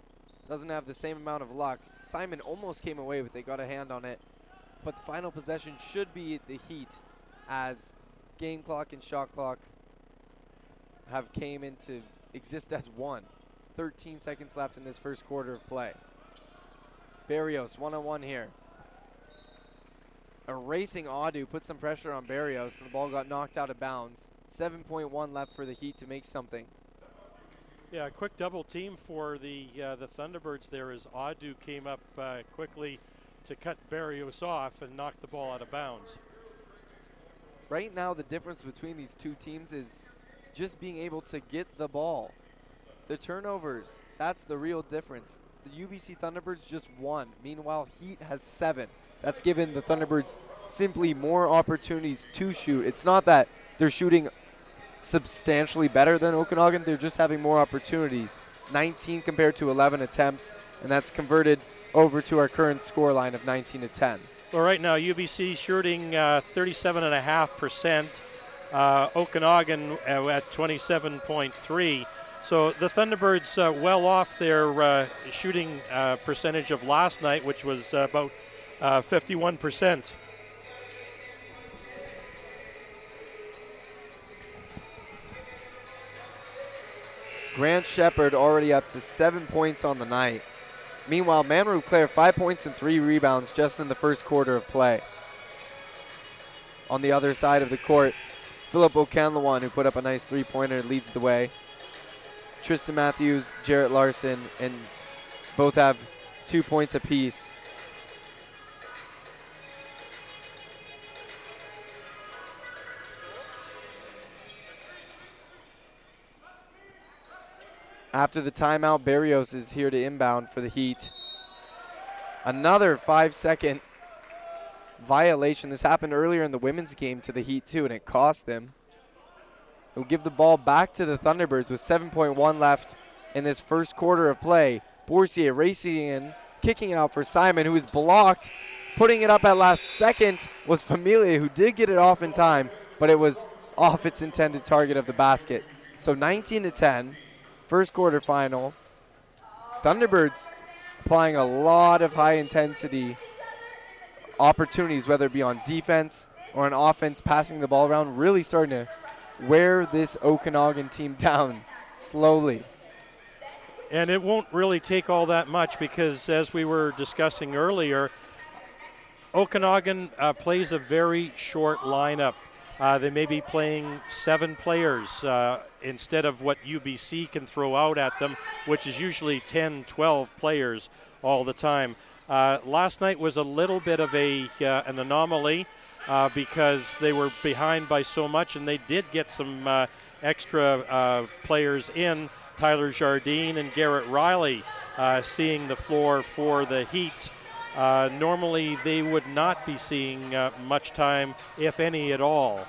S1: doesn't have the same amount of luck. Simon almost came away but they got a hand on it. But the final possession should be the Heat as game clock and shot clock have came into exist as one. 13 seconds left in this first quarter of play. Barrios one on one here. A racing Audu put some pressure on Barrios, and the ball got knocked out of bounds. 7.1 left for the Heat to make something.
S6: Yeah, a quick double team for the uh, the Thunderbirds there as Audu came up uh, quickly to cut Barrios off and knock the ball out of bounds.
S1: Right now, the difference between these two teams is just being able to get the ball. The turnovers, that's the real difference. The UBC Thunderbirds just won. Meanwhile, Heat has seven. That's given the Thunderbirds simply more opportunities to shoot. It's not that they're shooting substantially better than Okanagan, they're just having more opportunities. 19 compared to 11 attempts, and that's converted over to our current score line of 19 to 10.
S6: Well, right now UBC shooting uh, 37.5 percent. Uh, Okanagan uh, at 27.3. So the Thunderbirds uh, well off their uh, shooting uh, percentage of last night, which was about uh, 51
S1: Grant Shepard already up to seven points on the night. Meanwhile, Manroop Claire five points and three rebounds just in the first quarter of play. On the other side of the court, Philip Okanlawan, who put up a nice three pointer, leads the way. Tristan Matthews, Jarrett Larson, and both have two points apiece. After the timeout, Barrios is here to inbound for the Heat. Another five second violation. This happened earlier in the women's game to the Heat, too, and it cost them. They'll give the ball back to the Thunderbirds with 7.1 left in this first quarter of play. Bourcier racing in, kicking it out for Simon, who is blocked. Putting it up at last second was Familia, who did get it off in time, but it was off its intended target of the basket. So 19 to 10, first quarter final. Thunderbirds applying a lot of high intensity opportunities, whether it be on defense or on offense, passing the ball around, really starting to wear this Okanagan team down slowly.
S6: And it won't really take all that much because, as we were discussing earlier, Okanagan uh, plays a very short lineup. Uh, they may be playing seven players uh, instead of what UBC can throw out at them, which is usually 10, 12 players all the time. Uh, last night was a little bit of a uh, an anomaly uh, because they were behind by so much, and they did get some uh, extra uh, players in. Tyler Jardine and Garrett Riley uh, seeing the floor for the Heat. Normally, they would not be seeing much time, if any at all.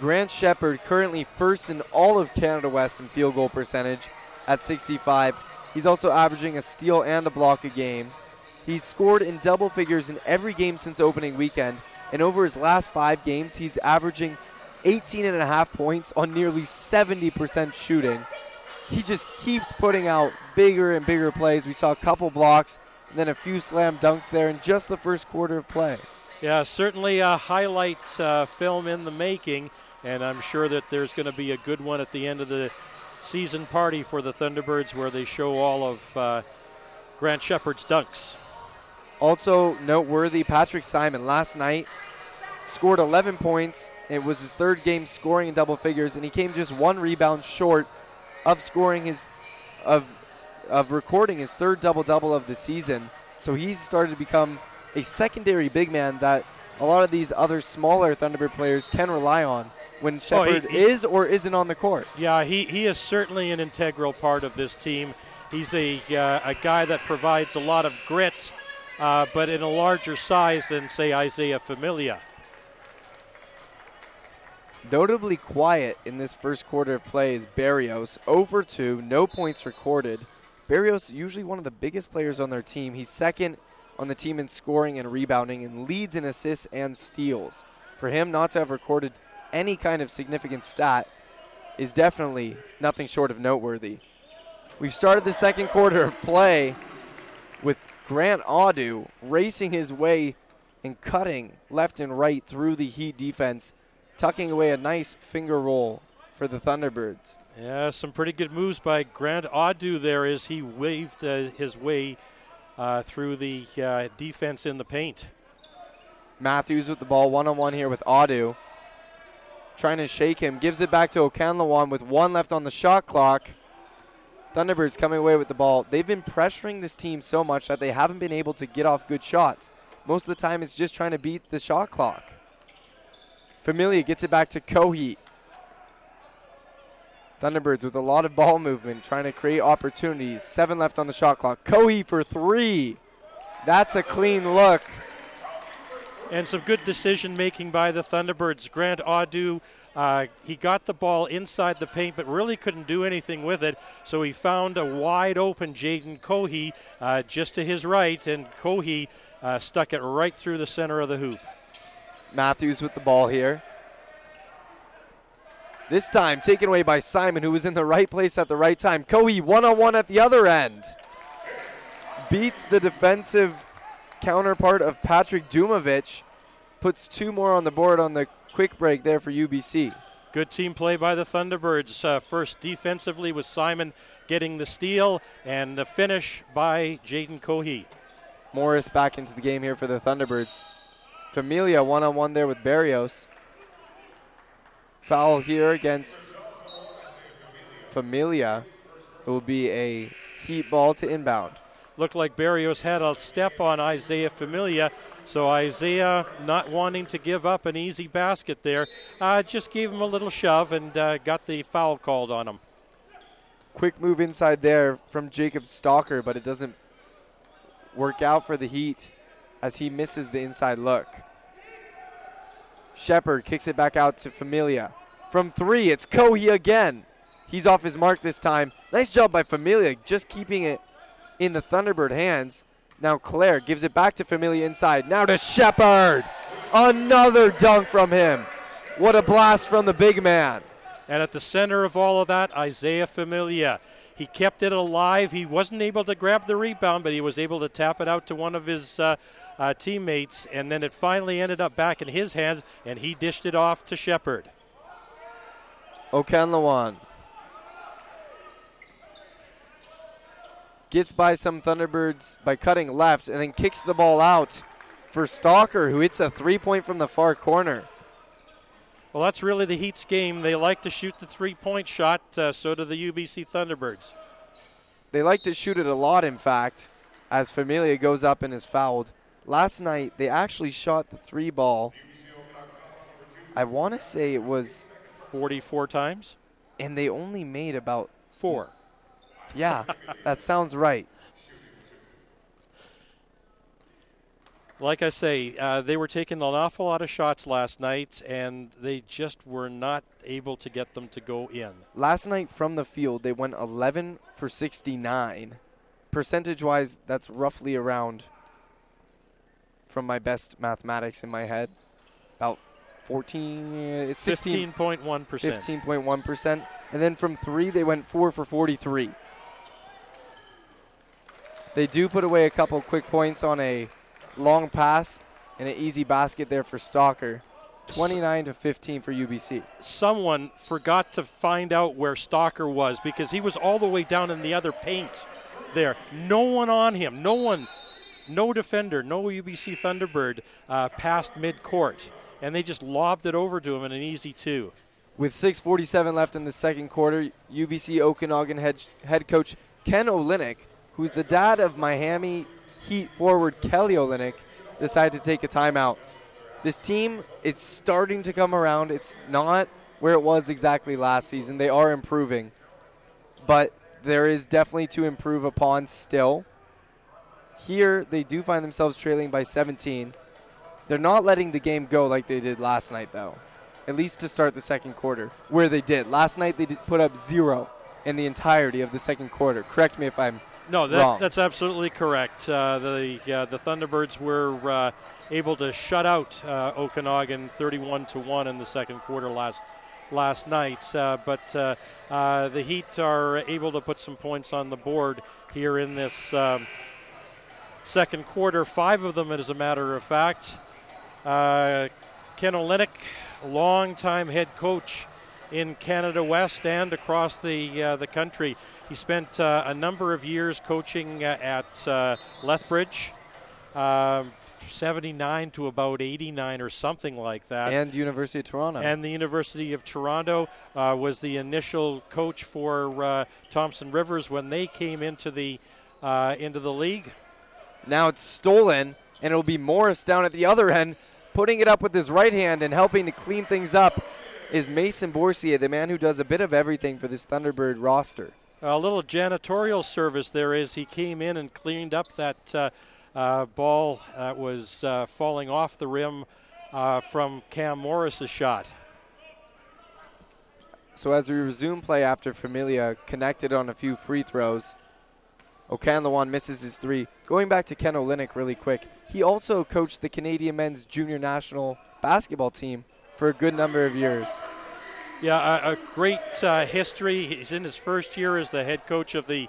S1: Grant Shepard currently first in all of Canada West in field goal percentage at 65. He's also averaging a steal and a block a game. He's scored in double figures in every game since opening weekend, and over his last five games, he's averaging 18 and a half points on nearly 70% shooting. He just keeps putting out bigger and bigger plays. We saw a couple blocks and then a few slam dunks there in just the first quarter of play.
S6: Yeah, certainly a highlight uh, film in the making, and I'm sure that there's going to be a good one at the end of the season party for the Thunderbirds where they show all of uh, Grant Shepard's dunks.
S1: Also noteworthy, Patrick Simon last night scored 11 points. It was his third game scoring in double figures, and he came just one rebound short of scoring his of of recording his third double double of the season. So he's started to become a secondary big man that a lot of these other smaller Thunderbird players can rely on when
S6: Oh,
S1: Shepard
S6: he-
S1: is or isn't on the court.
S6: Yeah, he, he is certainly an integral part of this team. He's a, uh, a guy that provides a lot of grit, uh, but in a larger size than, say, Isaiah Familia.
S1: Notably quiet in this first quarter of play is Barrios. Over two, no points recorded. Barrios usually one of the biggest players on their team. He's second on the team in scoring and rebounding and leads in assists and steals. For him not to have recorded any kind of significant stat is definitely nothing short of noteworthy. We've started the second quarter of play with Grant Audu racing his way and cutting left and right through the Heat defense, tucking away a nice finger roll for the Thunderbirds.
S6: Yeah, some pretty good moves by Grant Audu there as he waved uh, his way uh, through the uh, defense in the paint.
S1: Matthews with the ball one on one here with Audu. Trying to shake him, gives it back to Okanlawan with one left on the shot clock. Thunderbirds coming away with the ball. They've been pressuring this team so much that they haven't been able to get off good shots. Most of the time, it's just trying to beat the shot clock. Familia gets it back to Kohi. Thunderbirds with a lot of ball movement, trying to create opportunities. Seven left on the shot clock. Kohi for three. That's a clean look.
S6: And some good decision making by the Thunderbirds. Grant Audu, uh, he got the ball inside the paint, but really couldn't do anything with it. So he found a wide open Jaden Cohey uh, just to his right, and Cohey uh, stuck it right through the center of the hoop.
S1: Matthews with the ball here. This time taken away by Simon, who was in the right place at the right time. Kohi one on one at the other end. Beats the defensive counterpart of Patrick Dumovic. Puts two more on the board on the quick break there for UBC.
S6: Good team play by the Thunderbirds. Uh, first defensively with Simon getting the steal, and the finish by Jaden Cohey.
S1: Morris back into the game here for the Thunderbirds. Familia one on one there with Barrios. Foul here against Familia. It will be a heat ball to inbound.
S6: Looked like Barrios had a step on Isaiah Familia, so Isaiah, not wanting to give up an easy basket there, uh, just gave him a little shove and uh, got the foul called on him.
S1: Quick move inside there from Jacob Stalker, but it doesn't work out for the Heat as he misses the inside look. Shepard kicks it back out to Familia. From three, it's Kohi again. He's off his mark this time. Nice job by Familia, just keeping it in the Thunderbird hands. Now Claire gives it back to Familia inside. Now to Shepard. Another dunk from him. What a blast from the big man.
S6: And at the center of all of that, Isaiah Familia. He kept it alive. He wasn't able to grab the rebound, but he was able to tap it out to one of his uh, uh, teammates, and then it finally ended up back in his hands, and he dished it off to Shepard.
S1: Okanlawan gets by some Thunderbirds by cutting left and then kicks the ball out for Stalker, who hits a three point from the far corner.
S6: Well, that's really the Heat's game. They like to shoot the three point shot, uh, so do the UBC Thunderbirds.
S1: They like to shoot it a lot, in fact. as Familia goes up and is fouled. Last night, they actually shot the three ball. I want to say it was,
S6: 44 times?
S1: and they only made about,
S6: Four.
S1: Yeah, that sounds right.
S6: Like I say, uh, they were taking an awful lot of shots last night, and they just were not able to get them to go in.
S1: Last night from the field, they went 11 for 69. Percentage wise, that's roughly around, from my best mathematics in my head, about 14, uh, 16,
S6: 15.1%.
S1: 15.1%. And then from three, they went four for 43. They do put away a couple quick points on a long pass and an easy basket there for Stalker. 29 to 15 for UBC.
S6: Someone forgot to find out where Stalker was because he was all the way down in the other paint there. No one on him. No one. No defender. No UBC Thunderbird uh, past mid-court. And they just lobbed it over to him in an easy two.
S1: With 6:47 left in the second quarter, UBC Okanagan head, head coach Ken Olynyk, who's the dad of Miami Heat forward Kelly Olynyk, decided to take a timeout. This team is starting to come around. It's not where it was exactly last season. They are improving, but there is definitely to improve upon still. Here, they do find themselves trailing by 17. They're not letting the game go like they did last night, though. At least to start the second quarter, where they did. Last night, they did put up zero in the entirety of the second quarter. Correct me if I'm
S6: No, that, that's absolutely correct. Uh, the uh, the Thunderbirds were uh, able to shut out uh, Okanagan 31 to one in the second quarter last last night, uh, but uh, uh, the Heat are able to put some points on the board here in this um, second quarter. Five of them, as a matter of fact. Uh, Ken Olynyk, longtime head coach in Canada West and across the uh, the country. He spent uh, a number of years coaching uh, at uh, Lethbridge, um 79 to about 89 or something like that.
S1: and University of Toronto.
S6: And the University of Toronto uh, was the initial coach for uh, Thompson Rivers when they came into the uh, into the league.
S1: Now it's stolen, and it'll be Morris down at the other end, putting it up with his right hand and helping to clean things up. Is Mason Bourcier, the man who does a bit of everything for this Thunderbird roster?
S6: A little janitorial service there is. He came in and cleaned up that uh, uh, ball that was uh, falling off the rim uh, from Cam Morris's shot.
S1: So as we resume play after Familia connected on a few free throws, Okanlawan misses his three. Going back to Ken Olynyk really quick, he also coached the Canadian men's junior national basketball team for a good number of years.
S6: Yeah, a, a great uh, history. He's in his first year as the head coach of the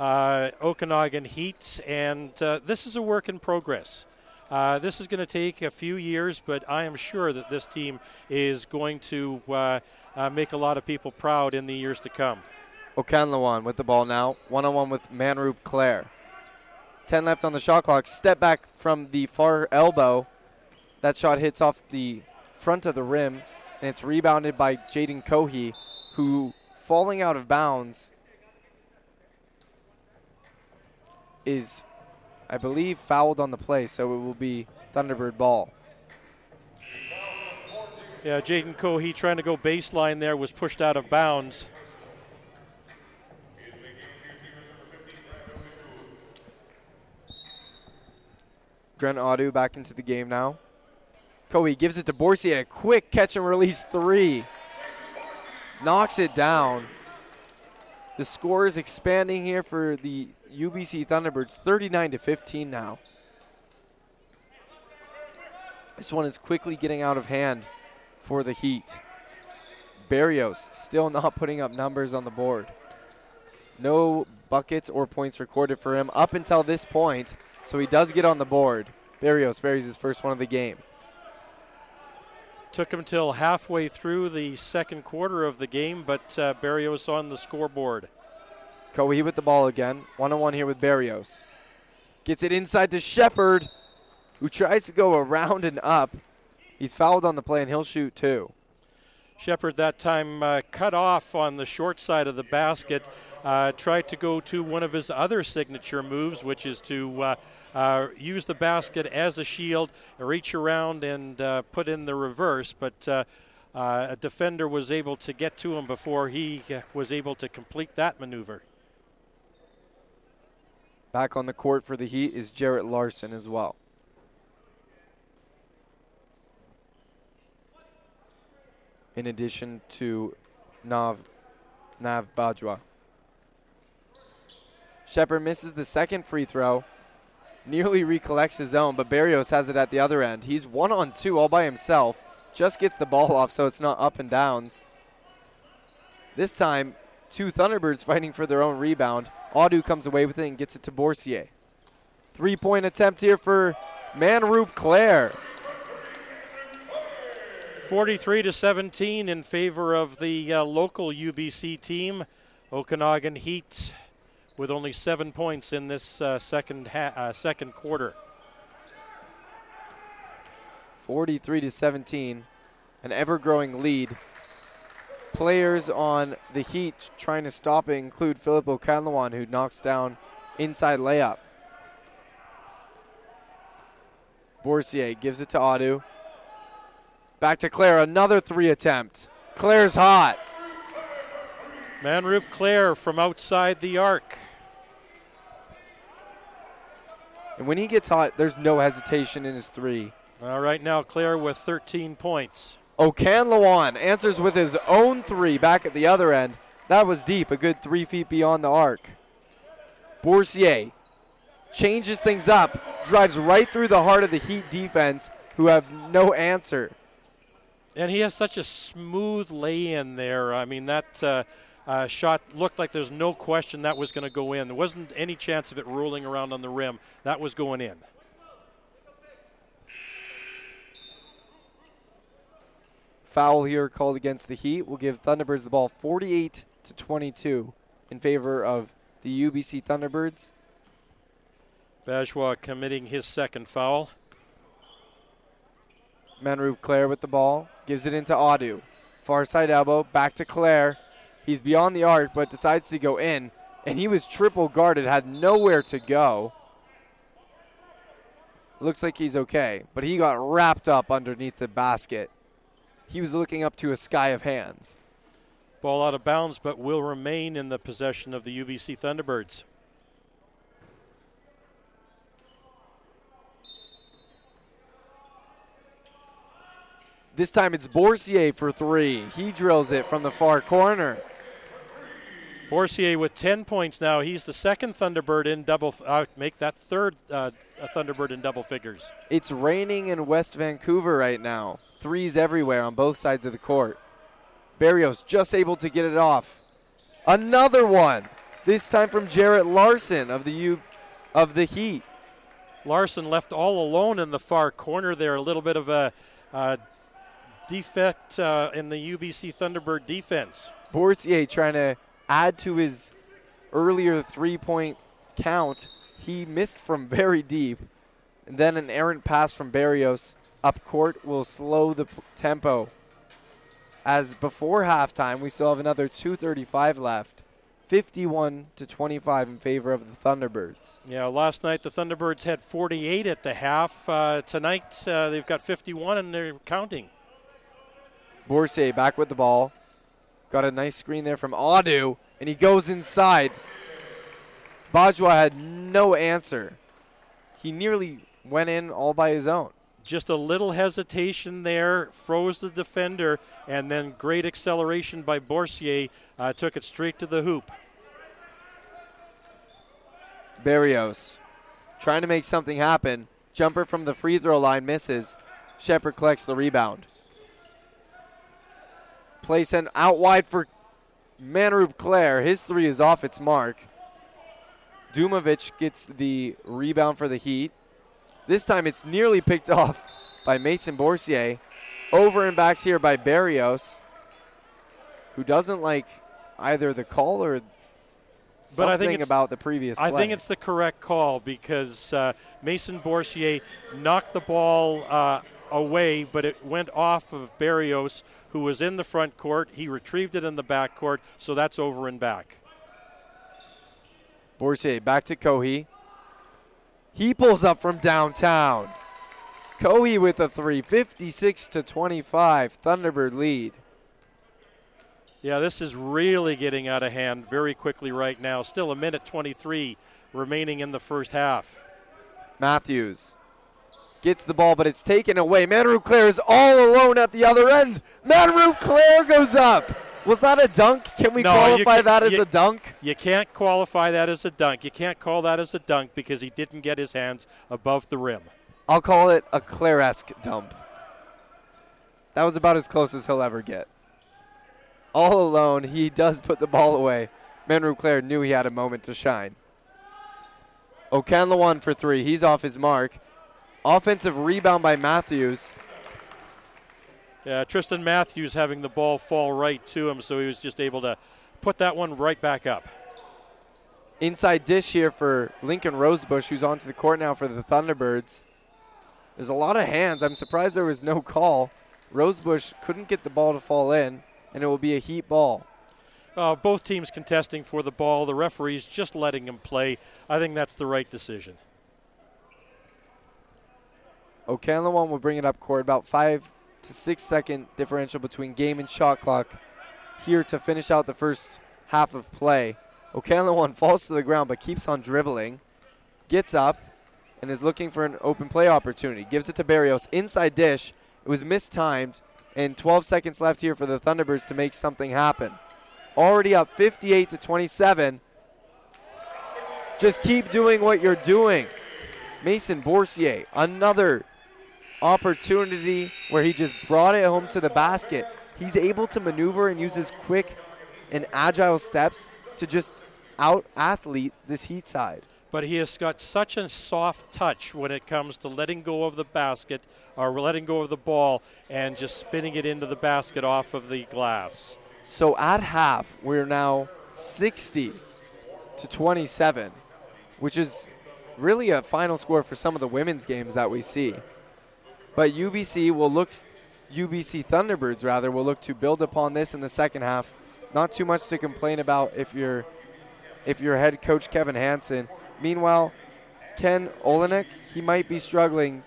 S6: uh, Okanagan Heat, and uh, this is a work in progress. Uh, this is going to take a few years, but I am sure that this team is going to uh, uh, make a lot of people proud in the years to come.
S1: Okanlawan with the ball now, one on one with Manroop Clare. 10 left on the shot clock. Step back from the far elbow. That shot hits off the front of the rim, and it's rebounded by Jaden Cohey, who, falling out of bounds, is, I believe, fouled on the play, so it will be Thunderbird ball.
S6: Yeah, Jaden Cohey trying to go baseline there was pushed out of bounds.
S1: Grant Audu back into the game now. Cohey gives it to Bourcier. Quick catch and release three. Knocks it down. The score is expanding here for the UBC Thunderbirds 39 to 15 now. This one is quickly getting out of hand for the Heat. Barrios still not putting up numbers on the board. No buckets or points recorded for him up until this point, so he does get on the board. Barrios buries his first one of the game.
S6: Took him till halfway through the second quarter of the game, but uh, Barrios on the scoreboard.
S1: Cohey with the ball again. One on one here with Barrios. Gets it inside to Shepard, who tries to go around and up. He's fouled on the play and he'll shoot two.
S6: Shepard that time uh, cut off on the short side of the basket. uh, tried to go to one of his other signature moves, which is to uh, use the basket as a shield, reach around and uh, put in the reverse. But uh, uh, a defender was able to get to him before he uh, was able to complete that maneuver.
S1: Back on the court for the Heat is Jarrett Larson as well. In addition to Nav Nav Bajwa. Shepard misses the second free throw. Nearly recollects his own, but Barrios has it at the other end. He's one on two all by himself. Just gets the ball off so it's not up and downs. This time, two Thunderbirds fighting for their own rebound. Audu comes away with it and gets it to Bourcier. Three point attempt here for Manroop Claire.
S6: 43 to 17 in favor of the uh, local UBC team. Okanagan Heat with only seven points in this uh, second ha- uh, second quarter.
S1: 43 to 17, an ever growing lead. Players on the Heat trying to stop it include Philip Okanlawan, who knocks down inside layup. Bourcier gives it to Audu. Back to Claire, another three attempt. Claire's hot.
S6: Manroop Claire from outside the arc.
S1: And when he gets hot, there's no hesitation in his three.
S6: All right, now, Claire with 13 points.
S1: Okanlawan answers with his own three back at the other end. That was deep, a good three feet beyond the arc. Bourcier changes things up, drives right through the heart of the Heat defense, who have no answer.
S6: And he has such a smooth lay in there. I mean, that uh, uh, shot looked like there's no question that was going to go in. There wasn't any chance of it rolling around on the rim. That was going in.
S1: Foul here called against the Heat will give Thunderbirds the ball 48 to 22 in favor of the UBC Thunderbirds.
S6: Bajwa committing his second foul.
S1: Manroop Claire with the ball, gives it into Audu. Far side elbow, back to Claire. He's beyond the arc, but decides to go in. And he was triple guarded, had nowhere to go. Looks like he's okay, but he got wrapped up underneath the basket. He was looking up to a sky of hands.
S6: Ball out of bounds, but will remain in the possession of the UBC Thunderbirds.
S1: This time it's Bourcier for three. He drills it from the far corner.
S6: Bourcier with 10 points now. He's the second Thunderbird in double, uh, make that third uh, Thunderbird in double figures.
S1: It's raining in West Vancouver right now. Threes everywhere on both sides of the court. Barrios just able to get it off. Another one. This time from Jarrett Larson of the U of the Heat.
S6: Larson left all alone in the far corner there. A little bit of a uh, defect uh, in the UBC Thunderbird defense.
S1: Bourcier trying to add to his earlier three-point count. He missed from very deep. And then an errant pass from Barrios up court will slow the tempo. As before halftime, we still have another 2:35 left. 51 to 25 in favor of the Thunderbirds.
S6: Yeah, last night the Thunderbirds had 48 at the half. Uh, tonight uh, they've got 51 and they're counting.
S1: Bourcier back with the ball. Got a nice screen there from Audu, and he goes inside. Bajwa had no answer. He nearly went in all by his own.
S6: Just a little hesitation there, froze the defender, and then great acceleration by Bourcier uh, took it straight to the hoop.
S1: Barrios trying to make something happen. Jumper from the free throw line misses. Shepard collects the rebound. Play sent out wide for Manroop Claire. His three is off its mark. Dumovic gets the rebound for the Heat. This time it's nearly picked off by Mason Bourcier. Over and backs here by Barrios, who doesn't like either the call or
S6: But
S1: something
S6: I think
S1: about the previous
S6: I think it's the correct call because uh, Mason Bourcier knocked the ball uh, away, but it went off of Barrios, who was in the front court. He retrieved it in the back court, so that's over and back.
S1: Bourcier back to Cohee. He pulls up from downtown. Cohee with a three, 56 to 25. Thunderbird lead.
S6: Yeah, this is really getting out of hand very quickly right now. Still a minute 23 remaining in the first half.
S1: Matthews gets the ball, but it's taken away. Manroop Claire is all alone at the other end. Manroop Claire goes up. Was that a dunk? Can we
S6: No,
S1: qualify that as
S6: you-
S1: a dunk?
S6: You can't qualify that as a dunk. You can't call that as a dunk because he didn't get his hands above the rim.
S1: I'll call it a Claire-esque dump. That was about as close as he'll ever get. All alone, he does put the ball away. Manroop Claire knew he had a moment to shine. Okanlawan for three. He's off his mark. Offensive rebound by Matthews.
S6: Yeah, Tristan Matthews having the ball fall right to him, so he was just able to put that one right back up.
S1: Inside dish here for Lincoln Rosebush, who's onto the court now for the Thunderbirds. There's a lot of hands. I'm surprised there was no call. Rosebush couldn't get the ball to fall in, and it will be a heat ball.
S6: Uh, both teams contesting for the ball. The referee's just letting him play. I think that's the right decision.
S1: Okanlawan will bring it up court. About five to six second differential between game and shot clock here to finish out the first half of play. Okanlawan falls to the ground but keeps on dribbling, gets up, and is looking for an open play opportunity. Gives it to Barrios. Inside dish. It was mistimed, and 12 seconds left here for the Thunderbirds to make something happen. Already up 58 to 27. Just keep doing what you're doing. Mason Bourcier, another opportunity where he just brought it home to the basket. He's able to maneuver and use his quick and agile steps to just out athlete this heat side.
S6: But he has got such a soft touch when it comes to letting go of the basket or letting go of the ball and just spinning it into the basket off of the glass.
S1: So at half, we're now 60 to 27, which is really a final score for some of the women's games that we see. But UBC will look, UBC Thunderbirds rather, will look to build upon this in the second half. Not too much to complain about if you're, if you're head coach Kevin Hanson. Meanwhile, Ken Olynyk, he might be struggling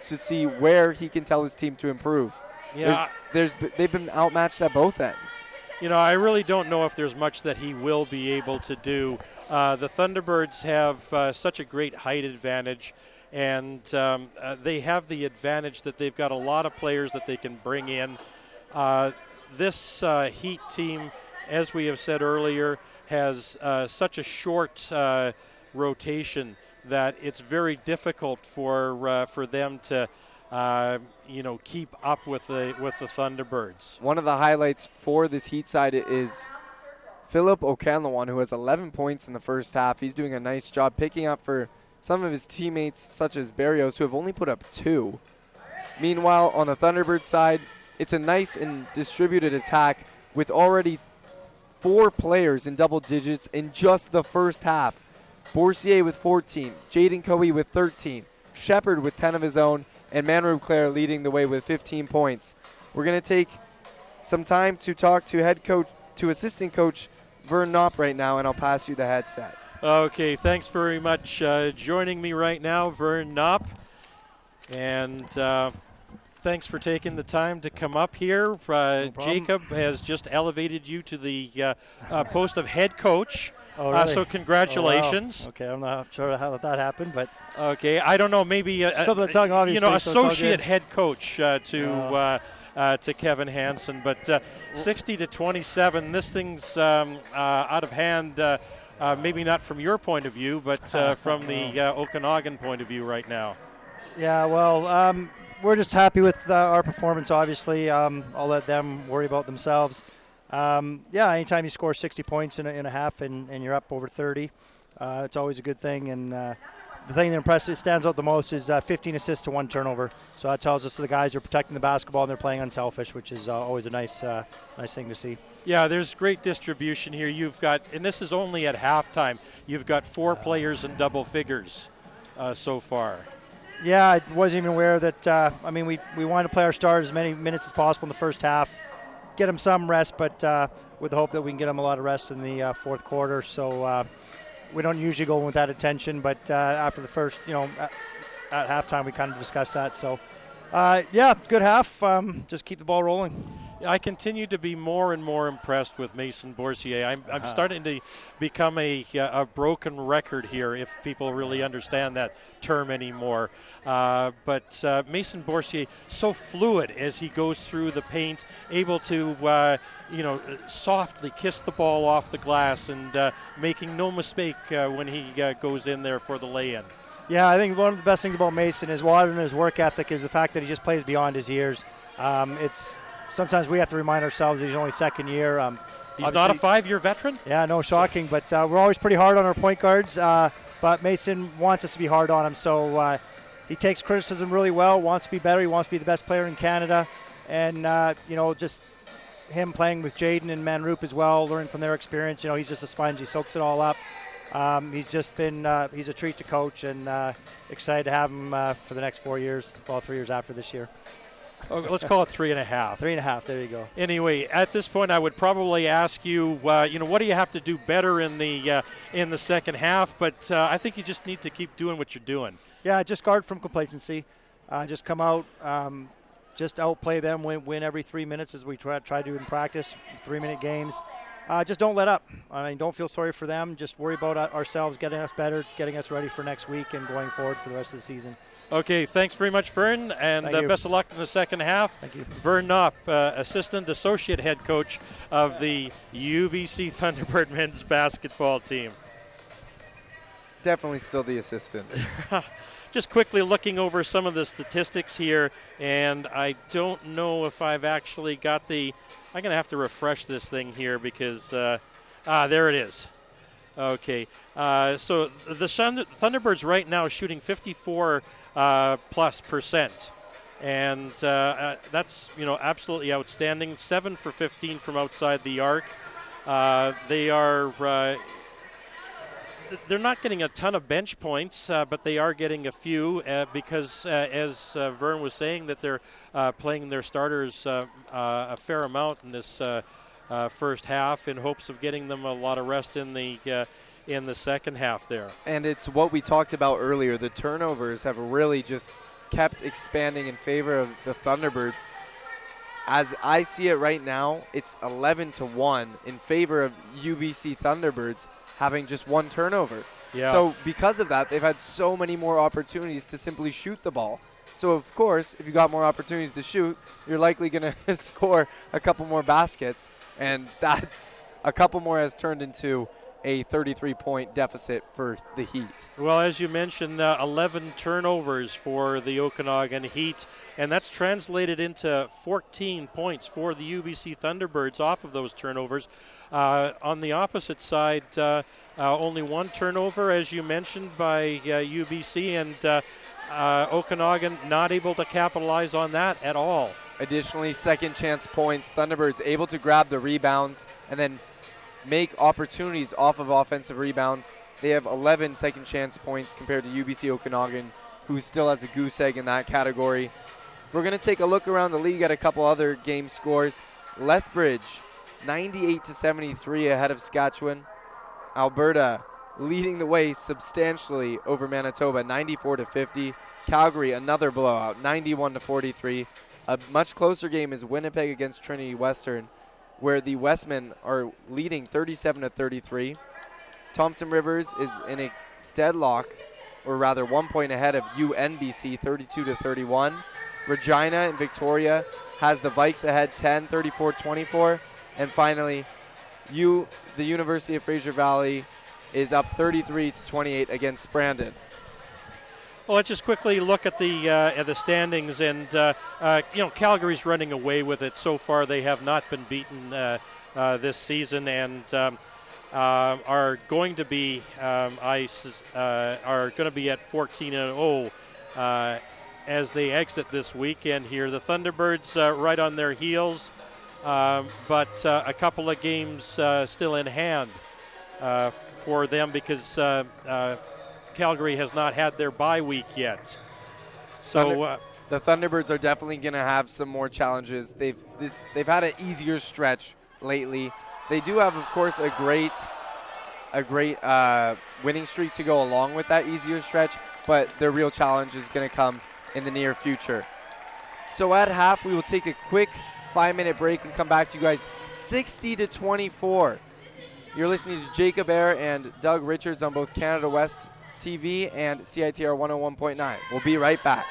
S1: to see where he can tell his team to improve.
S6: Yeah.
S1: There's, there's, they've been outmatched at both ends.
S6: You know, I really don't know if there's much that he will be able to do. Uh, the Thunderbirds have uh, such a great height advantage, and um, uh, they have the advantage that they've got a lot of players that they can bring in. Uh, this uh, Heat team, as we have said earlier, has uh, such a short uh, rotation that it's very difficult for uh, for them to. You know, keep up with the with the Thunderbirds.
S1: One of the highlights for this Heat side is Philip Okanlawan, who has 11 points in the first half. He's doing a nice job picking up for some of his teammates, such as Barrios, who have only put up two. Meanwhile, on the Thunderbird side, it's a nice and distributed attack with already four players in double digits in just the first half. Bourcier with 14, Jaden Cohee with 13, Shepard with 10 of his own, and Manroop Claire leading the way with 15 points. We're going to take some time to talk to head coach, to assistant coach Vern Knopp right now, and I'll pass you the headset.
S6: Okay, thanks very much. Uh, joining me right now, Vern Knopp. And uh, thanks for taking the time to come up here. Uh, Jacob has just elevated you to the uh, uh, post of head coach.
S7: Oh,
S6: Uh,
S7: really?
S6: so
S7: Oh, wow.
S6: congratulations.
S7: Okay, I'm not sure how that happened, but
S6: Okay, I don't know, maybe uh,
S7: Some of the tongue,
S6: You know,
S7: so
S6: associate
S7: good.
S6: head coach uh, to uh, uh, to Kevin Hanson, but uh, 60 to 27. This thing's um, uh, out of hand. Uh, maybe not from your point of view, but uh, from the uh, Okanagan point of view right now.
S7: yeah, well, um, we're just happy with uh, our performance. Obviously, um, I'll let them worry about themselves. Um, yeah, anytime you score 60 points in a, in a half and, and you're up over 30, uh, it's always a good thing. And uh, the thing that impresses stands out the most is uh, 15 assists to one turnover. So that tells us the guys are protecting the basketball and they're playing unselfish, which is uh, always a nice uh, nice thing to see.
S6: Yeah, there's great distribution here. You've got, and this is only at halftime. You've got four players in double figures uh, so far.
S7: Yeah, I wasn't even aware that. Uh, I mean, we, we wanted to play our stars as many minutes as possible in the first half, get them some rest, but uh, with the hope that we can get them a lot of rest in the uh, fourth quarter. So, uh, we don't usually go in with that intention, but uh, after the first, you know, at, at halftime, we kind of discussed that. So, uh, yeah, good half. Um, just keep the ball rolling.
S6: I continue to be more and more impressed with Mason Bourcier. I'm, I'm
S7: Uh-huh.
S6: starting to become a, uh, a broken record here, if people really understand that term anymore. Uh, but uh, Mason Bourcier, so fluid as he goes through the paint, able to, uh, you know, softly kiss the ball off the glass and uh, making no mistake uh, when he uh, goes in there for the lay-in.
S7: Yeah, I think one of the best things about Mason is other than his work ethic is the fact that he just plays beyond his years. Um, it's sometimes we have to remind ourselves he's only second year. Um,
S6: He's not a five-year veteran.
S7: Yeah, no, shocking. But uh, we're always pretty hard on our point guards. Uh, but Mason wants us to be hard on him, so uh, he takes criticism really well. Wants to be better. He wants to be the best player in Canada, and uh, you know, just him playing with Jaden and Manroop as well, learning from their experience. You know, he's just a sponge. He soaks it all up. Um, he's just been uh, he's a treat to coach, and uh, excited to have him uh, for the next four years, well, three years after this year.
S6: Oh, let's call it three and a half.
S7: Three and a half. There you go.
S6: Anyway, at this point, I would probably ask you, uh, you know, what do you have to do better in the uh, in the second half? But uh, I think you just need to keep doing what you're doing.
S7: Yeah, just guard from complacency. Uh, just come out, um, just outplay them, win, win every three minutes as we try, try to do in practice, three minute games. Uh, just don't let up. I mean, don't feel sorry for them. Just worry about ourselves, getting us better, getting us ready for next week, and going forward for the rest of the season.
S6: Okay, thanks very much, Vern, and
S7: Thank
S6: uh, best of luck in the second half.
S7: Thank you.
S6: Vern Knopp, uh, assistant associate head coach of the UBC Thunderbird men's basketball team.
S1: Definitely still the assistant.
S6: Just quickly looking over some of the statistics here, and I don't know if I've actually got the. I'm going to have to refresh this thing here because. Uh, ah, there it is. Okay. Uh, so the Thunderbirds right now shooting 54 uh, plus percent. And uh, uh, that's, you know, absolutely outstanding. Seven for 15 from outside the arc. Uh, they are they're not getting a ton of bench points, uh, but they are getting a few uh, because, uh, as uh, Vern was saying, that they're uh, playing their starters a fair amount in this first half in hopes of getting them a lot of rest in the in the second half there.
S1: And it's what we talked about earlier. The turnovers have really just kept expanding in favor of the Thunderbirds. As I see it right now, it's 11 to 1 in favor of UBC Thunderbirds having just one turnover.
S6: Yeah.
S1: So because of that, they've had so many more opportunities to simply shoot the ball. So of course, if you got more opportunities to shoot, you're likely going to score a couple more baskets, and that's a couple more has turned into a 33 point deficit for the Heat.
S6: Well, as you mentioned, uh, 11 turnovers for the Okanagan Heat, and that's translated into 14 points for the UBC Thunderbirds off of those turnovers. Uh, on the opposite side, uh, uh, only one turnover, as you mentioned, by uh, UBC, and uh, uh, Okanagan not able to capitalize on that at all.
S1: Additionally, second chance points. Thunderbirds able to grab the rebounds and then make opportunities off of offensive rebounds. They have 11 second chance points compared to UBC Okanagan, who still has a goose egg in that category. We're going to take a look around the league at a couple other game scores. Lethbridge, 98 to 73 ahead of Saskatchewan. Alberta leading the way substantially over Manitoba, 94 to 50. Calgary, another blowout, 91 to 43. A much closer game is Winnipeg against Trinity Western, where the Westmen are leading 37 to 33. Thompson Rivers is in a deadlock, or rather one point ahead of UNBC, 32 to 31. Regina and Victoria has the Vikes ahead 10, 34 24. And finally, you, the University of Fraser Valley is up 33 to 28 against Brandon.
S6: Well, let's just quickly look at the uh, at the standings, and uh, uh, you know Calgary's running away with it so far. They have not been beaten uh, uh, this season, and um, uh, are going to be um, are going to be at 14 and 0 uh, as they exit this weekend here. The Thunderbirds uh, right on their heels, um, but uh, a couple of games uh, still in hand uh, for them because. Uh, uh, Calgary has not had their bye week yet. So uh,
S1: the Thunderbirds are definitely going to have some more challenges. They've this they've had an easier stretch lately. They do have, of course, a great a great uh, winning streak to go along with that easier stretch, but their real challenge is going to come in the near future. So at half, we will take a quick five-minute break and come back to you guys 60 to 24. You're listening to Jacob Air and Doug Richards on both Canada West TV and CITR 101.9. We'll be right back.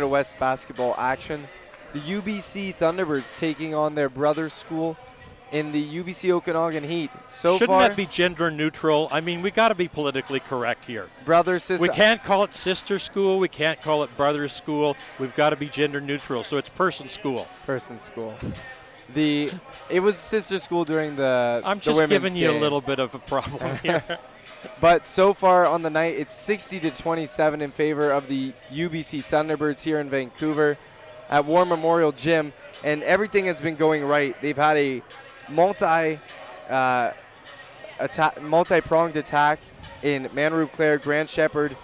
S1: Canada West basketball action. The UBC Thunderbirds taking on their brother school in the UBC Okanagan Heat. So
S6: Shouldn't
S1: far,
S6: that be gender neutral? I mean, we got to be politically correct here.
S1: brother sister.
S6: We can't call it sister school. We can't call it brother school. We've got to be gender neutral. So it's person school.
S1: person school. The it was sister school during the.
S6: I'm
S1: the
S6: just giving you a little bit of a problem here.
S1: But so far on the night, it's 60 to 27 in favor of the UBC Thunderbirds here in Vancouver at War Memorial Gym, and everything has been going right. They've had a multi uh, atta- multi-pronged attack in Manroop Claire, Grant Shepard,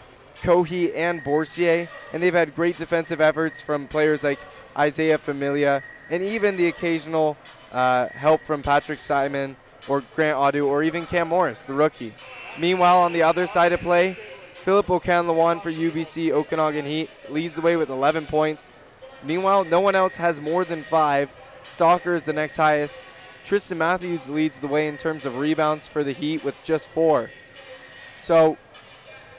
S1: Cohee, and Bourcier, and they've had great defensive efforts from players like Isaiah Familia, and even the occasional uh, help from Patrick Simon or Grant Audu, or even Cam Morris, the rookie. Meanwhile, on the other side of play, Philip Okanlawan for UBC Okanagan Heat leads the way with 11 points. Meanwhile, no one else has more than five. Stalker is the next highest. Tristan Matthews leads the way in terms of rebounds for the Heat with just four. So,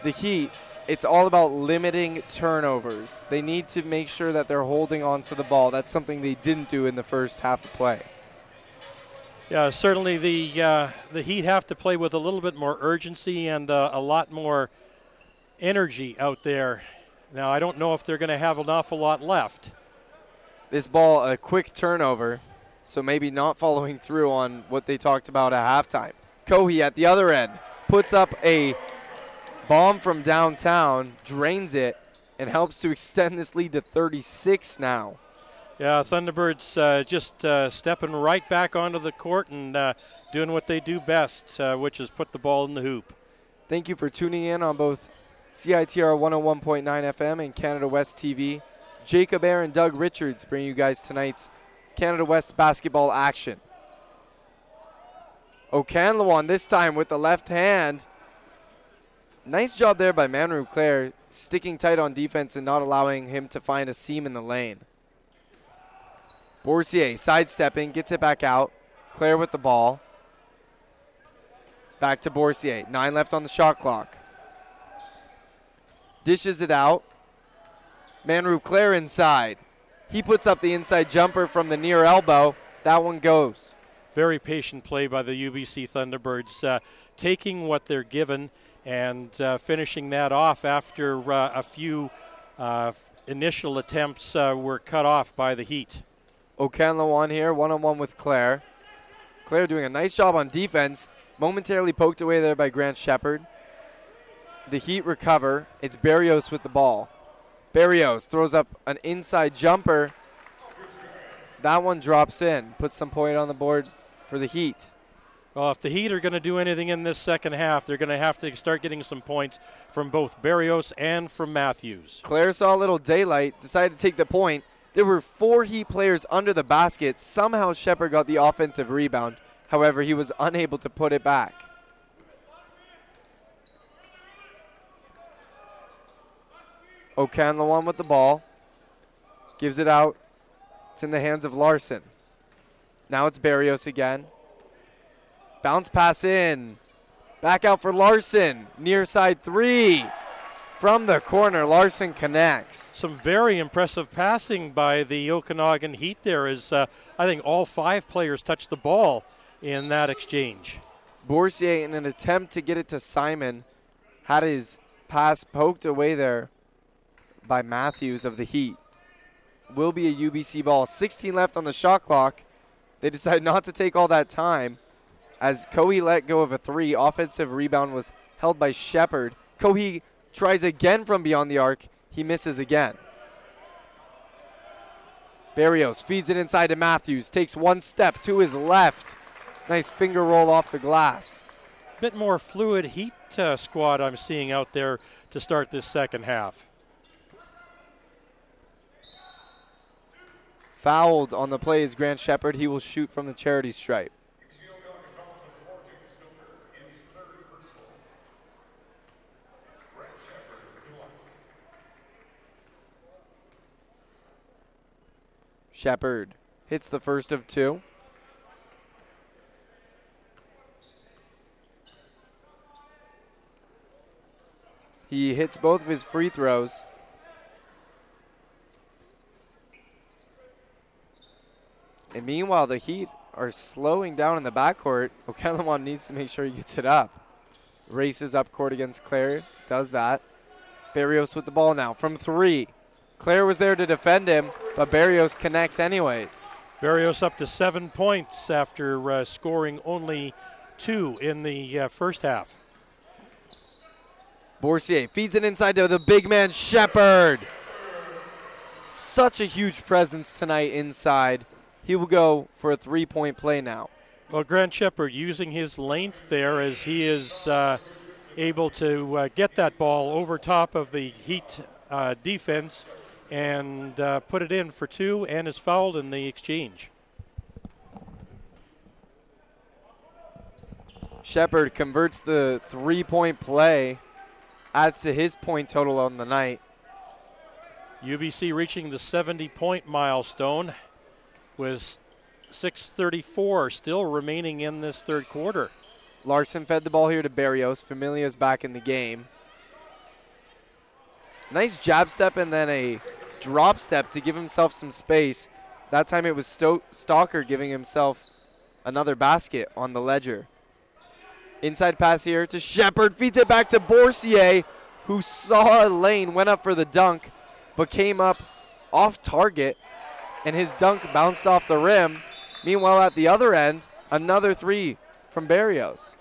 S1: the Heat, it's all about limiting turnovers. They need to make sure that they're holding on to the ball. That's something they didn't do in the first half of play.
S6: Yeah, certainly the uh, the Heat have to play with a little bit more urgency and uh, a lot more energy out there. Now, I don't know if they're going to have an awful lot left.
S1: This ball, a quick turnover, so maybe not following through on what they talked about at halftime. Cohee at the other end puts up a bomb from downtown, drains it, and helps to extend this lead to 36 now.
S6: Yeah, Thunderbirds uh, just uh, stepping right back onto the court and uh, doing what they do best, uh, which is put the ball in the hoop.
S1: Thank you for tuning in on both CITR 101.9 FM and Canada West TV. Jacob Aaron, Doug Richards bring you guys tonight's Canada West basketball action. Okanlawan this time with the left hand. Nice job there by Manroop Claire, sticking tight on defense and not allowing him to find a seam in the lane. Bourcier sidestepping, gets it back out. Claire with the ball. Back to Bourcier. Nine left on the shot clock. Dishes it out. Manroop Claire inside. He puts up the inside jumper from the near elbow. That one goes.
S6: Very patient play by the UBC Thunderbirds, uh, taking what they're given and uh, finishing that off after uh, a few uh, initial attempts uh, were cut off by the Heat.
S1: Okanlawan here, one on one with Claire. Claire doing a nice job on defense. Momentarily poked away there by Grant Shepard. The Heat recover. It's Barrios with the ball. Barrios throws up an inside jumper. That one drops in, puts some point on the board for the Heat.
S6: Well, if the Heat are going to do anything in this second half, they're going to have to start getting some points from both Barrios and from Matthews.
S1: Claire saw a little daylight, decided to take the point. There were four Heat players under the basket. Somehow Shepard got the offensive rebound. However, he was unable to put it back. Okanlawan with the ball. Gives it out. It's in the hands of Larson. Now it's Barrios again. Bounce pass in. Back out for Larson. Near side three. From the corner, Larson connects.
S6: Some very impressive passing by the Okanagan Heat there is uh, I think all five players touched the ball in that exchange.
S1: Bourcier, in an attempt to get it to Simon, had his pass poked away there by Matthews of the Heat. Will be a UBC ball. 16 left on the shot clock. They decide not to take all that time as Cohee let go of a three. Offensive rebound was held by Shepard. Cohee tries again from beyond the arc. He misses again. Barrios feeds it inside to Matthews. Takes one step to his left. Nice finger roll off the glass.
S6: Bit more fluid Heat uh, squad I'm seeing out there to start this second half.
S1: Fouled on the play is Grant Shepard. He will shoot from the charity stripe. Shepard hits the first of two. He hits both of his free throws. And meanwhile, the Heat are slowing down in the backcourt. Okanlawan needs to make sure he gets it up. Races up court against Claire. Does that. Barrios with the ball now from three. Claire was there to defend him, but Barrios connects anyways.
S6: Barrios up to seven points after uh, scoring only two in the uh, first half.
S1: Bourcier feeds it inside to the big man Shepard. Such a huge presence tonight inside. He will go for a three point play now.
S6: Well, Grant Shepard using his length there as he is uh, able to uh, get that ball over top of the Heat uh, defense and uh, put it in for two and is fouled in the exchange.
S1: Shepard converts the three point play, adds to his point total on the night.
S6: UBC reaching the 70 point milestone with 634 still remaining in this third quarter.
S1: Larson fed the ball here to Barrios. Familia's back in the game. Nice jab step and then a drop step to give himself some space. That time it was Sto- Stalker giving himself another basket on the ledger. Inside pass here to Shepard. Feeds it back to Bourcier, who saw a lane, went up for the dunk, but came up off target, and his dunk bounced off the rim. Meanwhile, at the other end, another three from Barrios.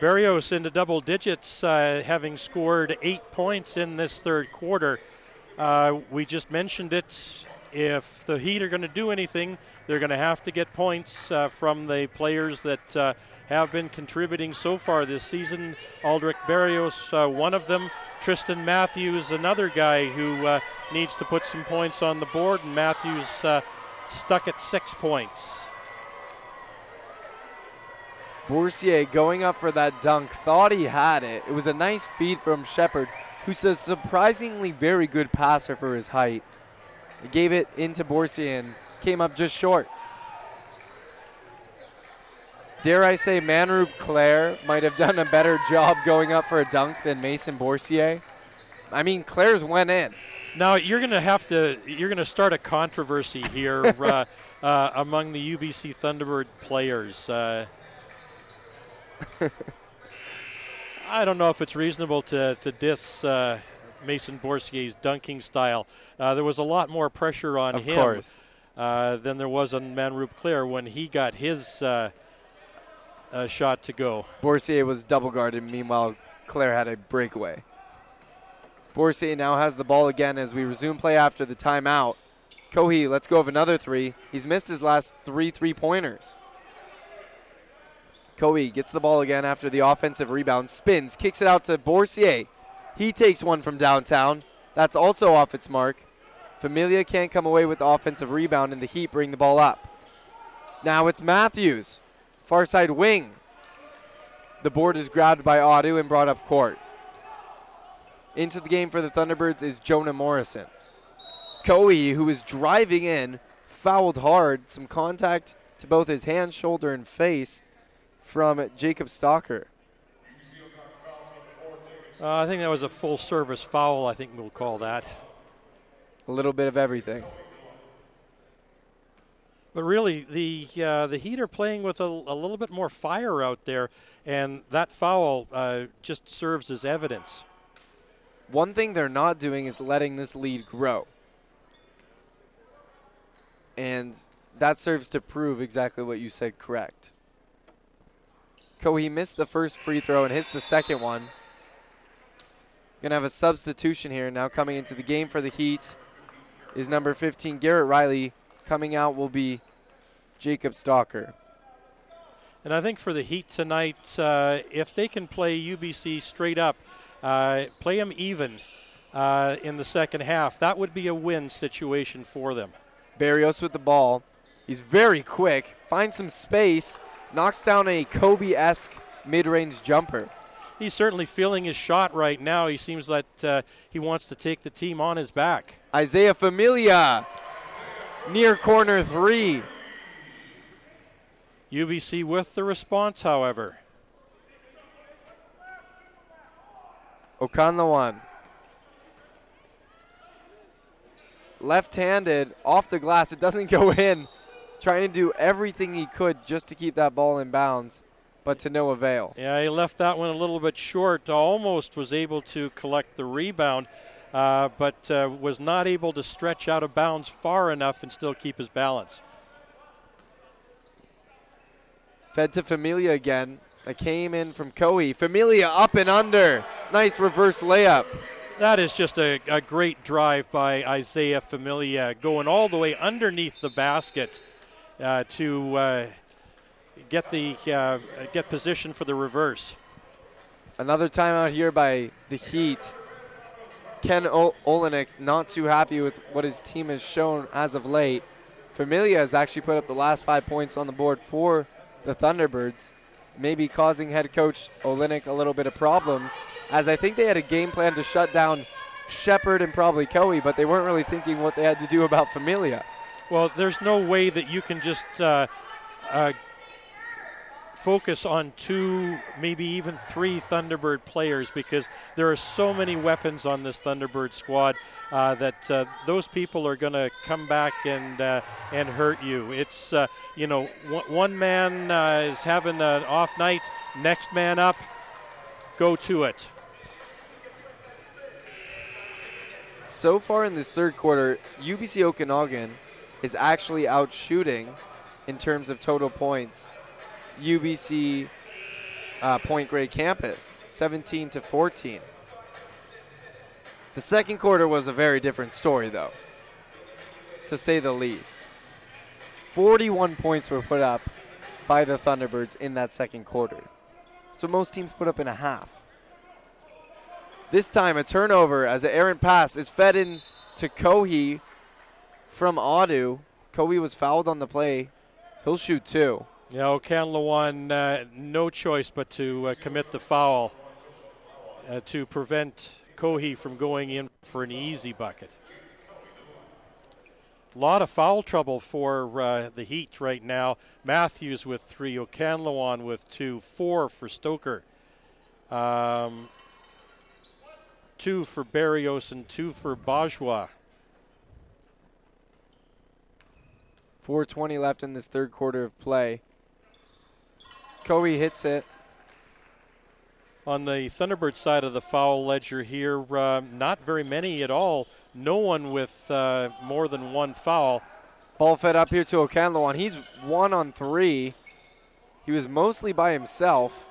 S6: Barrios into double digits, uh, having scored eight points in this third quarter. Uh, we just mentioned it. If the Heat are going to do anything, they're going to have to get points uh, from the players that uh, have been contributing so far this season. Aldrich Barrios, uh, one of them. Tristan Matthews, another guy who uh, needs to put some points on the board, and Matthews uh, stuck at six points.
S1: Bourcier going up for that dunk, thought he had it. It was a nice feed from Shepard, who's a surprisingly very good passer for his height. He gave it into Bourcier and came up just short. Dare I say, Manroop Claire might have done a better job going up for a dunk than Mason Bourcier. I mean, Claire's went in.
S6: Now you're going to have to you're going to start a controversy here uh, uh, among the UBC Thunderbird players. Uh, I don't know if it's reasonable to to diss uh, Mason Bourcier's dunking style. Uh, there was a lot more pressure on
S1: Of
S6: him uh, than there was on Manroop Claire when he got his uh, uh, shot to go.
S1: Bourcier was double guarded. Meanwhile, Claire had a breakaway. Bourcier now has the ball again as we resume play after the timeout. Cohee, let's go of another three. He's missed his last three three pointers. Cohee gets the ball again after the offensive rebound, spins, kicks it out to Bourcier. He takes one from downtown. That's also off its mark. Familia can't come away with the offensive rebound, and the Heat bring the ball up. Now it's Matthews, far side wing. The board is grabbed by Audu and brought up court. Into the game for the Thunderbirds is Jonah Morrison. Coe, who is driving in, fouled hard. Some contact to both his hand, shoulder, and face from Jacob Stalker.
S6: Uh, I think that was a full service foul. I think we'll call that.
S1: A little bit of everything.
S6: But really, the uh, the Heat are playing with a, a little bit more fire out there, and that foul uh, just serves as evidence.
S1: One thing they're not doing is letting this lead grow. And that serves to prove exactly what you said correct. Cohee missed the first free throw and hits the second one. Gonna have a substitution here now coming into the game for the Heat is number 15 Garrett Riley. Coming out will be Jacob Stalker.
S6: And I think for the Heat tonight, uh, if they can play UBC straight up, uh, play them even uh, in the second half, that would be a win situation for them.
S1: Barrios with the ball. He's very quick, finds some space, knocks down a Kobe esque mid range jumper.
S6: He's certainly feeling his shot right now. He seems that uh, he wants to take the team on his back.
S1: Isaiah Familia, near corner three.
S6: UBC with the response, however.
S1: Okanlawan. Left handed, off the glass. It doesn't go in. Trying to do everything he could just to keep that ball in bounds, but to no avail.
S6: Yeah, he left that one a little bit short. Almost was able to collect the rebound, uh, but uh, was not able to stretch out of bounds far enough and still keep his balance.
S1: Fed to Familia again. That came in from Coe. Familia up and under. Nice reverse layup.
S6: That is just a, a great drive by Isaiah Familia, going all the way underneath the basket uh, to uh, get the uh, get position for the reverse.
S1: Another timeout here by the Heat. Ken o- Olynyk not too happy with what his team has shown as of late. Familia has actually put up the last five points on the board for the Thunderbirds, maybe causing head coach Olynyk a little bit of problems, as I think they had a game plan to shut down Shepard and probably Coe, but they weren't really thinking what they had to do about Familia.
S6: Well, there's no way that you can just uh, uh, focus on two, maybe even three Thunderbird players because there are so many weapons on this Thunderbird squad uh, that uh, those people are going to come back and uh, and hurt you. It's uh, you know one, one man uh, is having an off night, next man up, go to it.
S1: So far in this third quarter, UBC Okanagan is actually out shooting in terms of total points. UBC uh, Point Grey campus, 17 to 14. The second quarter was a very different story, though, to say the least. 41 points were put up by the Thunderbirds in that second quarter. So most teams put up in a half. This time, a turnover as an errant pass is fed in to Cohee from Audu. Cohee was fouled on the play. He'll shoot two.
S6: Yeah, Okanlawan, uh, no choice but to uh, commit the foul uh, to prevent Cohee from going in for an easy bucket. A lot of foul trouble for uh, the Heat right now. Matthews with three, Okanlawan with two, four for Stalker. Um, two for Barrios and two for Bajwa.
S1: 420 left in this third quarter of play. Cohee hits it.
S6: On the Thunderbird side of the foul ledger here, uh, not very many at all. No one with uh, more than one foul.
S1: Ball fed up here to Okanlawan. He's one on three. He was mostly by himself.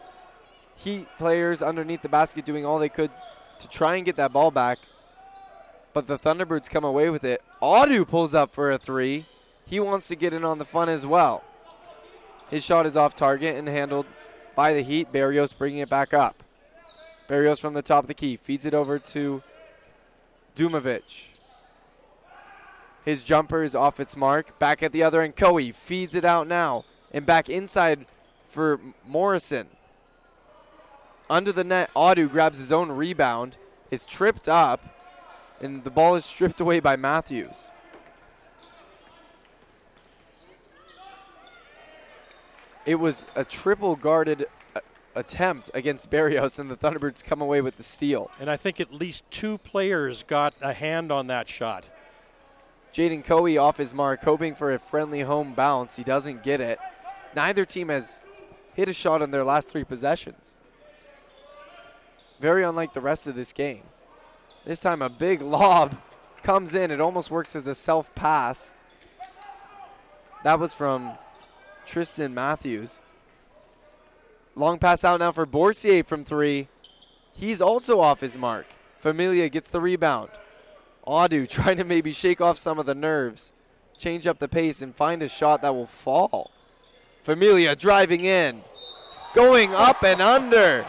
S1: Heat players underneath the basket doing all they could to try and get that ball back. But the Thunderbirds come away with it. Audu pulls up for a three. He wants to get in on the fun as well. His shot is off target and handled by the Heat. Barrios bringing it back up. Barrios from the top of the key feeds it over to Dumovic. His jumper is off its mark. Back at the other end, Cohee feeds it out now. And back inside for Morrison. Under the net, Audu grabs his own rebound, is tripped up, and the ball is stripped away by Matthews. It was a triple guarded uh, attempt against Barrios, and the Thunderbirds come away with the steal.
S6: And I think at least two players got a hand on that shot.
S1: Jaden Cohee off his mark, hoping for a friendly home bounce. He doesn't get it. Neither team has hit a shot in their last three possessions. Very unlike the rest of this game. This time, a big lob comes in. It almost works as a self pass. That was from Tristan Matthews. Long pass out now for Bourcier from three. He's also off his mark. Familia gets the rebound. Audu trying to maybe shake off some of the nerves, change up the pace, and find a shot that will fall. Familia driving in, going up and under.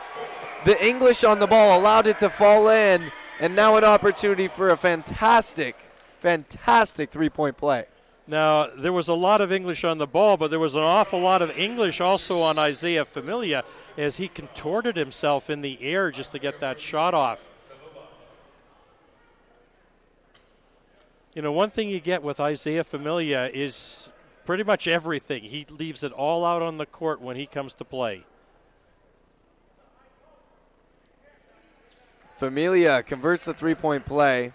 S1: The English on the ball allowed it to fall in, and now an opportunity for a fantastic, fantastic three point play.
S6: Now, there was a lot of English on the ball, but there was an awful lot of English also on Isaiah Familia as he contorted himself in the air just to get that shot off. You know, one thing you get with Isaiah Familia is pretty much everything. He leaves it all out on the court when he comes to play.
S1: Familia converts the three point play,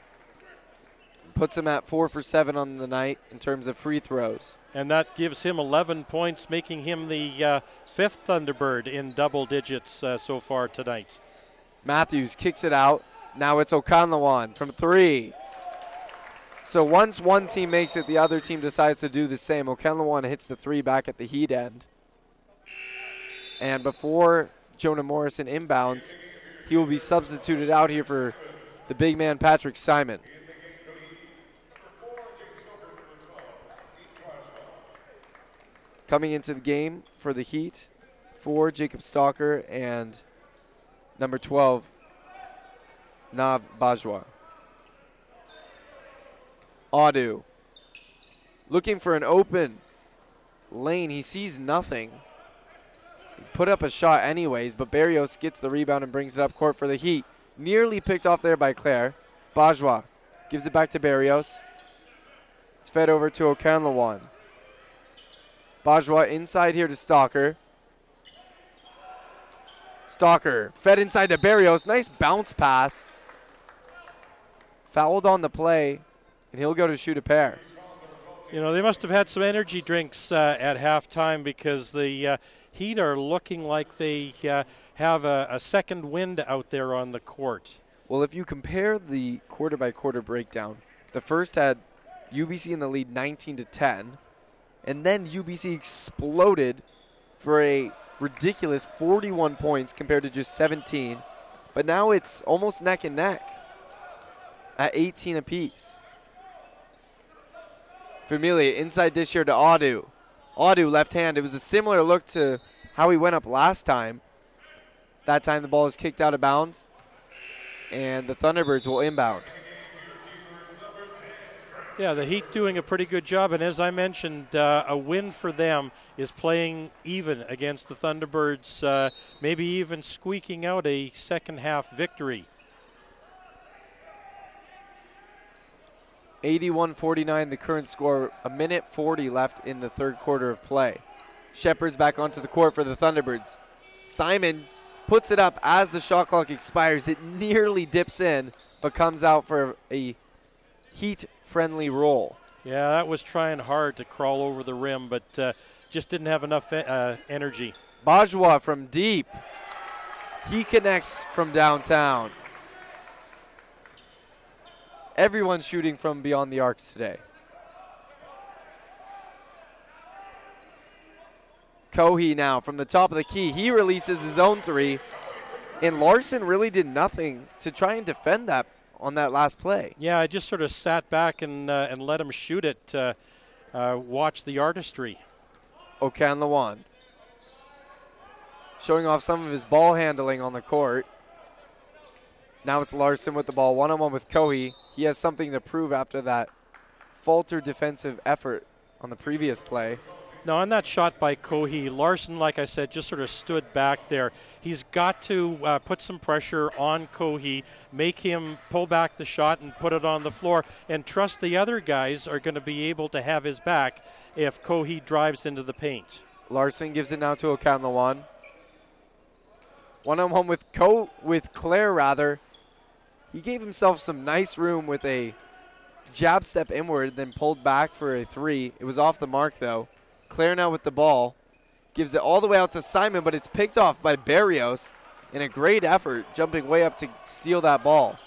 S1: Puts him at four for seven on the night in terms of free throws.
S6: And that gives him 11 points, making him the uh, fifth Thunderbird in double digits uh, so far tonight.
S1: Matthews kicks it out. Now it's Okanlawan from three. So once one team makes it, the other team decides to do the same. Okanlawan hits the three back at the heat end. And before Jonah Morrison inbounds, he will be substituted out here for the big man Patrick Simon. Coming into the game for the Heat, for Jacob Stalker and number 12, Nav Bajwa. Audu. Looking for an open lane. He sees nothing. He put up a shot anyways, but Barrios gets the rebound and brings it up court for the Heat. Nearly picked off there by Claire. Bajwa gives it back to Barrios. It's fed over to Okanlawan. Bajwa inside here to Stalker. Stalker fed inside to Barrios. Nice bounce pass. Fouled on the play, and he'll go to shoot a pair.
S6: You know, they must have had some energy drinks uh, at halftime because the uh, Heat are looking like they uh, have a, a second wind out there on the court.
S1: Well, if you compare the quarter by quarter breakdown, the first had UBC in the lead 19 to 10, and then UBC exploded for a ridiculous 41 points compared to just 17. But now it's almost neck and neck at 18 apiece. Familia inside dish here to Audu. Audu left hand. It was a similar look to how he went up last time. That time the ball is kicked out of bounds, and the Thunderbirds will inbound.
S6: Yeah, the Heat doing a pretty good job, and as I mentioned, uh, a win for them is playing even against the Thunderbirds, uh, maybe even squeaking out a second half victory.
S1: 81 49, the current score. A minute 40 left in the third quarter of play. Shepard's back onto the court for the Thunderbirds. Simon puts it up as the shot clock expires. It nearly dips in, but comes out for a heat friendly roll.
S6: Yeah, that was trying hard to crawl over the rim, but uh, just didn't have enough uh, energy.
S1: Bajwa from deep. He connects from downtown. Everyone's shooting from beyond the arcs today. Cohee now from the top of the key. He releases his own three. And Larson really did nothing to try and defend that on that last play.
S6: Yeah, I just sort of sat back and uh, and let him shoot it. Uh, uh, watch the artistry.
S1: Okanlawan. Showing off some of his ball handling on the court. Now it's Larson with the ball, one on one with Cohee. He has something to prove after that falter defensive effort on the previous play.
S6: Now, on that shot by Cohee, Larson, like I said, just sort of stood back there. He's got to uh, put some pressure on Cohee, make him pull back the shot and put it on the floor, and trust the other guys are going to be able to have his back if Cohee drives into the paint.
S1: Larson gives it now to Okanlawan. One on one with Co with Claire rather. He gave himself some nice room with a jab step inward, then pulled back for a three. It was off the mark though. Claire now with the ball. Gives it all the way out to Simon, but it's picked off by Barrios in a great effort, jumping way up to steal that ball.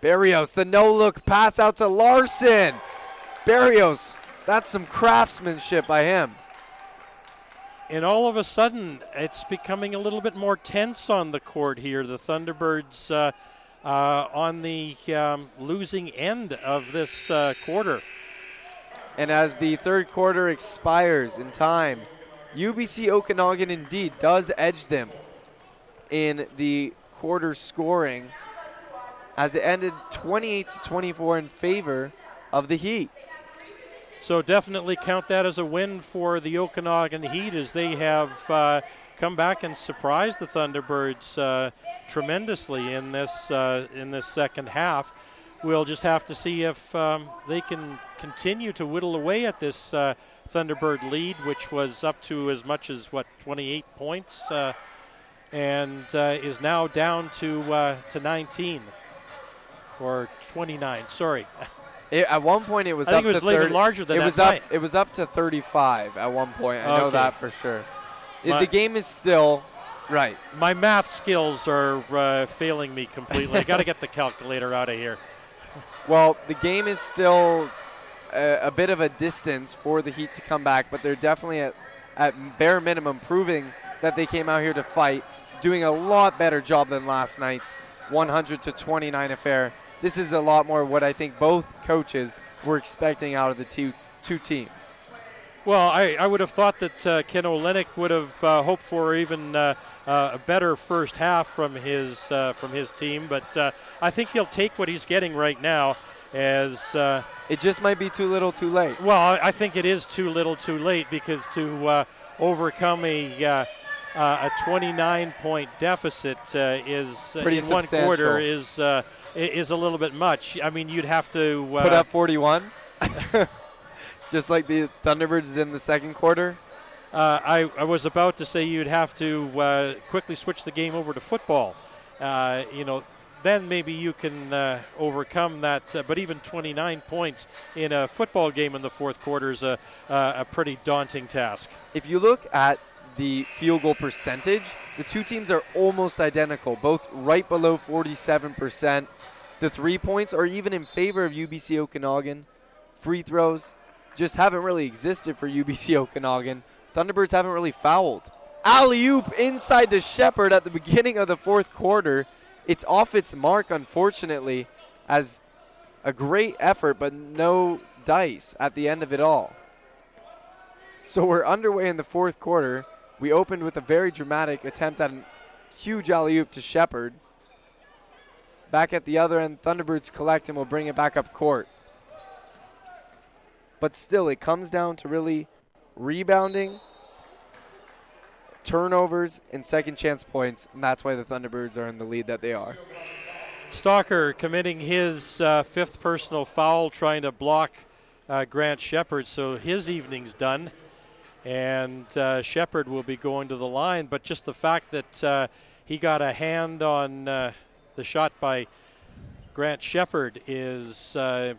S1: Barrios, the no look pass out to Larson. Barrios, that's some craftsmanship by him.
S6: And all of a sudden, it's becoming a little bit more tense on the court here. The Thunderbirds uh, uh, on the um, losing end of this uh, quarter.
S1: And as the third quarter expires in time, UBC Okanagan indeed does edge them in the quarter scoring as it ended 28 to 24 in favor of the Heat.
S6: So definitely count that as a win for the Okanagan Heat as they have uh, come back and surprised the Thunderbirds uh, tremendously in this uh, in this second half. We'll just have to see if um, they can continue to whittle away at this uh, Thunderbird lead, which was up to as much as what 28 points, uh, and uh, is now down to uh, to 19 or 29. Sorry.
S1: It, at one point, it was
S6: I think
S1: up
S6: it was
S1: to
S6: even
S1: 30
S6: larger than
S1: it
S6: that
S1: was up.
S6: night.
S1: It was up to 35 at one point. I know that for sure.
S6: My-
S1: the game is still right.
S6: My math skills are uh, failing me completely. I got to get the calculator out of here.
S1: Well, the game is still a, a bit of a distance for the Heat to come back, but they're definitely at, at bare minimum proving that they came out here to fight, doing a lot better job than last night's 100 to 29 affair. This is a lot more what I think both coaches were expecting out of the two two teams.
S6: Well, I, I would have thought that uh, Ken Olynyk would have uh, hoped for even uh, uh, a better first half from his uh, from his team, but uh, I think he'll take what he's getting right now. As uh,
S1: it just might be too little, too late.
S6: Well, I, think it is too little, too late because to uh, overcome a uh, uh, a 29 point deficit uh, is
S1: Pretty
S6: in one quarter is uh, is a little bit much. I mean, you'd have to uh,
S1: Put up 41, just like the Thunderbirds in the second quarter.
S6: Uh, I, I was about to say you'd have to uh, quickly switch the game over to football. Uh, you know, then maybe you can uh, overcome that. Uh, but even 29 points in a football game in the fourth quarter is a, uh, a pretty daunting task.
S1: If you look at the field goal percentage, the two teams are almost identical, both right below 47%. The three points are even in favor of UBC Okanagan. Free throws just haven't really existed for UBC Okanagan. Thunderbirds haven't really fouled. Alley oop inside to Shepard at the beginning of the fourth quarter. It's off its mark, unfortunately, as a great effort, but no dice at the end of it all. So we're underway in the fourth quarter. We opened with a very dramatic attempt at a huge alley oop to Shepard. Back at the other end, Thunderbirds collect and will bring it back up court. But still, it comes down to really rebounding, turnovers, and second chance points, and that's why the Thunderbirds are in the lead that they are.
S6: Stalker committing his uh, fifth personal foul, trying to block uh, Grant Shepard, so his evening's done. And uh, Shepard will be going to the line, but just the fact that uh, he got a hand on uh, the shot by Grant Shepard is, uh,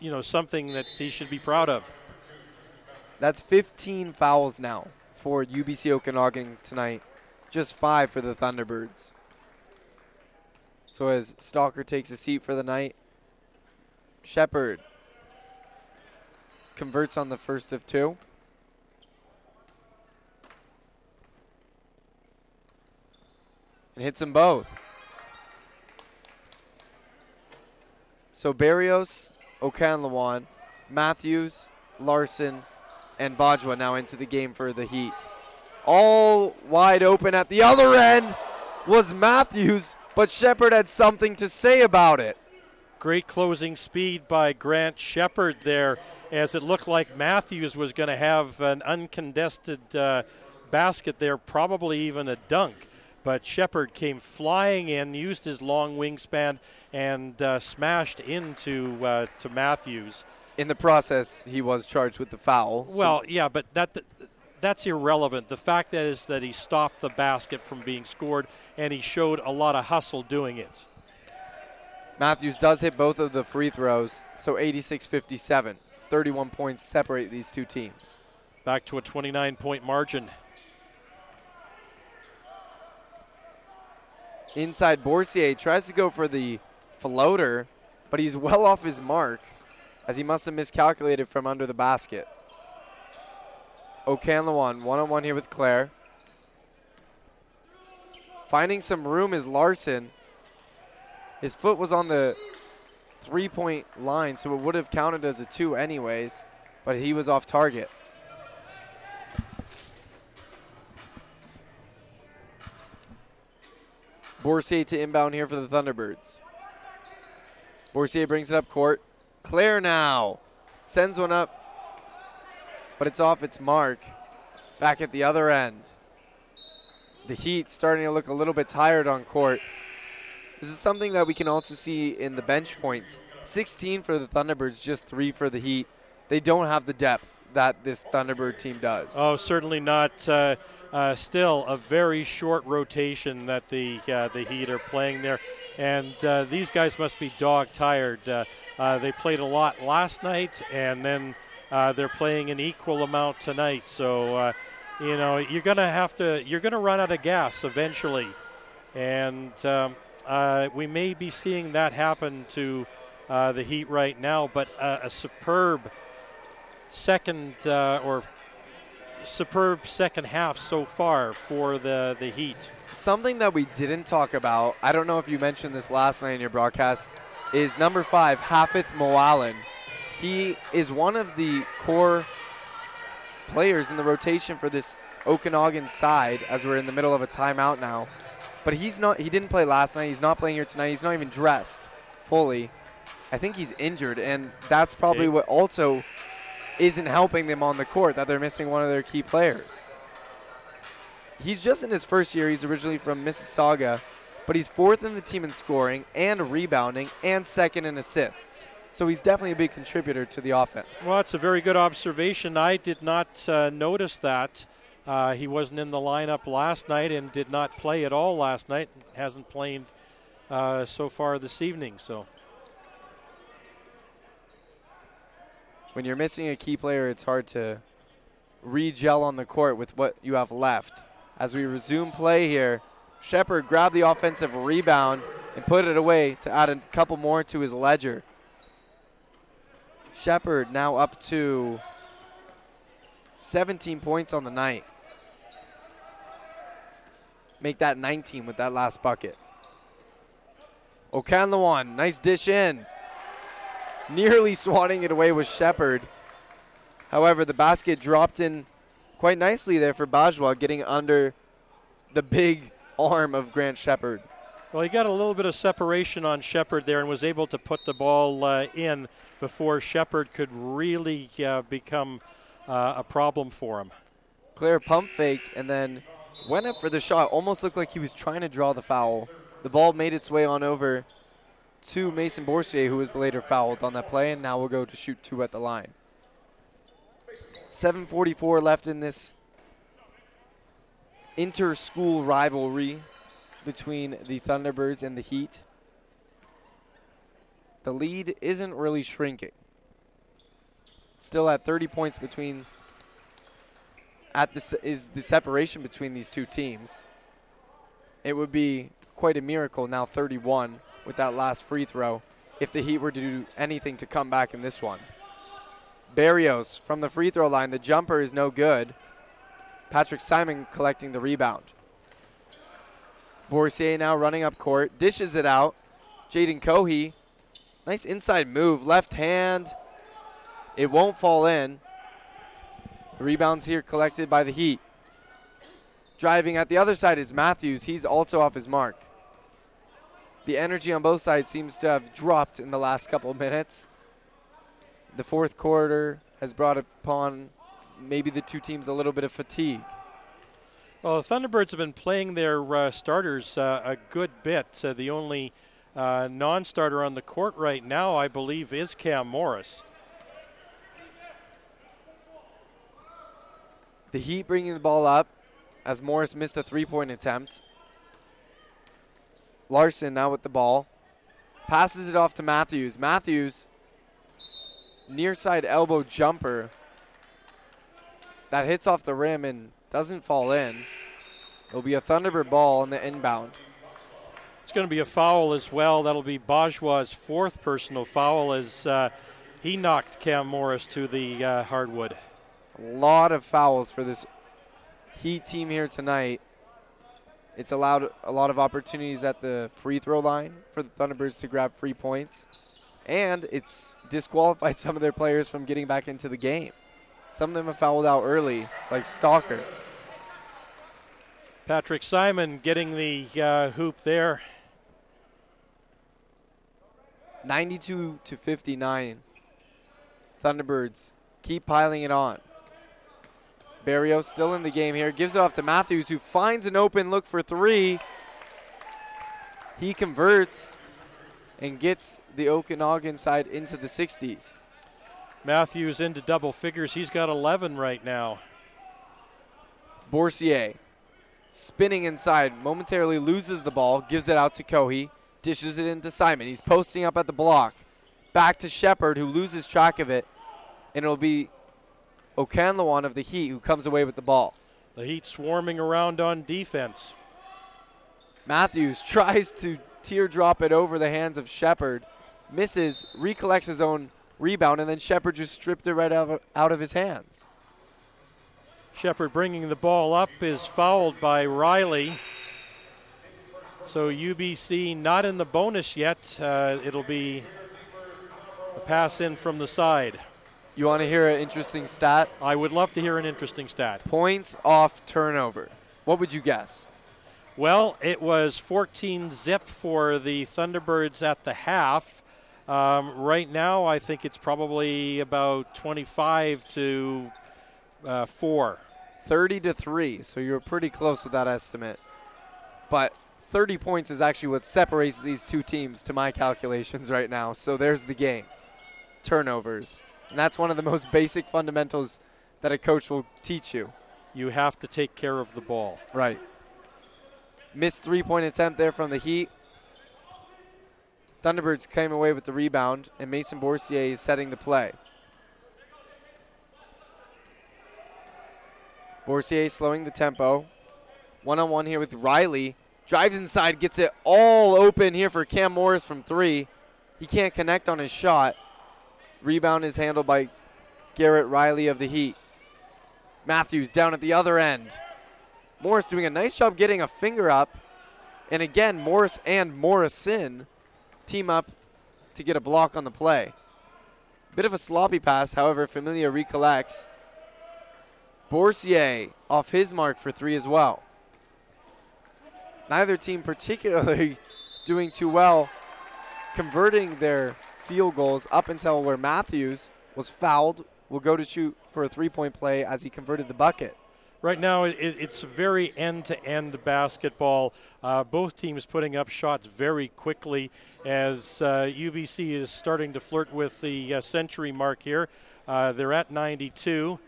S6: you know, something that he should be proud of.
S1: That's 15 fouls now for UBC Okanagan tonight. Just five for the Thunderbirds. So as Stalker takes a seat for the night, Shepard converts on the first of two. And hits them both. So Barrios, Okanlawan, Matthews, Larson, and Bajwa now into the game for the Heat. All wide open at the other end was Matthews, but Shepard had something to say about it.
S6: Great closing speed by Grant Shepard there, as it looked like Matthews was going to have an uncontested uh, basket there, probably even a dunk. But Shepard came flying in, used his long wingspan, and uh, smashed into uh, to Matthews.
S1: In the process, he was charged with the foul. so-
S6: Well, yeah, but that that's irrelevant. The fact is that he stopped the basket from being scored, and he showed a lot of hustle doing it.
S1: Matthews does hit both of the free throws, so 86 57. 31 points separate these two teams.
S6: Back to a 29 point margin.
S1: Inside, Bourcier tries to go for the floater, but he's well off his mark as he must have miscalculated from under the basket. Okanlawan one on one here with Claire. Finding some room is Larson. His foot was on the three point line, so it would have counted as a two, anyways, but he was off target. Bourcier to inbound here for the Thunderbirds. Bourcier brings it up court. Claire now sends one up, but it's off its mark. Back at the other end. The Heat starting to look a little bit tired on court. This is something that we can also see in the bench points. 16 for the Thunderbirds, just three for the Heat. They don't have the depth that this Thunderbird team does.
S6: Oh, certainly not. Uh, uh, still a very short rotation that the uh, the Heat are playing there. and uh, these guys must be dog tired. Uh, uh, they played a lot last night, and then uh, they're playing an equal amount tonight. So, you know, you're gonna have to you're gonna run out of gas eventually, and um, we may be seeing that happen to the Heat right now. But a superb second or superb second half so far for the the Heat.
S1: Something that we didn't talk about, I don't know if you mentioned this last night in your broadcast, is number five, Hafith Moalen. He is one of the core players in the rotation for this Okanagan side as we're in the middle of a timeout now. But he's not he didn't play last night. He's not playing here tonight. He's not even dressed fully. I think he's injured and that's probably what also isn't helping them on the court that they're missing one of their key players. He's just in his first year. He's originally from Mississauga, but he's fourth in the team in scoring and rebounding and second in assists. So he's definitely a big contributor to the offense.
S6: Well, it's a very good observation. I did not uh, notice that. Uh, he wasn't in the lineup last night and did not play at all last night. Hasn't played uh, so far this evening. So
S1: When you're missing a key player, it's hard to re-gel on the court with what you have left. As we resume play here, Shepard grabbed the offensive rebound and put it away to add a couple more to his ledger. Shepard now up to 17 points on the night. Make that 19 with that last bucket. Okanlawan, nice dish in. Nearly swatting it away was Shepard. However, the basket dropped in quite nicely there for Bajwa, getting under the big arm of Grant Shepard.
S6: Well, he got a little bit of separation on Shepard there and was able to put the ball uh, in before Shepard could really uh, become uh, a problem for him.
S1: Claire pump faked and then went up for the shot. Almost looked like he was trying to draw the foul. The ball made its way on over to Mason Bourcier, who was later fouled on that play, and now will go to shoot two at the line. 7.44 left in this inter-school rivalry between the Thunderbirds and the Heat. The lead isn't really shrinking. Still at 30 points between at this is the separation between these two teams. It would be quite a miracle now 31 with that last free throw if the Heat were to do anything to come back in this one. Barrios from the free throw line, the jumper is no good. Patrick Simon collecting the rebound. Bourcier now running up court, dishes it out. Jaden Cohee, nice inside move, left hand. It won't fall in. The rebounds here collected by the Heat. Driving at the other side is Matthews. He's also off his mark. The energy on both sides seems to have dropped in the last couple of minutes. The fourth quarter has brought upon maybe the two teams a little bit of fatigue.
S6: Well, the Thunderbirds have been playing their uh, starters uh, a good bit. Uh, the only uh, non starter on the court right now, I believe, is Cam Morris.
S1: The Heat bringing the ball up as Morris missed a three point attempt. Larson now with the ball. Passes it off to Matthews. Matthews, near side elbow jumper that hits off the rim and doesn't fall in. It'll be a Thunderbird ball on the inbound.
S6: It's going to be a foul as well. That'll be Bajwa's fourth personal foul as uh, he knocked Cam Morris to the uh, hardwood.
S1: A lot of fouls for this Heat team here tonight. It's allowed a lot of opportunities at the free throw line for the Thunderbirds to grab free points. And it's disqualified some of their players from getting back into the game. Some of them have fouled out early, like Stalker.
S6: Patrick Simon getting the uh, hoop there.
S1: 92 to 59. Thunderbirds keep piling it on. Barrios still in the game here. Gives it off to Matthews, who finds an open look for three. He converts and gets the Okanagan side into the 60s.
S6: Matthews into double figures. He's got 11 right now.
S1: Bourcier spinning inside, momentarily loses the ball, gives it out to Cohee. Dishes it into Simon. He's posting up at the block. Back to Shepard, who loses track of it. And it'll be Okanlawan of the Heat who comes away with the ball.
S6: The Heat swarming around on defense.
S1: Matthews tries to teardrop it over the hands of Shepard, misses, recollects his own rebound, and then Shepard just stripped it right out of, out of his hands.
S6: Shepard bringing the ball up is fouled by Riley. So UBC not in the bonus yet. Uh, it'll be a pass in from the side.
S1: You want to hear an interesting stat?
S6: I would love to hear an interesting stat.
S1: Points off turnover. What would you guess?
S6: Well, it was 14 zip for the Thunderbirds at the half. Um, right now, I think it's probably about 25 to uh, 4.
S1: 30 to 3, so you're pretty close with that estimate. But 30 points is actually what separates these two teams to my calculations right now. So there's the game. Turnovers. And that's one of the most basic fundamentals that a coach will teach you.
S6: You have to take care of the ball.
S1: Right. Missed three point attempt there from the Heat. Thunderbirds came away with the rebound, and Mason Bourcier is setting the play. Bourcier slowing the tempo. One on one here with Riley. Drives inside, gets it all open here for Cam Morris from three. He can't connect on his shot. Rebound is handled by Garrett Riley of the Heat. Matthews down at the other end. Morris doing a nice job getting a finger up. And again, Morris and Morrison team up to get a block on the play. Bit of a sloppy pass, however, Familia recollects. Bourcier off his mark for three as well. Neither team particularly doing too well converting their field goals up until where Matthews was fouled, will go to shoot for a three point play as he converted the bucket.
S6: Right now, it, it's very end to end basketball. Uh, both teams putting up shots very quickly as uh, UBC is starting to flirt with the uh, century mark here. Uh, they're at 92,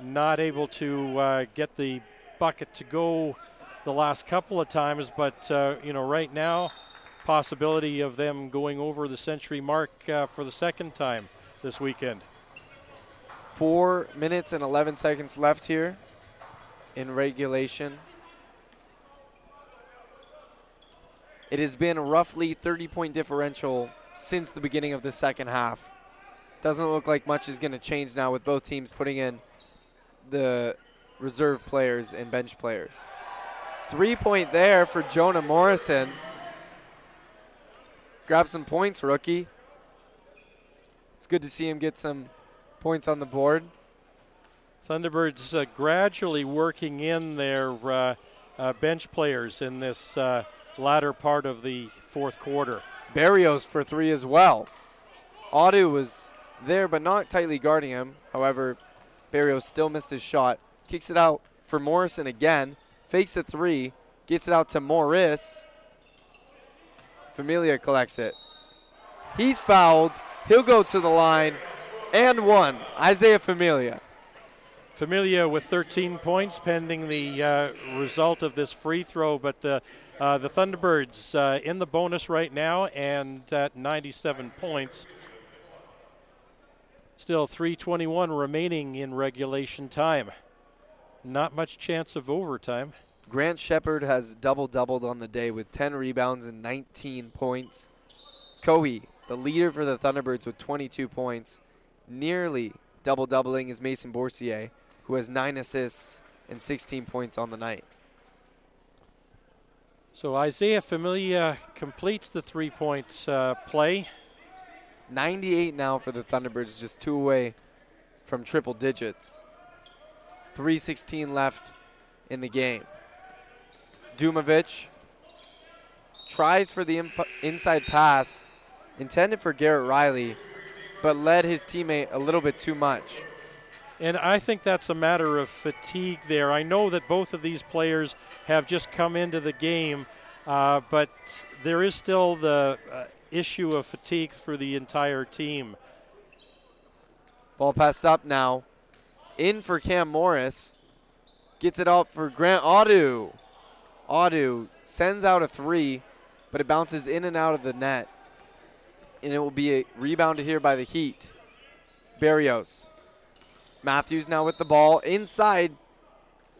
S6: not able to uh, get the bucket to go the last couple of times, but uh, you know, right now, possibility of them going over the century mark uh, for the second time this weekend.
S1: Four minutes and 11 seconds left here in regulation. It has been roughly 30 point differential since the beginning of the second half. Doesn't look like much is going to change now with both teams putting in the reserve players and bench players. Three point there for Jonah Morrison. Grab some points, rookie. It's good to see him get some points on the board.
S6: Thunderbirds uh, gradually working in their uh, uh, bench players in this uh, latter part of the fourth quarter.
S1: Barrios for three as well. Audu was there but not tightly guarding him. However, Barrios still missed his shot. Kicks it out for Morrison again. Fakes a three. Gets it out to Morris. Familia collects it. He's fouled. He'll go to the line. And one. Isaiah Familia.
S6: Familia with 13 points pending the uh, result of this free throw, but the uh, the Thunderbirds uh, in the bonus right now and at 97 points. Still 321 remaining in regulation time. Not much chance of overtime.
S1: Grant Shepard has double doubled on the day with 10 rebounds and 19 points. Cohee, the leader for the Thunderbirds with 22 points. Nearly double doubling is Mason Bourcier, who has 9 assists and 16 points on the night.
S6: So Isaiah Familia completes the three points uh, play.
S1: 98 now for the Thunderbirds, just two away from triple digits. 316 left in the game. Dumovic tries for the inside pass intended for Garrett Riley, but led his teammate a little bit too much.
S6: And I think that's a matter of fatigue there. I know that both of these players have just come into the game, uh, but there is still the uh, issue of fatigue through the entire team.
S1: Ball passed up now. In for Cam Morris. Gets it out for Grant Audu. Audu sends out a three, but it bounces in and out of the net. And it will be rebounded here by the Heat. Barrios. Matthews now with the ball inside.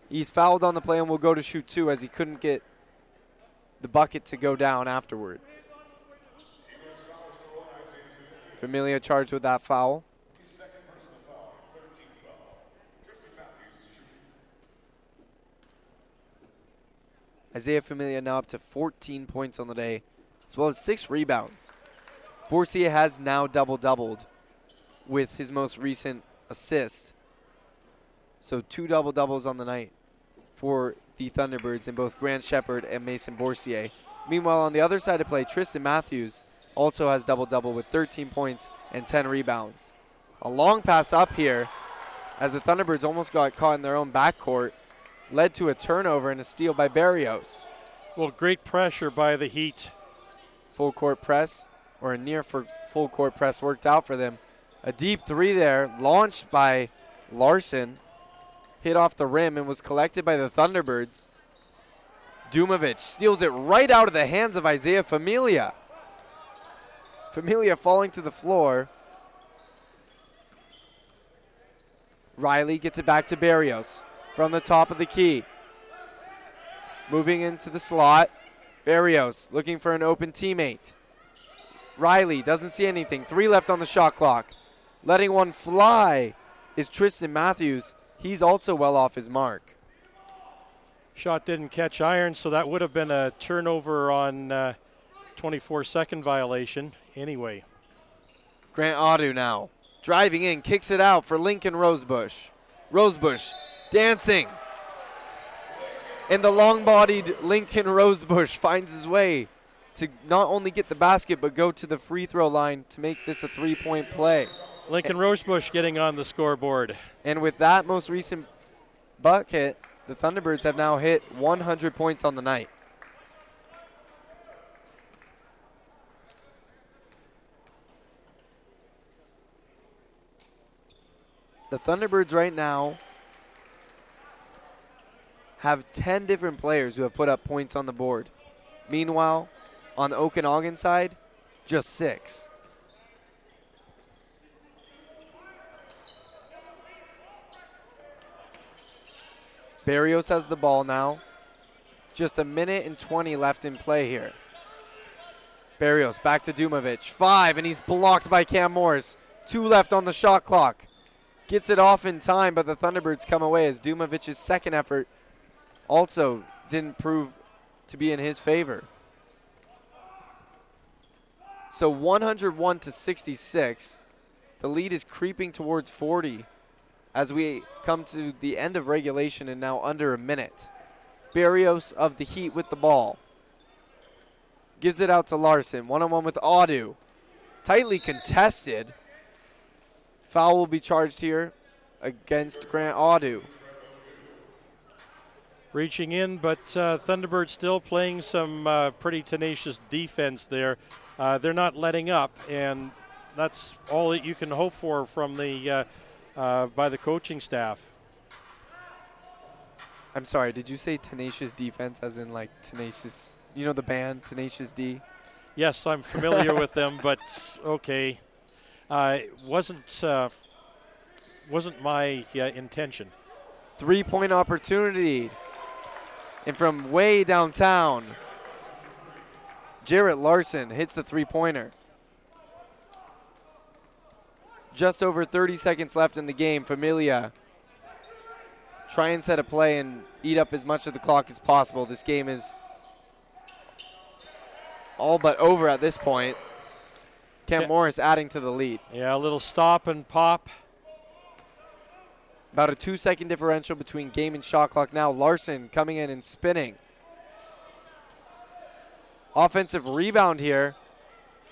S1: He's fouled on the play and will go to shoot two as he couldn't get the bucket to go down afterward. Familia charged with that foul. Isaiah Familia now up to 14 points on the day, as well as six rebounds. Bourcier has now double doubled with his most recent assist. So two double doubles on the night for the Thunderbirds in both Grant Shepard and Mason Bourcier. Meanwhile, on the other side of play, Tristan Matthews also has double double with 13 points and 10 rebounds. A long pass up here as the Thunderbirds almost got caught in their own backcourt, led to a turnover and a steal by Barrios.
S6: Well, great pressure by the Heat.
S1: Full court press or a near for full court press worked out for them. A deep three there, launched by Larson, hit off the rim and was collected by the Thunderbirds. Dumovic steals it right out of the hands of Isaiah Familia. Familia falling to the floor. Riley gets it back to Barrios from the top of the key. Moving into the slot. Barrios looking for an open teammate. Riley doesn't see anything. Three left on the shot clock. Letting one fly is Tristan Matthews. He's also well off his mark.
S6: Shot didn't catch iron, so that would have been a turnover on uh, 24 second violation anyway.
S1: Grant Audu now driving in, kicks it out for Lincoln Rosebush. Rosebush dancing. And the long bodied Lincoln Rosebush finds his way to not only get the basket, but go to the free throw line to make this a three point play.
S6: Lincoln Rosebush getting on the scoreboard.
S1: And with that most recent bucket, the Thunderbirds have now hit 100 points on the night. The Thunderbirds right now have 10 different players who have put up points on the board. Meanwhile, on the Okanagan side, just six. Barrios has the ball now. Just a minute and 20 left in play here. Barrios back to Dumovic. Five, and he's blocked by Cam Morris. Two left on the shot clock. Gets it off in time, but the Thunderbirds come away as Dumovic's second effort also didn't prove to be in his favor. So 101 to 66. The lead is creeping towards 40 as we come to the end of regulation and now under a minute. Barrios of the Heat with the ball. Gives it out to Larson. One on one with Audu. Tightly contested. Foul will be charged here against Grant Audu.
S6: Reaching in, but uh, Thunderbird still playing some uh, pretty tenacious defense there. Uh, they're not letting up, and that's all that you can hope for from the uh, uh, by the coaching staff.
S1: I'm sorry, did you say tenacious defense as in like tenacious, you know the band Tenacious D?
S6: Yes, I'm familiar with them, but okay, uh, it wasn't uh, wasn't my uh, intention.
S1: Three point opportunity. And from way downtown, Jarrett Larson hits the three pointer. Just over 30 seconds left in the game. Familia try and set a play and eat up as much of the clock as possible. This game is all but over at this point. Cam
S6: Yeah.
S1: Morris adding to the lead.
S6: Yeah, a little stop and pop.
S1: About a two second differential between game and shot clock now. Larson coming in and spinning. Offensive rebound here.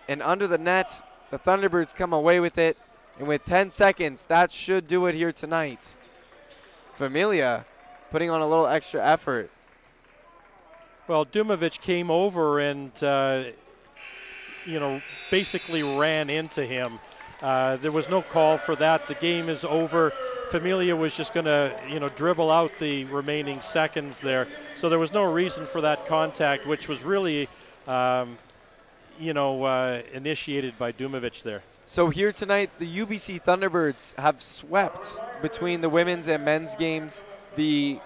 S1: And under the net, the Thunderbirds come away with it. And with 10 seconds, that should do it here tonight. Familia putting on a little extra effort.
S6: Well, Dumovic came over and, uh, you know, basically ran into him. Uh, there was no call for that. The game is over. Familia was just going to, you know, dribble out the remaining seconds there. So there was no reason for that contact, which was really um, you know, uh, initiated by Dumovic there.
S1: So here tonight, the UBC Thunderbirds have swept between the women's and men's games. The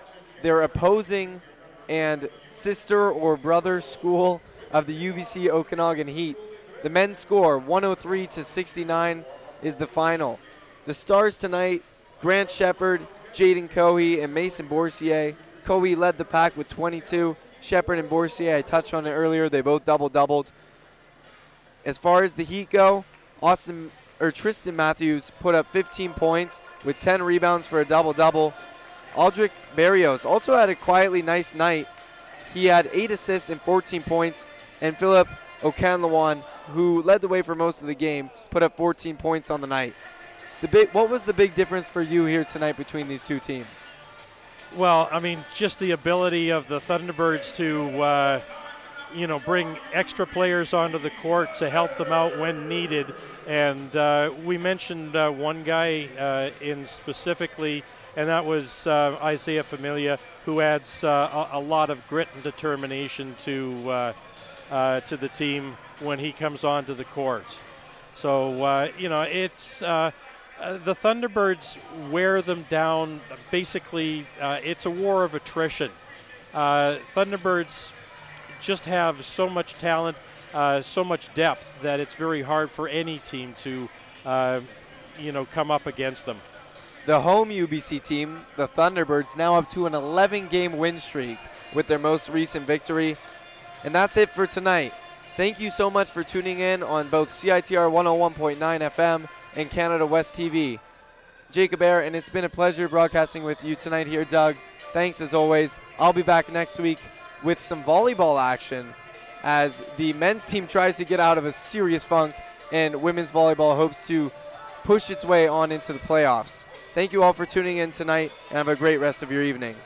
S1: their opposing and sister or brother school of the UBC Okanagan Heat. The men's score 103 to 69 is the final. The stars tonight: Grant Shepard, Jaden Cohee, and Mason Bourcier. Cohee led the pack with 22. Shepard and Bourcier, I touched on it earlier. They both double doubled. As far as the Heat go, Austin or Tristan Matthews put up 15 points with 10 rebounds for a double double. Aldrich Barrios also had a quietly nice night. He had eight assists and 14 points, and Philip Okanlawan, who led the way for most of the game, put up 14 points on the night. The big, what was the big difference for you here tonight between these two teams?
S6: Well, I mean, just the ability of the Thunderbirds to, uh, you know, bring extra players onto the court to help them out when needed. And uh, we mentioned uh, one guy uh, in specifically, and that was uh, Isaiah Familia, who adds uh, a, a lot of grit and determination to to the team when he comes onto the court. So you know, it's. Uh, the Thunderbirds wear them down. Basically, uh, it's a war of attrition. Uh, Thunderbirds just have so much talent, uh, so much depth that it's very hard for any team to, uh, you know, come up against them.
S1: The home UBC team, the Thunderbirds, now up to an 11 game win streak with their most recent victory. And that's it for tonight. Thank you so much for tuning in on both CITR 101.9 FM and Canada West TV. Jacob Air, and it's been a pleasure broadcasting with you tonight here, Doug. Thanks as always. I'll be back next week with some volleyball action as the men's team tries to get out of a serious funk and women's volleyball hopes to push its way on into the playoffs. Thank you all for tuning in tonight and have a great rest of your evening.